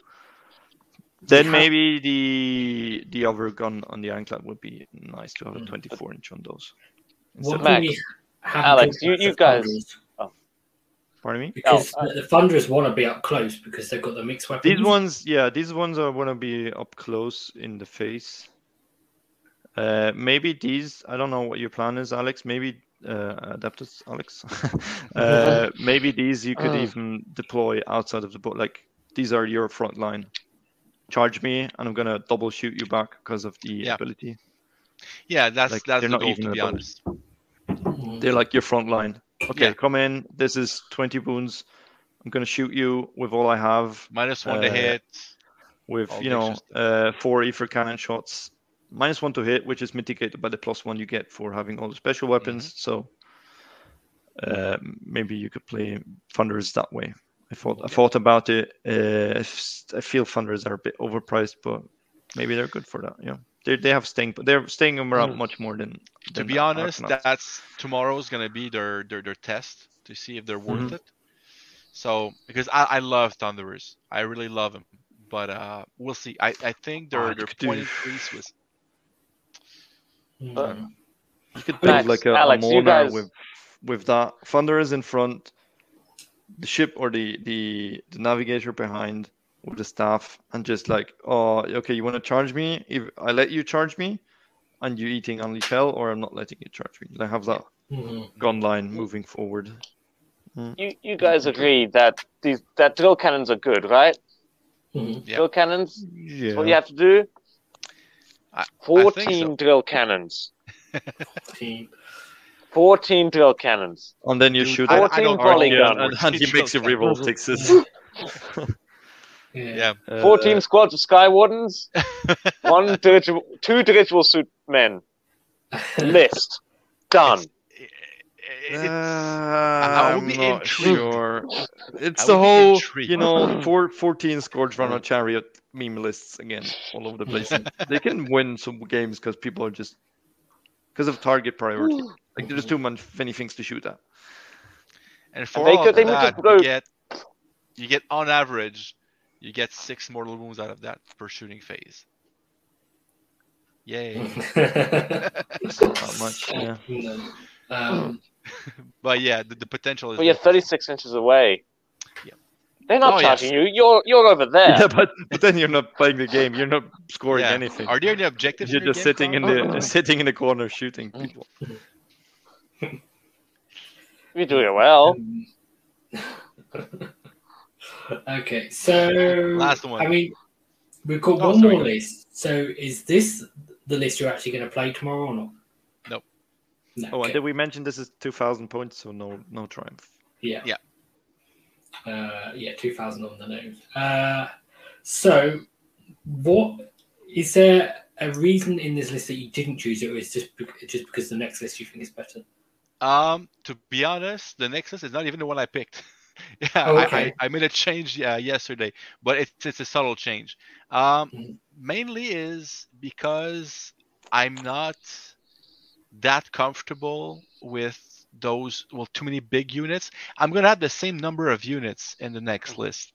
Then have- maybe the the other gun on the ironclad would be nice to have a Mm. 24 inch on those. What Max, can we have Alex, you- you guys- Pardon me? Because Oh, the, the Thunderers want to be up close because they've got the mixed weapons. These ones, yeah, these ones are want to be up close in the face. Uh, maybe these. I don't know what your plan is, Alex. Maybe uh, Adeptus, Alex. uh, maybe these you could Mm. even deploy outside of the boat. Like these are your front line. Charge me, and I'm gonna double shoot you back because of the Yeah. ability. Yeah, that's Like, that's they're the not goal even to be a double. honest. Mhm. They're like your front line. okay, Yeah. come in. This is 20 wounds. I'm gonna shoot you with all I have. Minus one to Uh, hit. with All you know vicious. uh, four Aethercannon shots, minus one to hit, which is mitigated by the plus one you get for having all the special weapons. Mm-hmm. So uh, maybe you could play thunders that way. I thought I thought about it. Uh, I f- I feel thunders are a bit overpriced, but maybe they're good for that. Yeah, they they have sting, but they're staying them around Mm. much more than. To than be honest, Arkanauts. that's tomorrow's gonna be their their, their test to see if they're worth Mhm. it. So because I, I love Thunderers, I really love them, but uh, we'll see. I, I think their you their could do- point increase was Mm. You could Max, build like a, Alex, a Mona guys- with with that Thunder is in front, the ship or the the the navigator behind with the staff, and just like, oh, okay, you want to charge me? If I let you charge me, and you eating only hell, or I'm not letting you charge me. I have that Mhm. gun line moving forward. You you guys agree that these that drill cannons are good, right? Mhm. Yeah. Drill cannons. Yeah. That's what you have to do. I- I Fourteen so. drill cannons. Team. Fourteen drill cannons. And then you Dude, shoot I- I Fourteen don't volley argue guns. and, and he Drill makes you cannon. reroll sixes. Yeah. yeah. Uh, Fourteen squads of sky wardens. One dirigible, two dirigible suit men. List done. It's, Uh, I would I'm be not intrigued. sure. It's the whole, you know, four, 14 Scourge Runner Chariot meme lists again, all over the place. They can win some games because people are just because of target priority. Like there's too many things to shoot at. and for they all could- of they need to that, you get you get on average, you get six mortal wounds out of that per shooting phase. Yay! It's not much. Yeah. Um, but yeah, the, the potential is. But you're there. 36 inches away. Yeah. They're not Oh, yes. charging you. You're you're over there. Yeah, but, but then you're not playing the game. You're not scoring Yeah. anything. Are there any objectives? You're just game, sitting in Carl? the oh, sitting in the corner shooting mm. people. You're doing it well. okay, so Last one. I mean, we've got Oh, one sorry. more list. So, is this the list you're actually going to play tomorrow or not? Nope. No. Oh, okay. and did we mention this is 2,000 points, so no no triumph. Yeah. Yeah. Uh, yeah, 2000 on the nose. Uh, so, what is there a reason in this list that you didn't choose it, or is just bec- just because the next list you think is better? Um, to be honest, the Nexus is not even the one I picked. yeah, Oh, I- okay. I, I made a change uh, yesterday, but it's it's a subtle change. Um, Mhm. mainly is because I'm not that comfortable with those well too many big units. I'm gonna have the same number of units in the next list,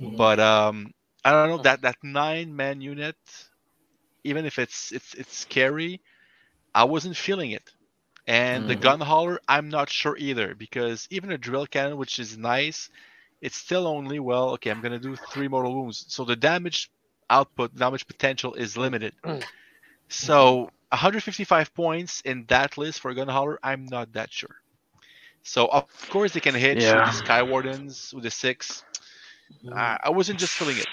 Mhm. but um, I don't know that that nine man unit, even if it's it's it's scary, I wasn't feeling it. And the Mhm. gun hauler, I'm not sure either because even a drill cannon, which is nice, it's still only well, okay, I'm gonna do three mortal wounds, so the damage output, damage potential is limited. Mm. So 155 points in that list for a gun hauler, I'm not that sure. So of course they can hit shoot Yeah. the Sky Wardens with the six. Mhm. I, I wasn't just feeling it.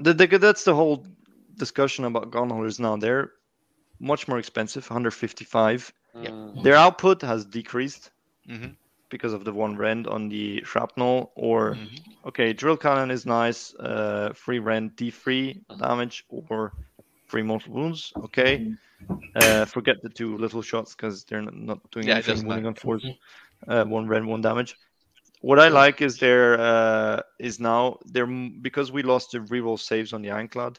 The, the, that's the whole discussion about gun haulers now. They're much more expensive, 155. Yeah. Mm. Their output has decreased Mhm. because of the one rend on the shrapnel. Or Mhm. okay, drill cannon is nice, uh, free rend, D3 damage, or free mortal wounds. Okay, Mhm. Uh, forget the two little shots because they're not, not doing Yeah, anything. doesn't on force, Mhm. uh, one rend, one damage. What I like is there uh, is now there because we lost the reroll saves on the ironclad.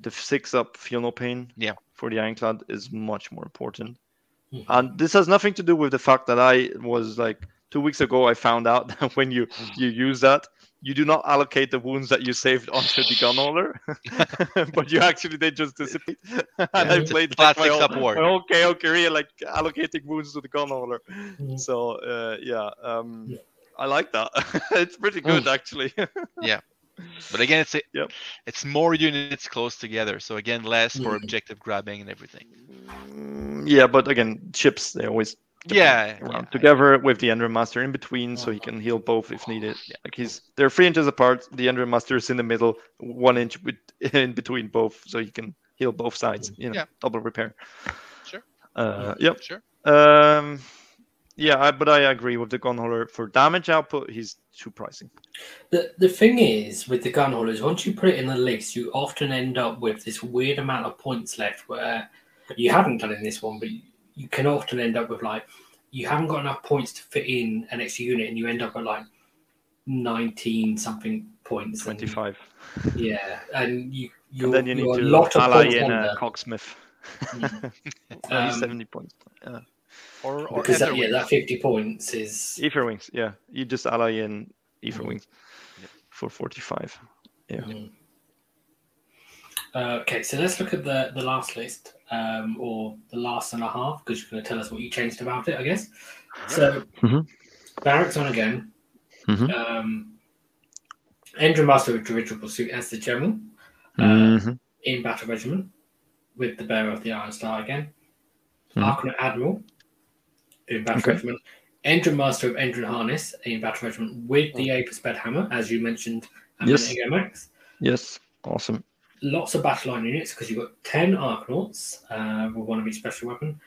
The six up feel no pain. Yeah. For the ironclad is much more important. Mhm. And this has nothing to do with the fact that I was like two weeks ago. I found out that when you you use that, you do not allocate the wounds that you saved onto the gun hauler, but you actually they just dissipate. and I It's played like my six whole, upward. my whole KO career like allocating wounds to the gun hauler. Mhm. So uh, yeah, um, Yeah. I like that. it's pretty good actually. Yeah, but again, it's a, Yep. it's more units close together. So again, less for objective grabbing and everything. Mm, yeah, but again, chips they always Yeah, around yeah. together with the Endrin Master in between, so he can heal both if needed. Like he's they're three inches apart. The Endrin Master is in the middle, one inch with, in between both, so he can heal both sides. You know, Yeah. double repair. Sure. Uh, yep. Sure. Um, Yeah, I, but I agree with the gunhauler for damage output. He's too pricing. The the thing is with the gun haulers, once you put it in the list, you often end up with this weird amount of points left where you haven't done in this one, but you can often end up with like you haven't got enough points to fit in an extra unit, and you end up at like nineteen something points. and- Twenty-five. yeah, and you you and then you need a to lot of ally points in a cocksmith. Mm. Um, seventy points. Yeah. Or, or because that, yeah, that fifty points is Aetherwings. Yeah, you just ally in ether Mhm. wings for forty-five. Yeah. Mhm. Uh, okay, so let's look at the, the last list, um, or the last and a half, because you're going to tell us what you changed about it, I guess. So, Mhm. Barak-Zon again. Mhm. Um, Endrin Master with dirigible suit as the general uh, Mhm. in Battle Regiment with the bearer of the Iron Star again. Mhm. Arkanaut Admiral in Battle Okay. Regiment. Endrin Master of Endrin Harness in Battle Regiment with the Aethersped Hammer, as you mentioned a Yes. minute ago, Max Yes. Awesome. Lots of battle line units because you've got 10 Arkanauts uh, with one of each special weapon,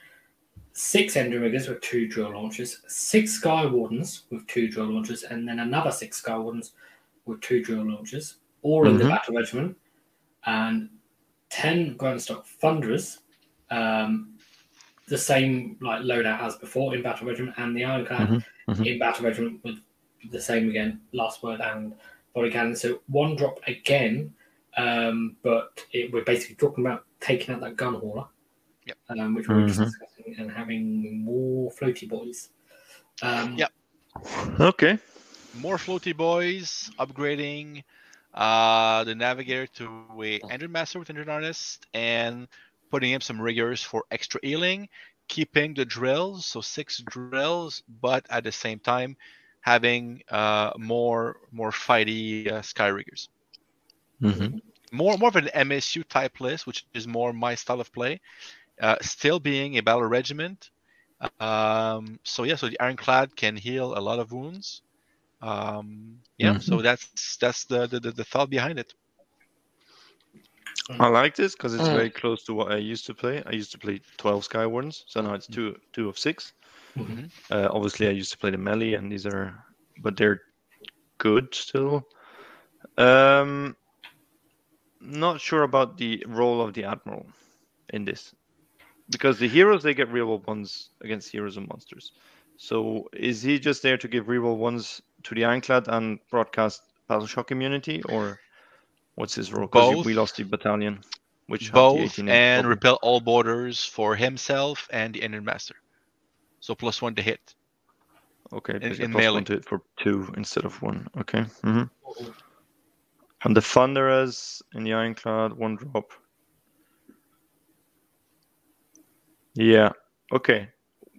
six Endrinriggers with two drill launchers, six Sky Wardens with two drill launchers, and then another six Sky Wardens with two drill launchers, all in the Mhm. battle regiment, and 10 Grundstok Thunderers, um, the same like loadout as before in battle regiment, and the Ironclad Mhm, mhm. in battle regiment with the same again, last word and volley cannon. So one drop again, um, but it, we're basically talking about taking out that gun hauler, Yep. um, which we were just Mhm. discussing, and having more floaty boys. Um, Yep. Okay. more floaty boys, upgrading uh, the navigator to a Endrin Master with Endrin harness, and putting in some riggers for extra healing, keeping the drills, so six drills, but at the same time having uh, more more fighty uh, sky riggers. Hmm More more of an MSU type list, which is more my style of play. Uh, still being a battle regiment. Um, so yeah, so the ironclad can heal a lot of wounds. Um, yeah, so that's that's the, the the the thought behind it. I like this because it's Mm. very close to what I used to play. I used to play 12 Sky Wardens, so now it's two two of 6 Mhm. Uh, obviously, I used to play the melee, and these are, but they're good still. Um, not sure about the role of the admiral in this, because the heroes they get reroll ones against heroes and monsters. So is he just there to give reroll ones to the ironclad and broadcast battle shock immunity, or what's his role? Because Both. we lost the battalion, which had the Both and problem. repel all boarders for himself and the Endrin Master. So plus one to hit. Okay, in- but you in plus melee. one to it for two instead of one. Okay. hmm And the Thunderers in the Ironclad, one drop. Yeah. Okay.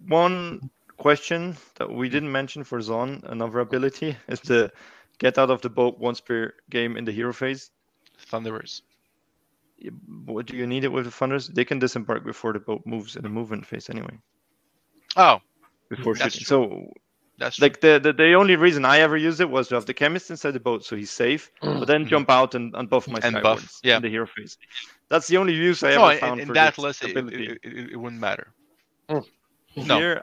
One question that we didn't mention for Zon, another ability, is to get out of the boat once per game in the hero phase. Thunderers. What do you need it with the Thunders? They can disembark before the boat moves in the movement phase anyway. Oh, Before shooting. So that's like the, the the only reason I ever used it was to have the Khemist inside the boat, so he's safe, mm-hmm. but then jump out and, and buff my And buff, yeah. in the hero phase. That's the only use I ever no, in, found in for that list, it, it, it, it wouldn't matter. Hmm. No. Here,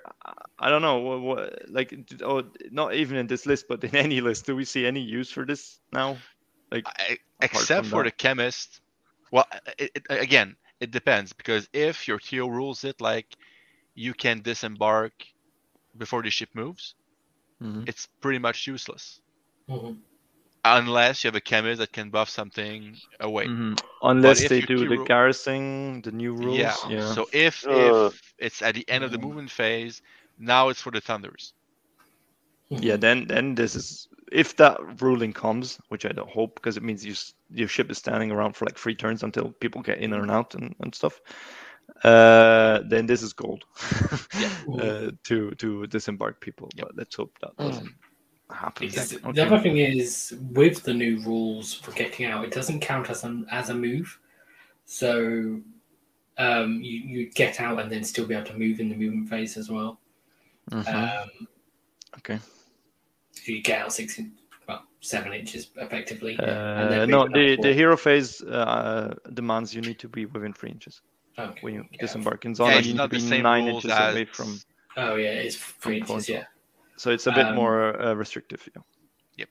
I- don't know what, what like oh, not even in this list, but in any list, do we see any use for this now? Like I, except for that. the Khemist. Well, it, it, again, it depends because if your TO rules it like you can disembark before the ship moves, Mhm. it's pretty much useless Mhm. unless you have a Khemist that can buff something away. Mhm. unless they do the hero- garrison, the new rules. Yeah. Yeah. So if Ugh. if it's at the end of the movement phase, now it's for the thunders. Yeah, then then this is if that ruling comes, which I don't hope, because it means you, your ship is standing around for like three turns until people get in and out and, and stuff. Uh, then this is gold uh, to to disembark people. Yep. But let's hope that Mm. doesn't happen. Because Okay. the other thing is, with the new rules for getting out, it doesn't count as an as a move. So um, you you get out and then still be able to move in the movement phase as well. Mhm. Um, Okay. so you get out six, in, well, seven inches effectively. Uh, then no, the, the hero phase uh, demands you need to be within three inches Okay, when you yeah. disembark in Yeah, Zona. it's you need to be nine inches as away from. Oh yeah, it's three From inches. Yeah. So it's a bit Um, more uh, restrictive. Yeah. Yep.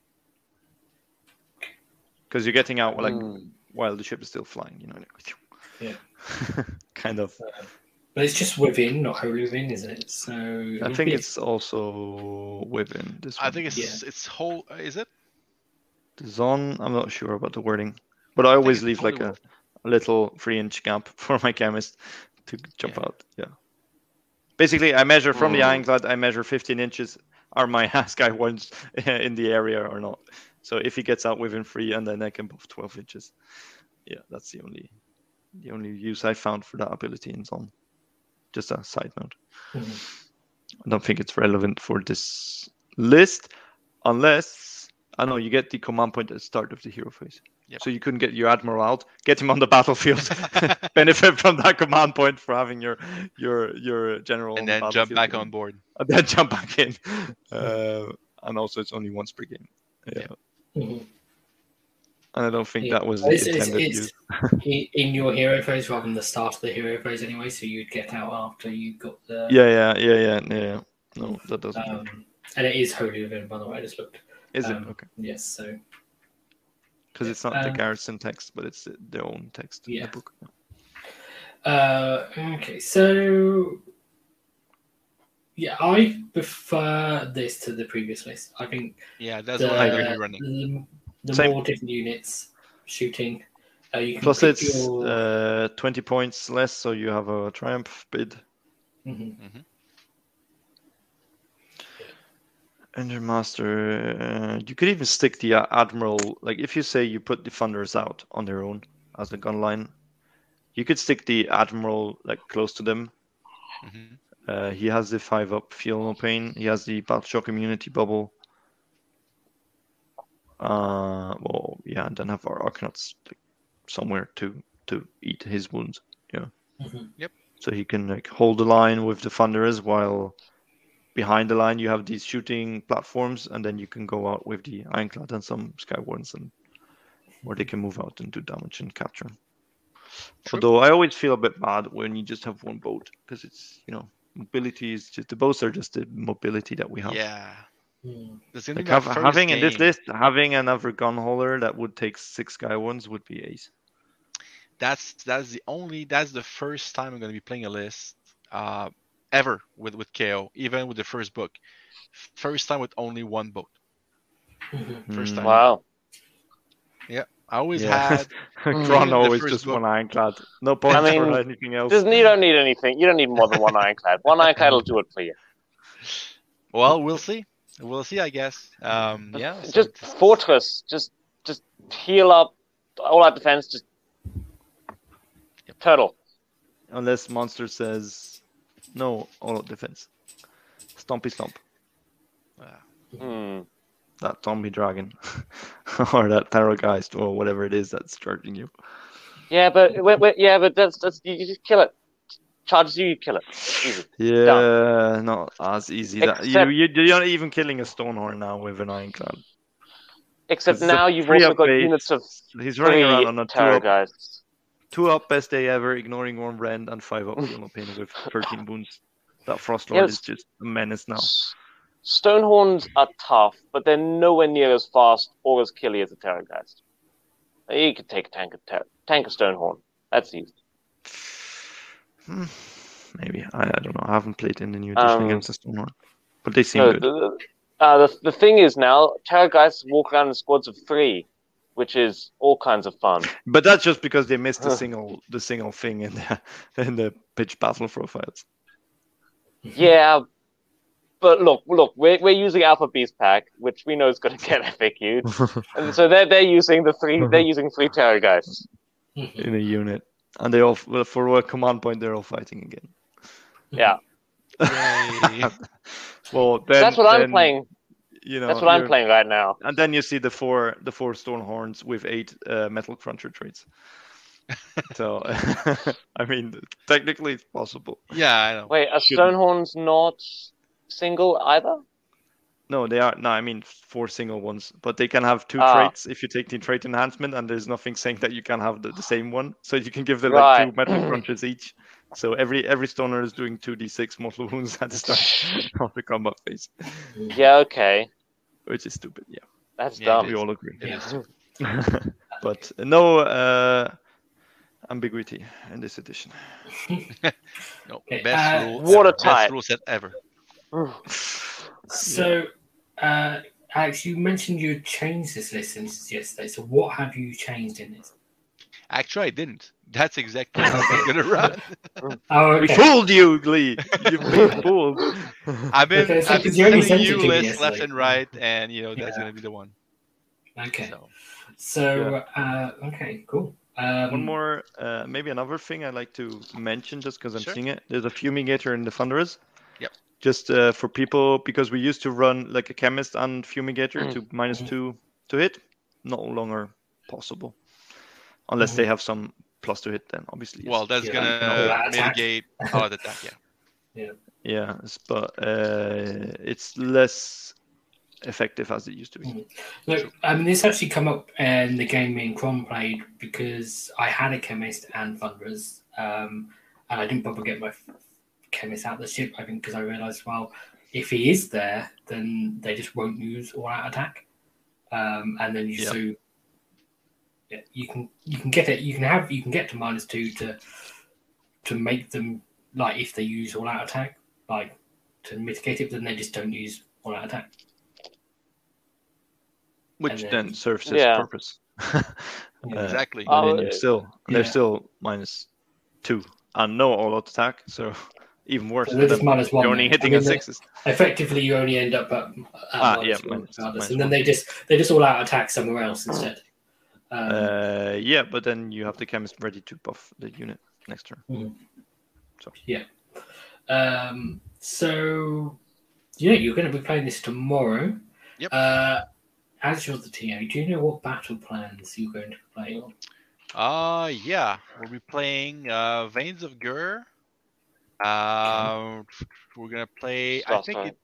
Because you're getting out like Mm. while the ship is still flying. You know. Yeah. kind of. But it's just within, not wholly within, isn't it? So I think be- it's also within this. I one. think it's it's whole. Is it? The zone. I'm not sure about the wording, but I always it's leave like a, Hollywood. A little three-inch gap for my Khemist to jump Yeah. out. Yeah. Basically, I measure from the Mm. ironclad. I measure 15 inches. Are my has guy ones in the area or not? So if he gets out within three and then I can above 12 inches, yeah, that's the only the only use I found for that ability in Zon. Just a side note. Mhm. I don't think it's relevant for this list, unless I know you get the command point at the start of the hero phase. Yep. So you couldn't get your admiral out, get him on the battlefield, benefit from that command point for having your your your general, and on the then jump back on board. and then jump back in. Uh, and also, it's only once per game. Yeah, Mhm. and I don't think Yeah. that was the It's, it's, intended it's use. in your hero phase rather than the start of the hero phase anyway. So you'd get out after you got the Yeah, yeah, yeah, yeah, yeah. yeah. No, that doesn't. um, and it is wholly within. By the way, I just looked. Is it um, okay? Yes. So Because it's not the um, garrison text, but it's their own text in the book. Uh, okay, so yeah, I prefer this to the previous list. I think Yeah, that's the, what I'm going to be running. the, the Same. more different units shooting, uh, you can Plus, it's your, uh, 20 points less, so you have a triumph bid. Mhm. Endrin Master, uh, you could even stick the uh, Admiral. Like, if you say you put the funders out on their own as a gun line, you could stick the Admiral like close to them. Mhm. Uh, he has the five up, feel no pain. He has the battle shock immunity bubble. Uh, well, yeah, and then have our Arcanauts like, somewhere to to eat his wounds. Yeah. Mhm. So he can like hold the line with the Thunderers while behind the line you have these shooting platforms, and then you can go out with the Ironclad and some Skywards, and where they can move out and do damage and capture. True. Although I always feel a bit bad when you just have one boat because it's you know mobility is just the boats are just the mobility that we have. Yeah, Mm. Like have, first having in this list, having another gun hauler that would take six sky ones would be ace. That's that's the only that's the first time I'm going to be playing a list uh, ever with with KO, even with the first book. First time with only one boat. Mhm. First time. Wow. Yeah. I always Yeah. had Kron the always just book. one ironclad. No points mean, for anything else. Just, you don't need anything. You don't need more than one ironclad. One ironclad will do it for you. well, we'll see. We'll see, I guess. Um, yeah. so Just it's- fortress. Just just heal up. All out defense. Just turtle. Unless monster says no all out defense. Stompy stomp. Hmm. That zombie dragon. or that Terrorgeist or whatever it is that's charging you. Yeah, but wait, wait, yeah, but that's that's you just kill it. Charges you, you kill it. Easy. Yeah, not as easy. That, you, Except- you, you're not even killing a Stonehorn now with an ironclad. Except now you've free also got upgrade. units of He's running three around on a two terror up, guys. Two up best day ever, ignoring one rend and five up pain with 13 wounds. That Frost Lord Yes. is just a menace now. Stonehorns are tough, but they're nowhere near as fast or as killy as a Terrorgeist. You could take a tank of, ter- tank of Stonehorn. That's easy. Hmm, Maybe I, I don't know. I haven't played in the new edition Um, against the Stonehorn, but they seem No, good. the, uh, the, the thing is now, Terrorgeists walk around in squads of three, which is all kinds of fun. But that's just because they missed the single the single thing in the in the pitch battle profiles. Yeah, but look, look, we're, we're using Alpha Beast Pack, which we know is going to get FAQ'd. and so they're, they're using the three, they're using three Terrorgeists. guys in a unit, and they all well, for a command point they're all fighting again. Yeah, Well, then, that's what I'm playing. You know, That's what I'm playing right now. And then you see the four the four stone horns with eight uh, metal cruncher traits. so I mean, technically it's possible. yeah, I know. Wait, are Shouldn't. Stonehorns not single either? No, they are. No, I mean four single ones, but they can have two Ah. traits if you take the trait enhancement, and there's nothing saying that you can have the, the same one. So you can give them like two metal crunches each. So every every stoner is doing two d six mortal wounds at the start of the combat phase, Yeah, okay. which is stupid. Yeah, That's Yeah, dumb. we all agree. It Yeah. but no uh, ambiguity in this edition. No, Okay, best uh, rule, Watertight. best rule set ever. So, uh, Alex, you mentioned you changed this list since yesterday. So, what have you changed in this? Actually, I didn't. That's exactly how I'm gonna run. Oh, We fooled you, Glee. You've been fooled. I've been, Okay, so I've been you sending sent you lists left yesterday. and right, and you know that's Yeah. gonna be the one. Okay. So So, uh, okay, cool. Um, One more, uh, maybe another thing I'd like to mention, just because I'm Sure. seeing it. There's a fumigator in the Thunderers. Yep. Just uh, for people, because we used to run like a Khemist on fumigator Mm. to minus Mhm. two to hit. No longer possible, unless they have some plus to hit. Then obviously. well, that's Yeah. gonna Yeah. Mitigate all the attack. Yeah. yeah, it's- but uh, it's less effective as it used to be. Mhm. Look, I mean, this actually come up in the game me and Cron played because I had a Khemist and thunderers, um, and I didn't bother get my Khemist out of the ship. I think because I realised, well, if he is there, then they just won't use all out attack, um, and then you Yeah. so yeah, you can you can get it. You can have you can get to minus two to to make them like if they use all out attack, like to mitigate it, then they just don't use all out attack. Which then- then serves its Yeah. purpose. Yeah. Uh, Exactly. and then Oh, you're still they're still minus two and no all out attack, so even worse. So they're just minus one. You're only hitting I at mean, sixes. Effectively, you only end up at, at Ah, minus yeah, one minus and then one. they just they just all out attack somewhere else instead. Um, Uh, yeah, but then you have the Khemist ready to buff the unit next turn. So yeah. Um, so yeah, you're going to be playing this tomorrow. Yep. Uh, as you're the TA, do you know what battle plans you're going to play on? Uh yeah, we'll be playing uh Veins of Ghur. Uh, we're gonna play. I think it.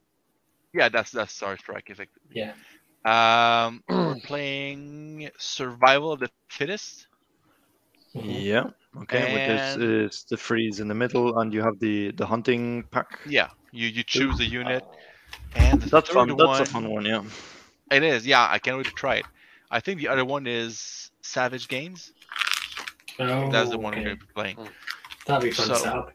Yeah, that's that's Star Strike, effectively. Yeah. Um, we're playing Survival of the Fittest. Yeah. Okay. Which And- is, is the freeze in the middle, and you have the the hunting pack. Yeah, you you choose a unit, and the That's third fun. one. That's a fun one. Yeah. It is. Yeah, I can't wait to try it. I think the other one is Savage Gains. Oh, That's the one okay. we're playing. That'd be fun So-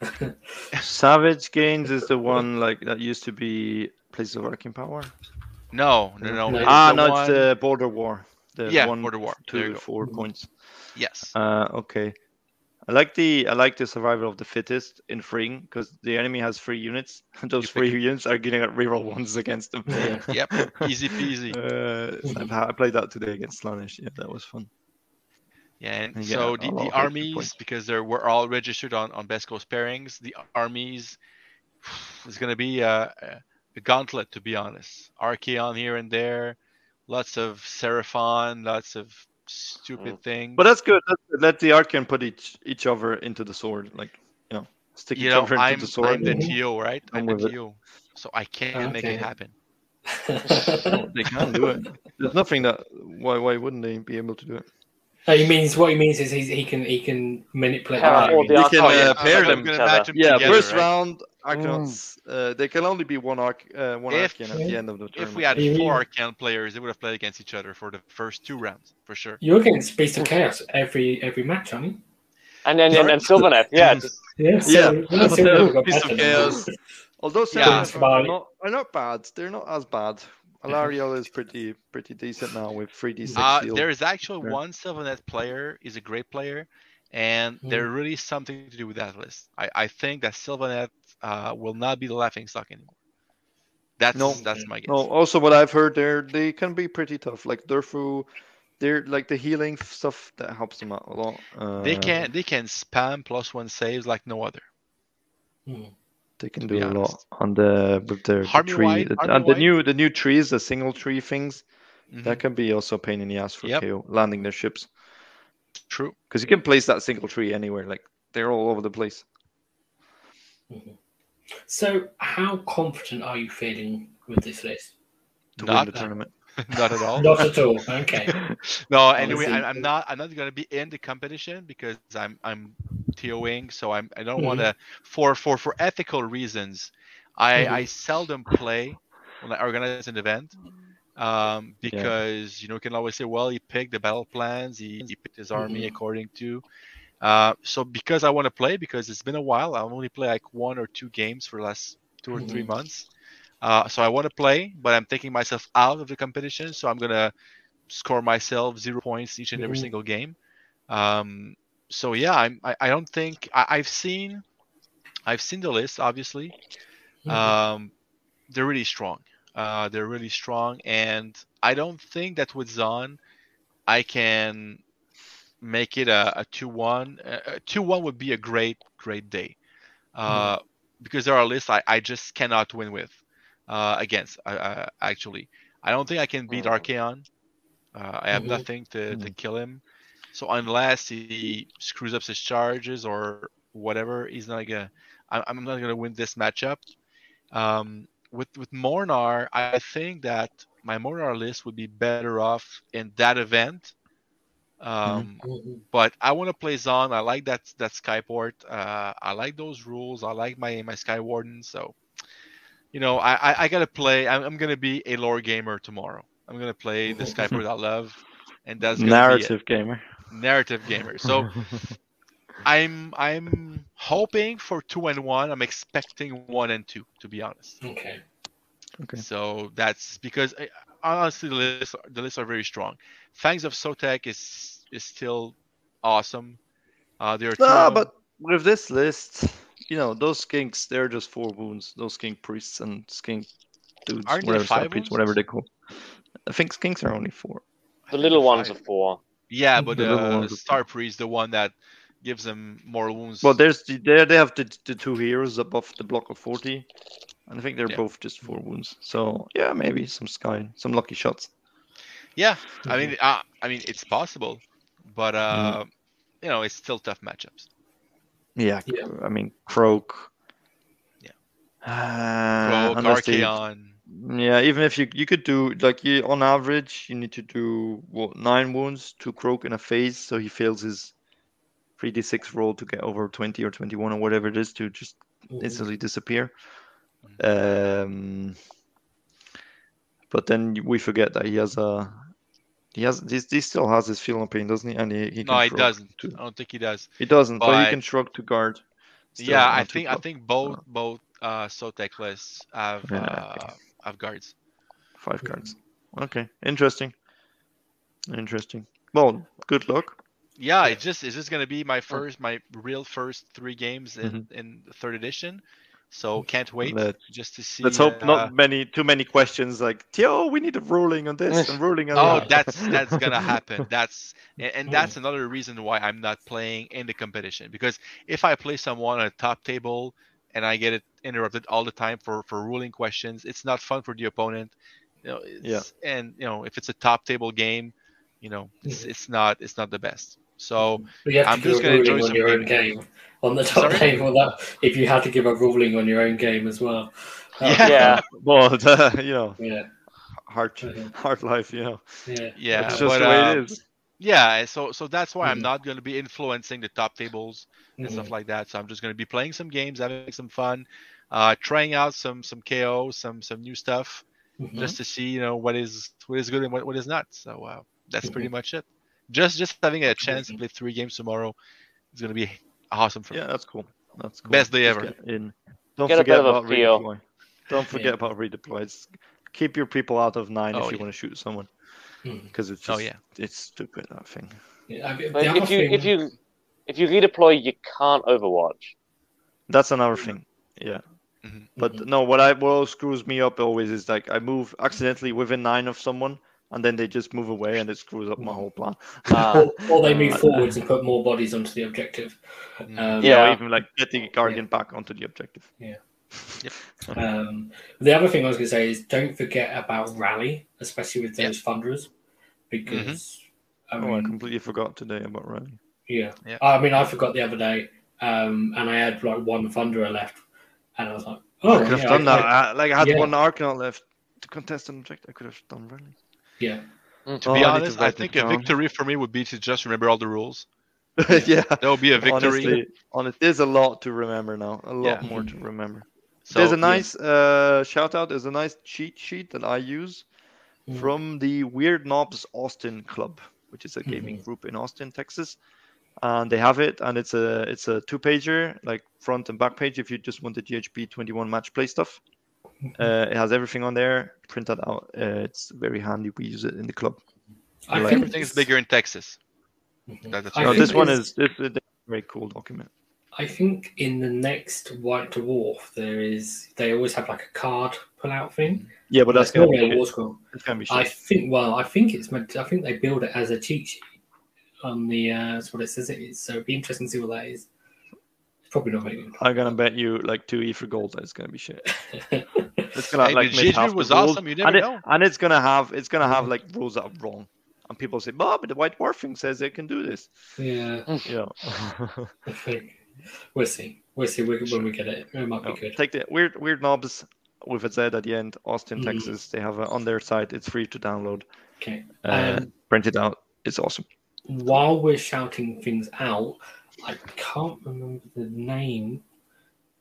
Savage Gains is the one like that used to be Places of Arcane Power. No, no, no. No. ah, the no, one- it's the Border War. The yeah, one, Border War. Two, go. four Mhm. points. Yes. Uh, okay. I like the I like the survival of the fittest in freeing because the enemy has three units. and Those three units are getting at reroll ones against them. Yeah. Yep. Easy peasy. Uh, I've ha- I played that today against Slaanesh. Yeah, that was fun. Yeah, and And so yeah, the, the armies, because they're we're all registered on on Best Coast pairings, the armies is going to be a, a- a gauntlet, to be honest. Archaon here and there, lots of Seraphon, lots of stupid mm. things. But that's good. That's good. Let the Archaon put each each other into the sword, like you know, stick you each know, other into I'm, the sword. I'm the. TO, right? I'm I'm the with. TO, so I can't make it Okay. happen. they can do it. There's nothing that why why wouldn't they be able to do it? Oh, he means what he means is he's, he can he can manipulate. Have the all the You can, yeah, uh, pair them. each other. them Yeah, together, first right? round Arkanauts. Uh, they can only be one arc, uh, one If- Archaon at the end of the tournament. If we had You four Archaon players, they would have played against each other for the first two rounds, for sure. You're against Beast of Chaos every every match, aren't you? And then and, and Sylvaneth, yeah, just Yeah. Yeah, that's but, uh, what got Beast of. Chaos. Although Yeah. Are not, are not bad, they're not as bad. Alarielle is pretty pretty decent now with 3d6 Uh, there is actually Sure. one Sylvaneth player is a great player, and Hmm. there really is something to do with that list. I, I think that Sylvaneth uh, will not be the laughing stock anymore. That's No. that's my guess. No, also what I've heard, they're they can be pretty tough. Like Durfu, they're like the healing stuff that helps them out a lot. Uh, They can they can spam plus one saves like no other. Hmm. They can do be a lot on the with their the tree White- the- Harmy and the new the new trees, the single tree things. Mhm, That can be also a pain in the ass for Yep. KO landing their ships True. because you can place that single tree anywhere. Like they're all over the place. So, how confident are you feeling with this list? to Not win the tournament. not at all. Not at all. Okay. no, anyway, Honestly. I'm, I'm not. I'm not gonna be in the competition because I'm I'm TOing, so I'm I don't want to for for for ethical reasons. I Mhm. I seldom play when I organize an event. Um, because you know you can always say, well, he picked the battle plans, he, he picked his army Mhm. according to. Uh, so because I want to play, because it's been a while, I only play like one or two games for the last two or three Mhm. months. Uh, so I want to play, but I'm taking myself out of the competition. So I'm gonna score myself zero points each and every Mhm. single game. Um, so yeah, I'm, I I don't think I, I've seen I've seen the list. Obviously, Mhm. um, they're really strong. Uh, they're really strong, and I don't think that with Zon, I can make it a, a two-one. A two-one would be a great great day, uh, because there are lists I, I just cannot win with uh, against. Uh, uh, actually, I don't think I can beat Mhm. Archaon. Uh, I have Mhm. nothing to, to kill him. So unless he screws up his charges or whatever, he's not gonna. I'm not gonna win this matchup. Um, with with Mhornar, I think that my Mhornar list would be better off in that event. Um, Mhm. but I want to play Zon. I like that that Skyport. Uh, I like those rules. I like my my Sky Warden. So, you know, I I, I gotta play. I'm, I'm gonna be a lore gamer tomorrow. I'm gonna play the Skyport I love, and that's Narrative gamer. narrative gamer. So I'm I'm hoping for two and one. I'm expecting one and two, to be honest. Okay. Okay. So that's because uh, honestly the lists the lists are very strong. Fangs of Sotek is is still awesome. Uh, there are two. No, but with this list, you know, those skinks, they're just four wounds. Those skink priests and skink dudes, Aren't whatever, five priests, whatever they call. I think skinks are only four. The little ones are four. yeah, but the little uh, Star Priest, the one that gives them more wounds. Well, there's the, they they have the, the two heroes above the block of forty, and I think they're Yeah. both just four wounds. So yeah, maybe some sky, some lucky shots. yeah, I mean, uh, I mean, it's possible, but uh, you know, it's still tough matchups. Yeah, Yeah. I mean Kroak. Yeah. Uh, they- Archaon. Yeah, even if you you could do like you on average, you need to do what nine wounds to Kroak in a phase, so he fails his three d six roll to get over twenty or twenty one or whatever it is to just Mhm. instantly disappear. Um, but then we forget that he has a he has he, he still has his feeling pain, doesn't he? And he, he No, he doesn't. too. I don't think he does. He doesn't, but, But- he can shrug to guard. still yeah, I think I think both both uh, Sotek lists have Yeah, uh, have guards. five cards. Okay, interesting. Interesting. Well, good luck. Yeah, Yeah. it's just it's just gonna be my first my real first three games in Mm-hmm. in third edition. So can't wait Let- just to see. Let's hope uh, not many too many questions like Tio, we need a ruling on this and ruling on Oh, that. that's that's gonna happen. That's and, and that's Mm. another reason why I'm not playing in the competition because if I play someone on a top table and I get it interrupted all the time for for ruling questions, it's not fun for the opponent. You know, it's, and you know if it's a top table game, you know it's, Mm-hmm. it's not it's not the best. So But you have to I'm just gonna enjoy some your own gaming. game on the top Sorry? table. That if you had to give a ruling on your own game as well. That Yeah. be- Yeah. well, the, you know, Yeah. hard Mhm. hard life, you know. Yeah. yeah, it's just but, the way um, it is. Yeah, so so that's why I'm Mhm. not going to be influencing the top tables and stuff Mhm. like that. So I'm just going to be playing some games, having some fun, uh, trying out some some KO, some some new stuff, Mhm. just to see you know what is what is good and what, what is not. So uh, that's Mm-hmm. pretty much it. Just just having a chance to play three games tomorrow is going to be awesome for Yeah, me. that's cool. That's cool. Best day Just ever. In. Don't Get a forget bit about redeploy. Don't forget Yeah. about redeploy. It's, keep your people out of nine Oh, if you yeah. want to shoot someone because it's Oh, yeah. it's stupid that thing. Yeah, I mean, But if you thing- if you if you redeploy, you can't Overwatch. That's another thing. Yeah. Mhm. But Mhm. no, what I what screws me up always is like I move accidentally within nine of someone, and then they just move away, and it screws up my whole plan. Ah. or, or they move Uh, forwards and put more bodies onto the objective. Mhm. Um, yeah, or even like getting the guardian back onto the objective. Yeah. Um, the other thing I was going to say is don't forget about rally, especially with Yeah. those thunderers, because I Oh, I completely forgot today about rally. yeah. Yeah. I mean, I forgot the other day, um, and I had like one thunderer left, and I was like, oh, I could have done I- that. I, like I had yeah. one Arkanaut left to contest an objective. I could have done running. Yeah. To Oh, be I need to honest, I write think a down. victory for me would be to just remember all the rules. yeah. That would be a victory. Honestly, honest, there's a lot to remember now. A lot Yeah. more to remember. so there's a nice uh, shout out. There's a nice cheat sheet that I use Mm. from the Weird Nobz Austin Club, which is a gaming group in Austin, Texas. And they have it, and it's a it's a two pager, like front and back page. If you just want the GHB 21 match play stuff, uh, it has everything on there printed out. Uh, it's very handy. We use it in the club. I like think everything's bigger in Texas. Mhm. That- that's No, this one is this is a very cool document. I think in the next White Dwarf there is they always have like a card pull out thing. Yeah, but that's Like gonna be normally a shit. war scroll. It's gonna be I think well, I think it's meant. I think they build it as a cheat sheet on the. Uh, that's what it says it is. So it'd be interesting to see what that is. It's probably not very good. I'm gonna bet you like two E for gold that it's gonna be shit. It's gonna Hey, like the make half the was rules, awesome, you never and, it- know. and it's gonna have it's gonna have like rules that are wrong, and people say, "Bob, but the White Dwarf thing says they can do this." yeah, Yeah, I think we'll see. We'll see when when we get it. It might be No, good. take the weird weird nobz with a Z at the end. Austin, Mhm. Texas. They have it on their site. It's free to download. Okay. Uh, Um, print it out. It's awesome. while we're shouting things out, I can't remember the name.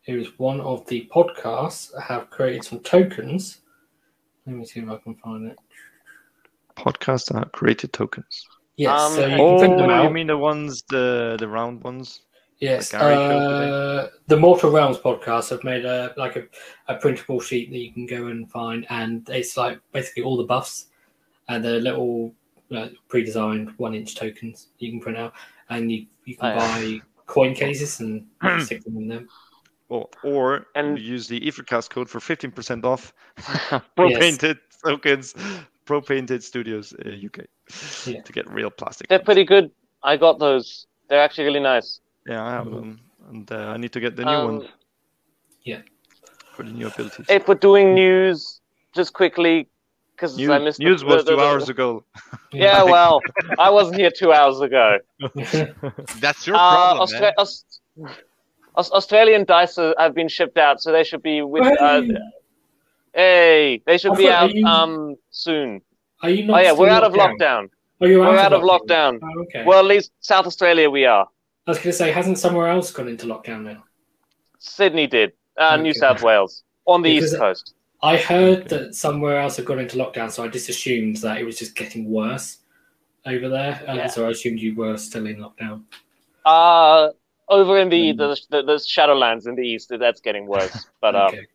It was one of the podcasts that have created some tokens. Let me see if I can find it. Podcast that have created tokens. Yes, Um, so you can Oh, print them you mean the ones the the round ones? yes, like uh, the Mortal Realms podcast have made a like a, a printable sheet that you can go and find, and it's like basically all the buffs and the little like, pre-designed one-inch tokens you can print out, and you you can Oh, yeah. buy coin cases and stick them in them. Or, or And- use the Aethercast code for 15% off Pro Yes. Painted tokens, Pro Painted Studios uh, UK Yeah. to get real plastic. They're ones. pretty good. I got those. They're actually really nice. Yeah, I have Mhm. them. And uh, I need to get the new Um, one for the new abilities. If we're doing news, just quickly, because News, I missed the- news was the- two the- the- hours ago. Yeah, well, I wasn't here two hours ago. That's your Uh, problem, Austra- man. Aus- Aus- Australian dice have been shipped out, so they should be with. Uh, Hey! hey, they should I be out you- um soon. Are you not? Oh yeah, we're out of lockdown. Oh, you're We're out of lockdown. Oh, okay. Well, at least South Australia we are. I was going to say, hasn't somewhere else gone into lockdown now? Sydney did. Uh, New South Wales on the Because- east coast. I heard that somewhere else had gone into lockdown, so I just assumed that it was just getting worse over there. And Yeah. so I assumed you were still in lockdown. Uh over in the Mm. the, the, the Shadowlands in the east, that's getting worse. But um.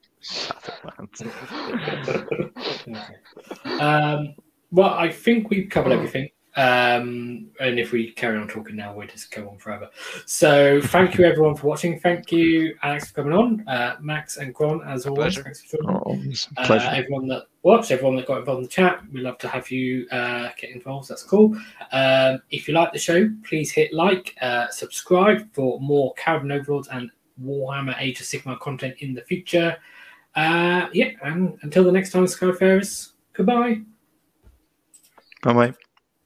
Um, well, I think we've covered everything. Um, and if we carry on talking now, we'll just go on forever. So, thank you everyone for watching. Thank you, Alex, for coming on. Uh, Max and Gron, as always. pleasure. Thanks for joining. Oh, it's a Uh, pleasure. everyone that watched, everyone that got involved in the chat, we love to have you uh, get involved. That's cool. Um, if you like the show, please hit like, uh, subscribe for more Kharadron Overlords and Warhammer Age of Sigmar content in the future. Uh, yeah, and until the next time, Skyfarers, goodbye. Bye bye.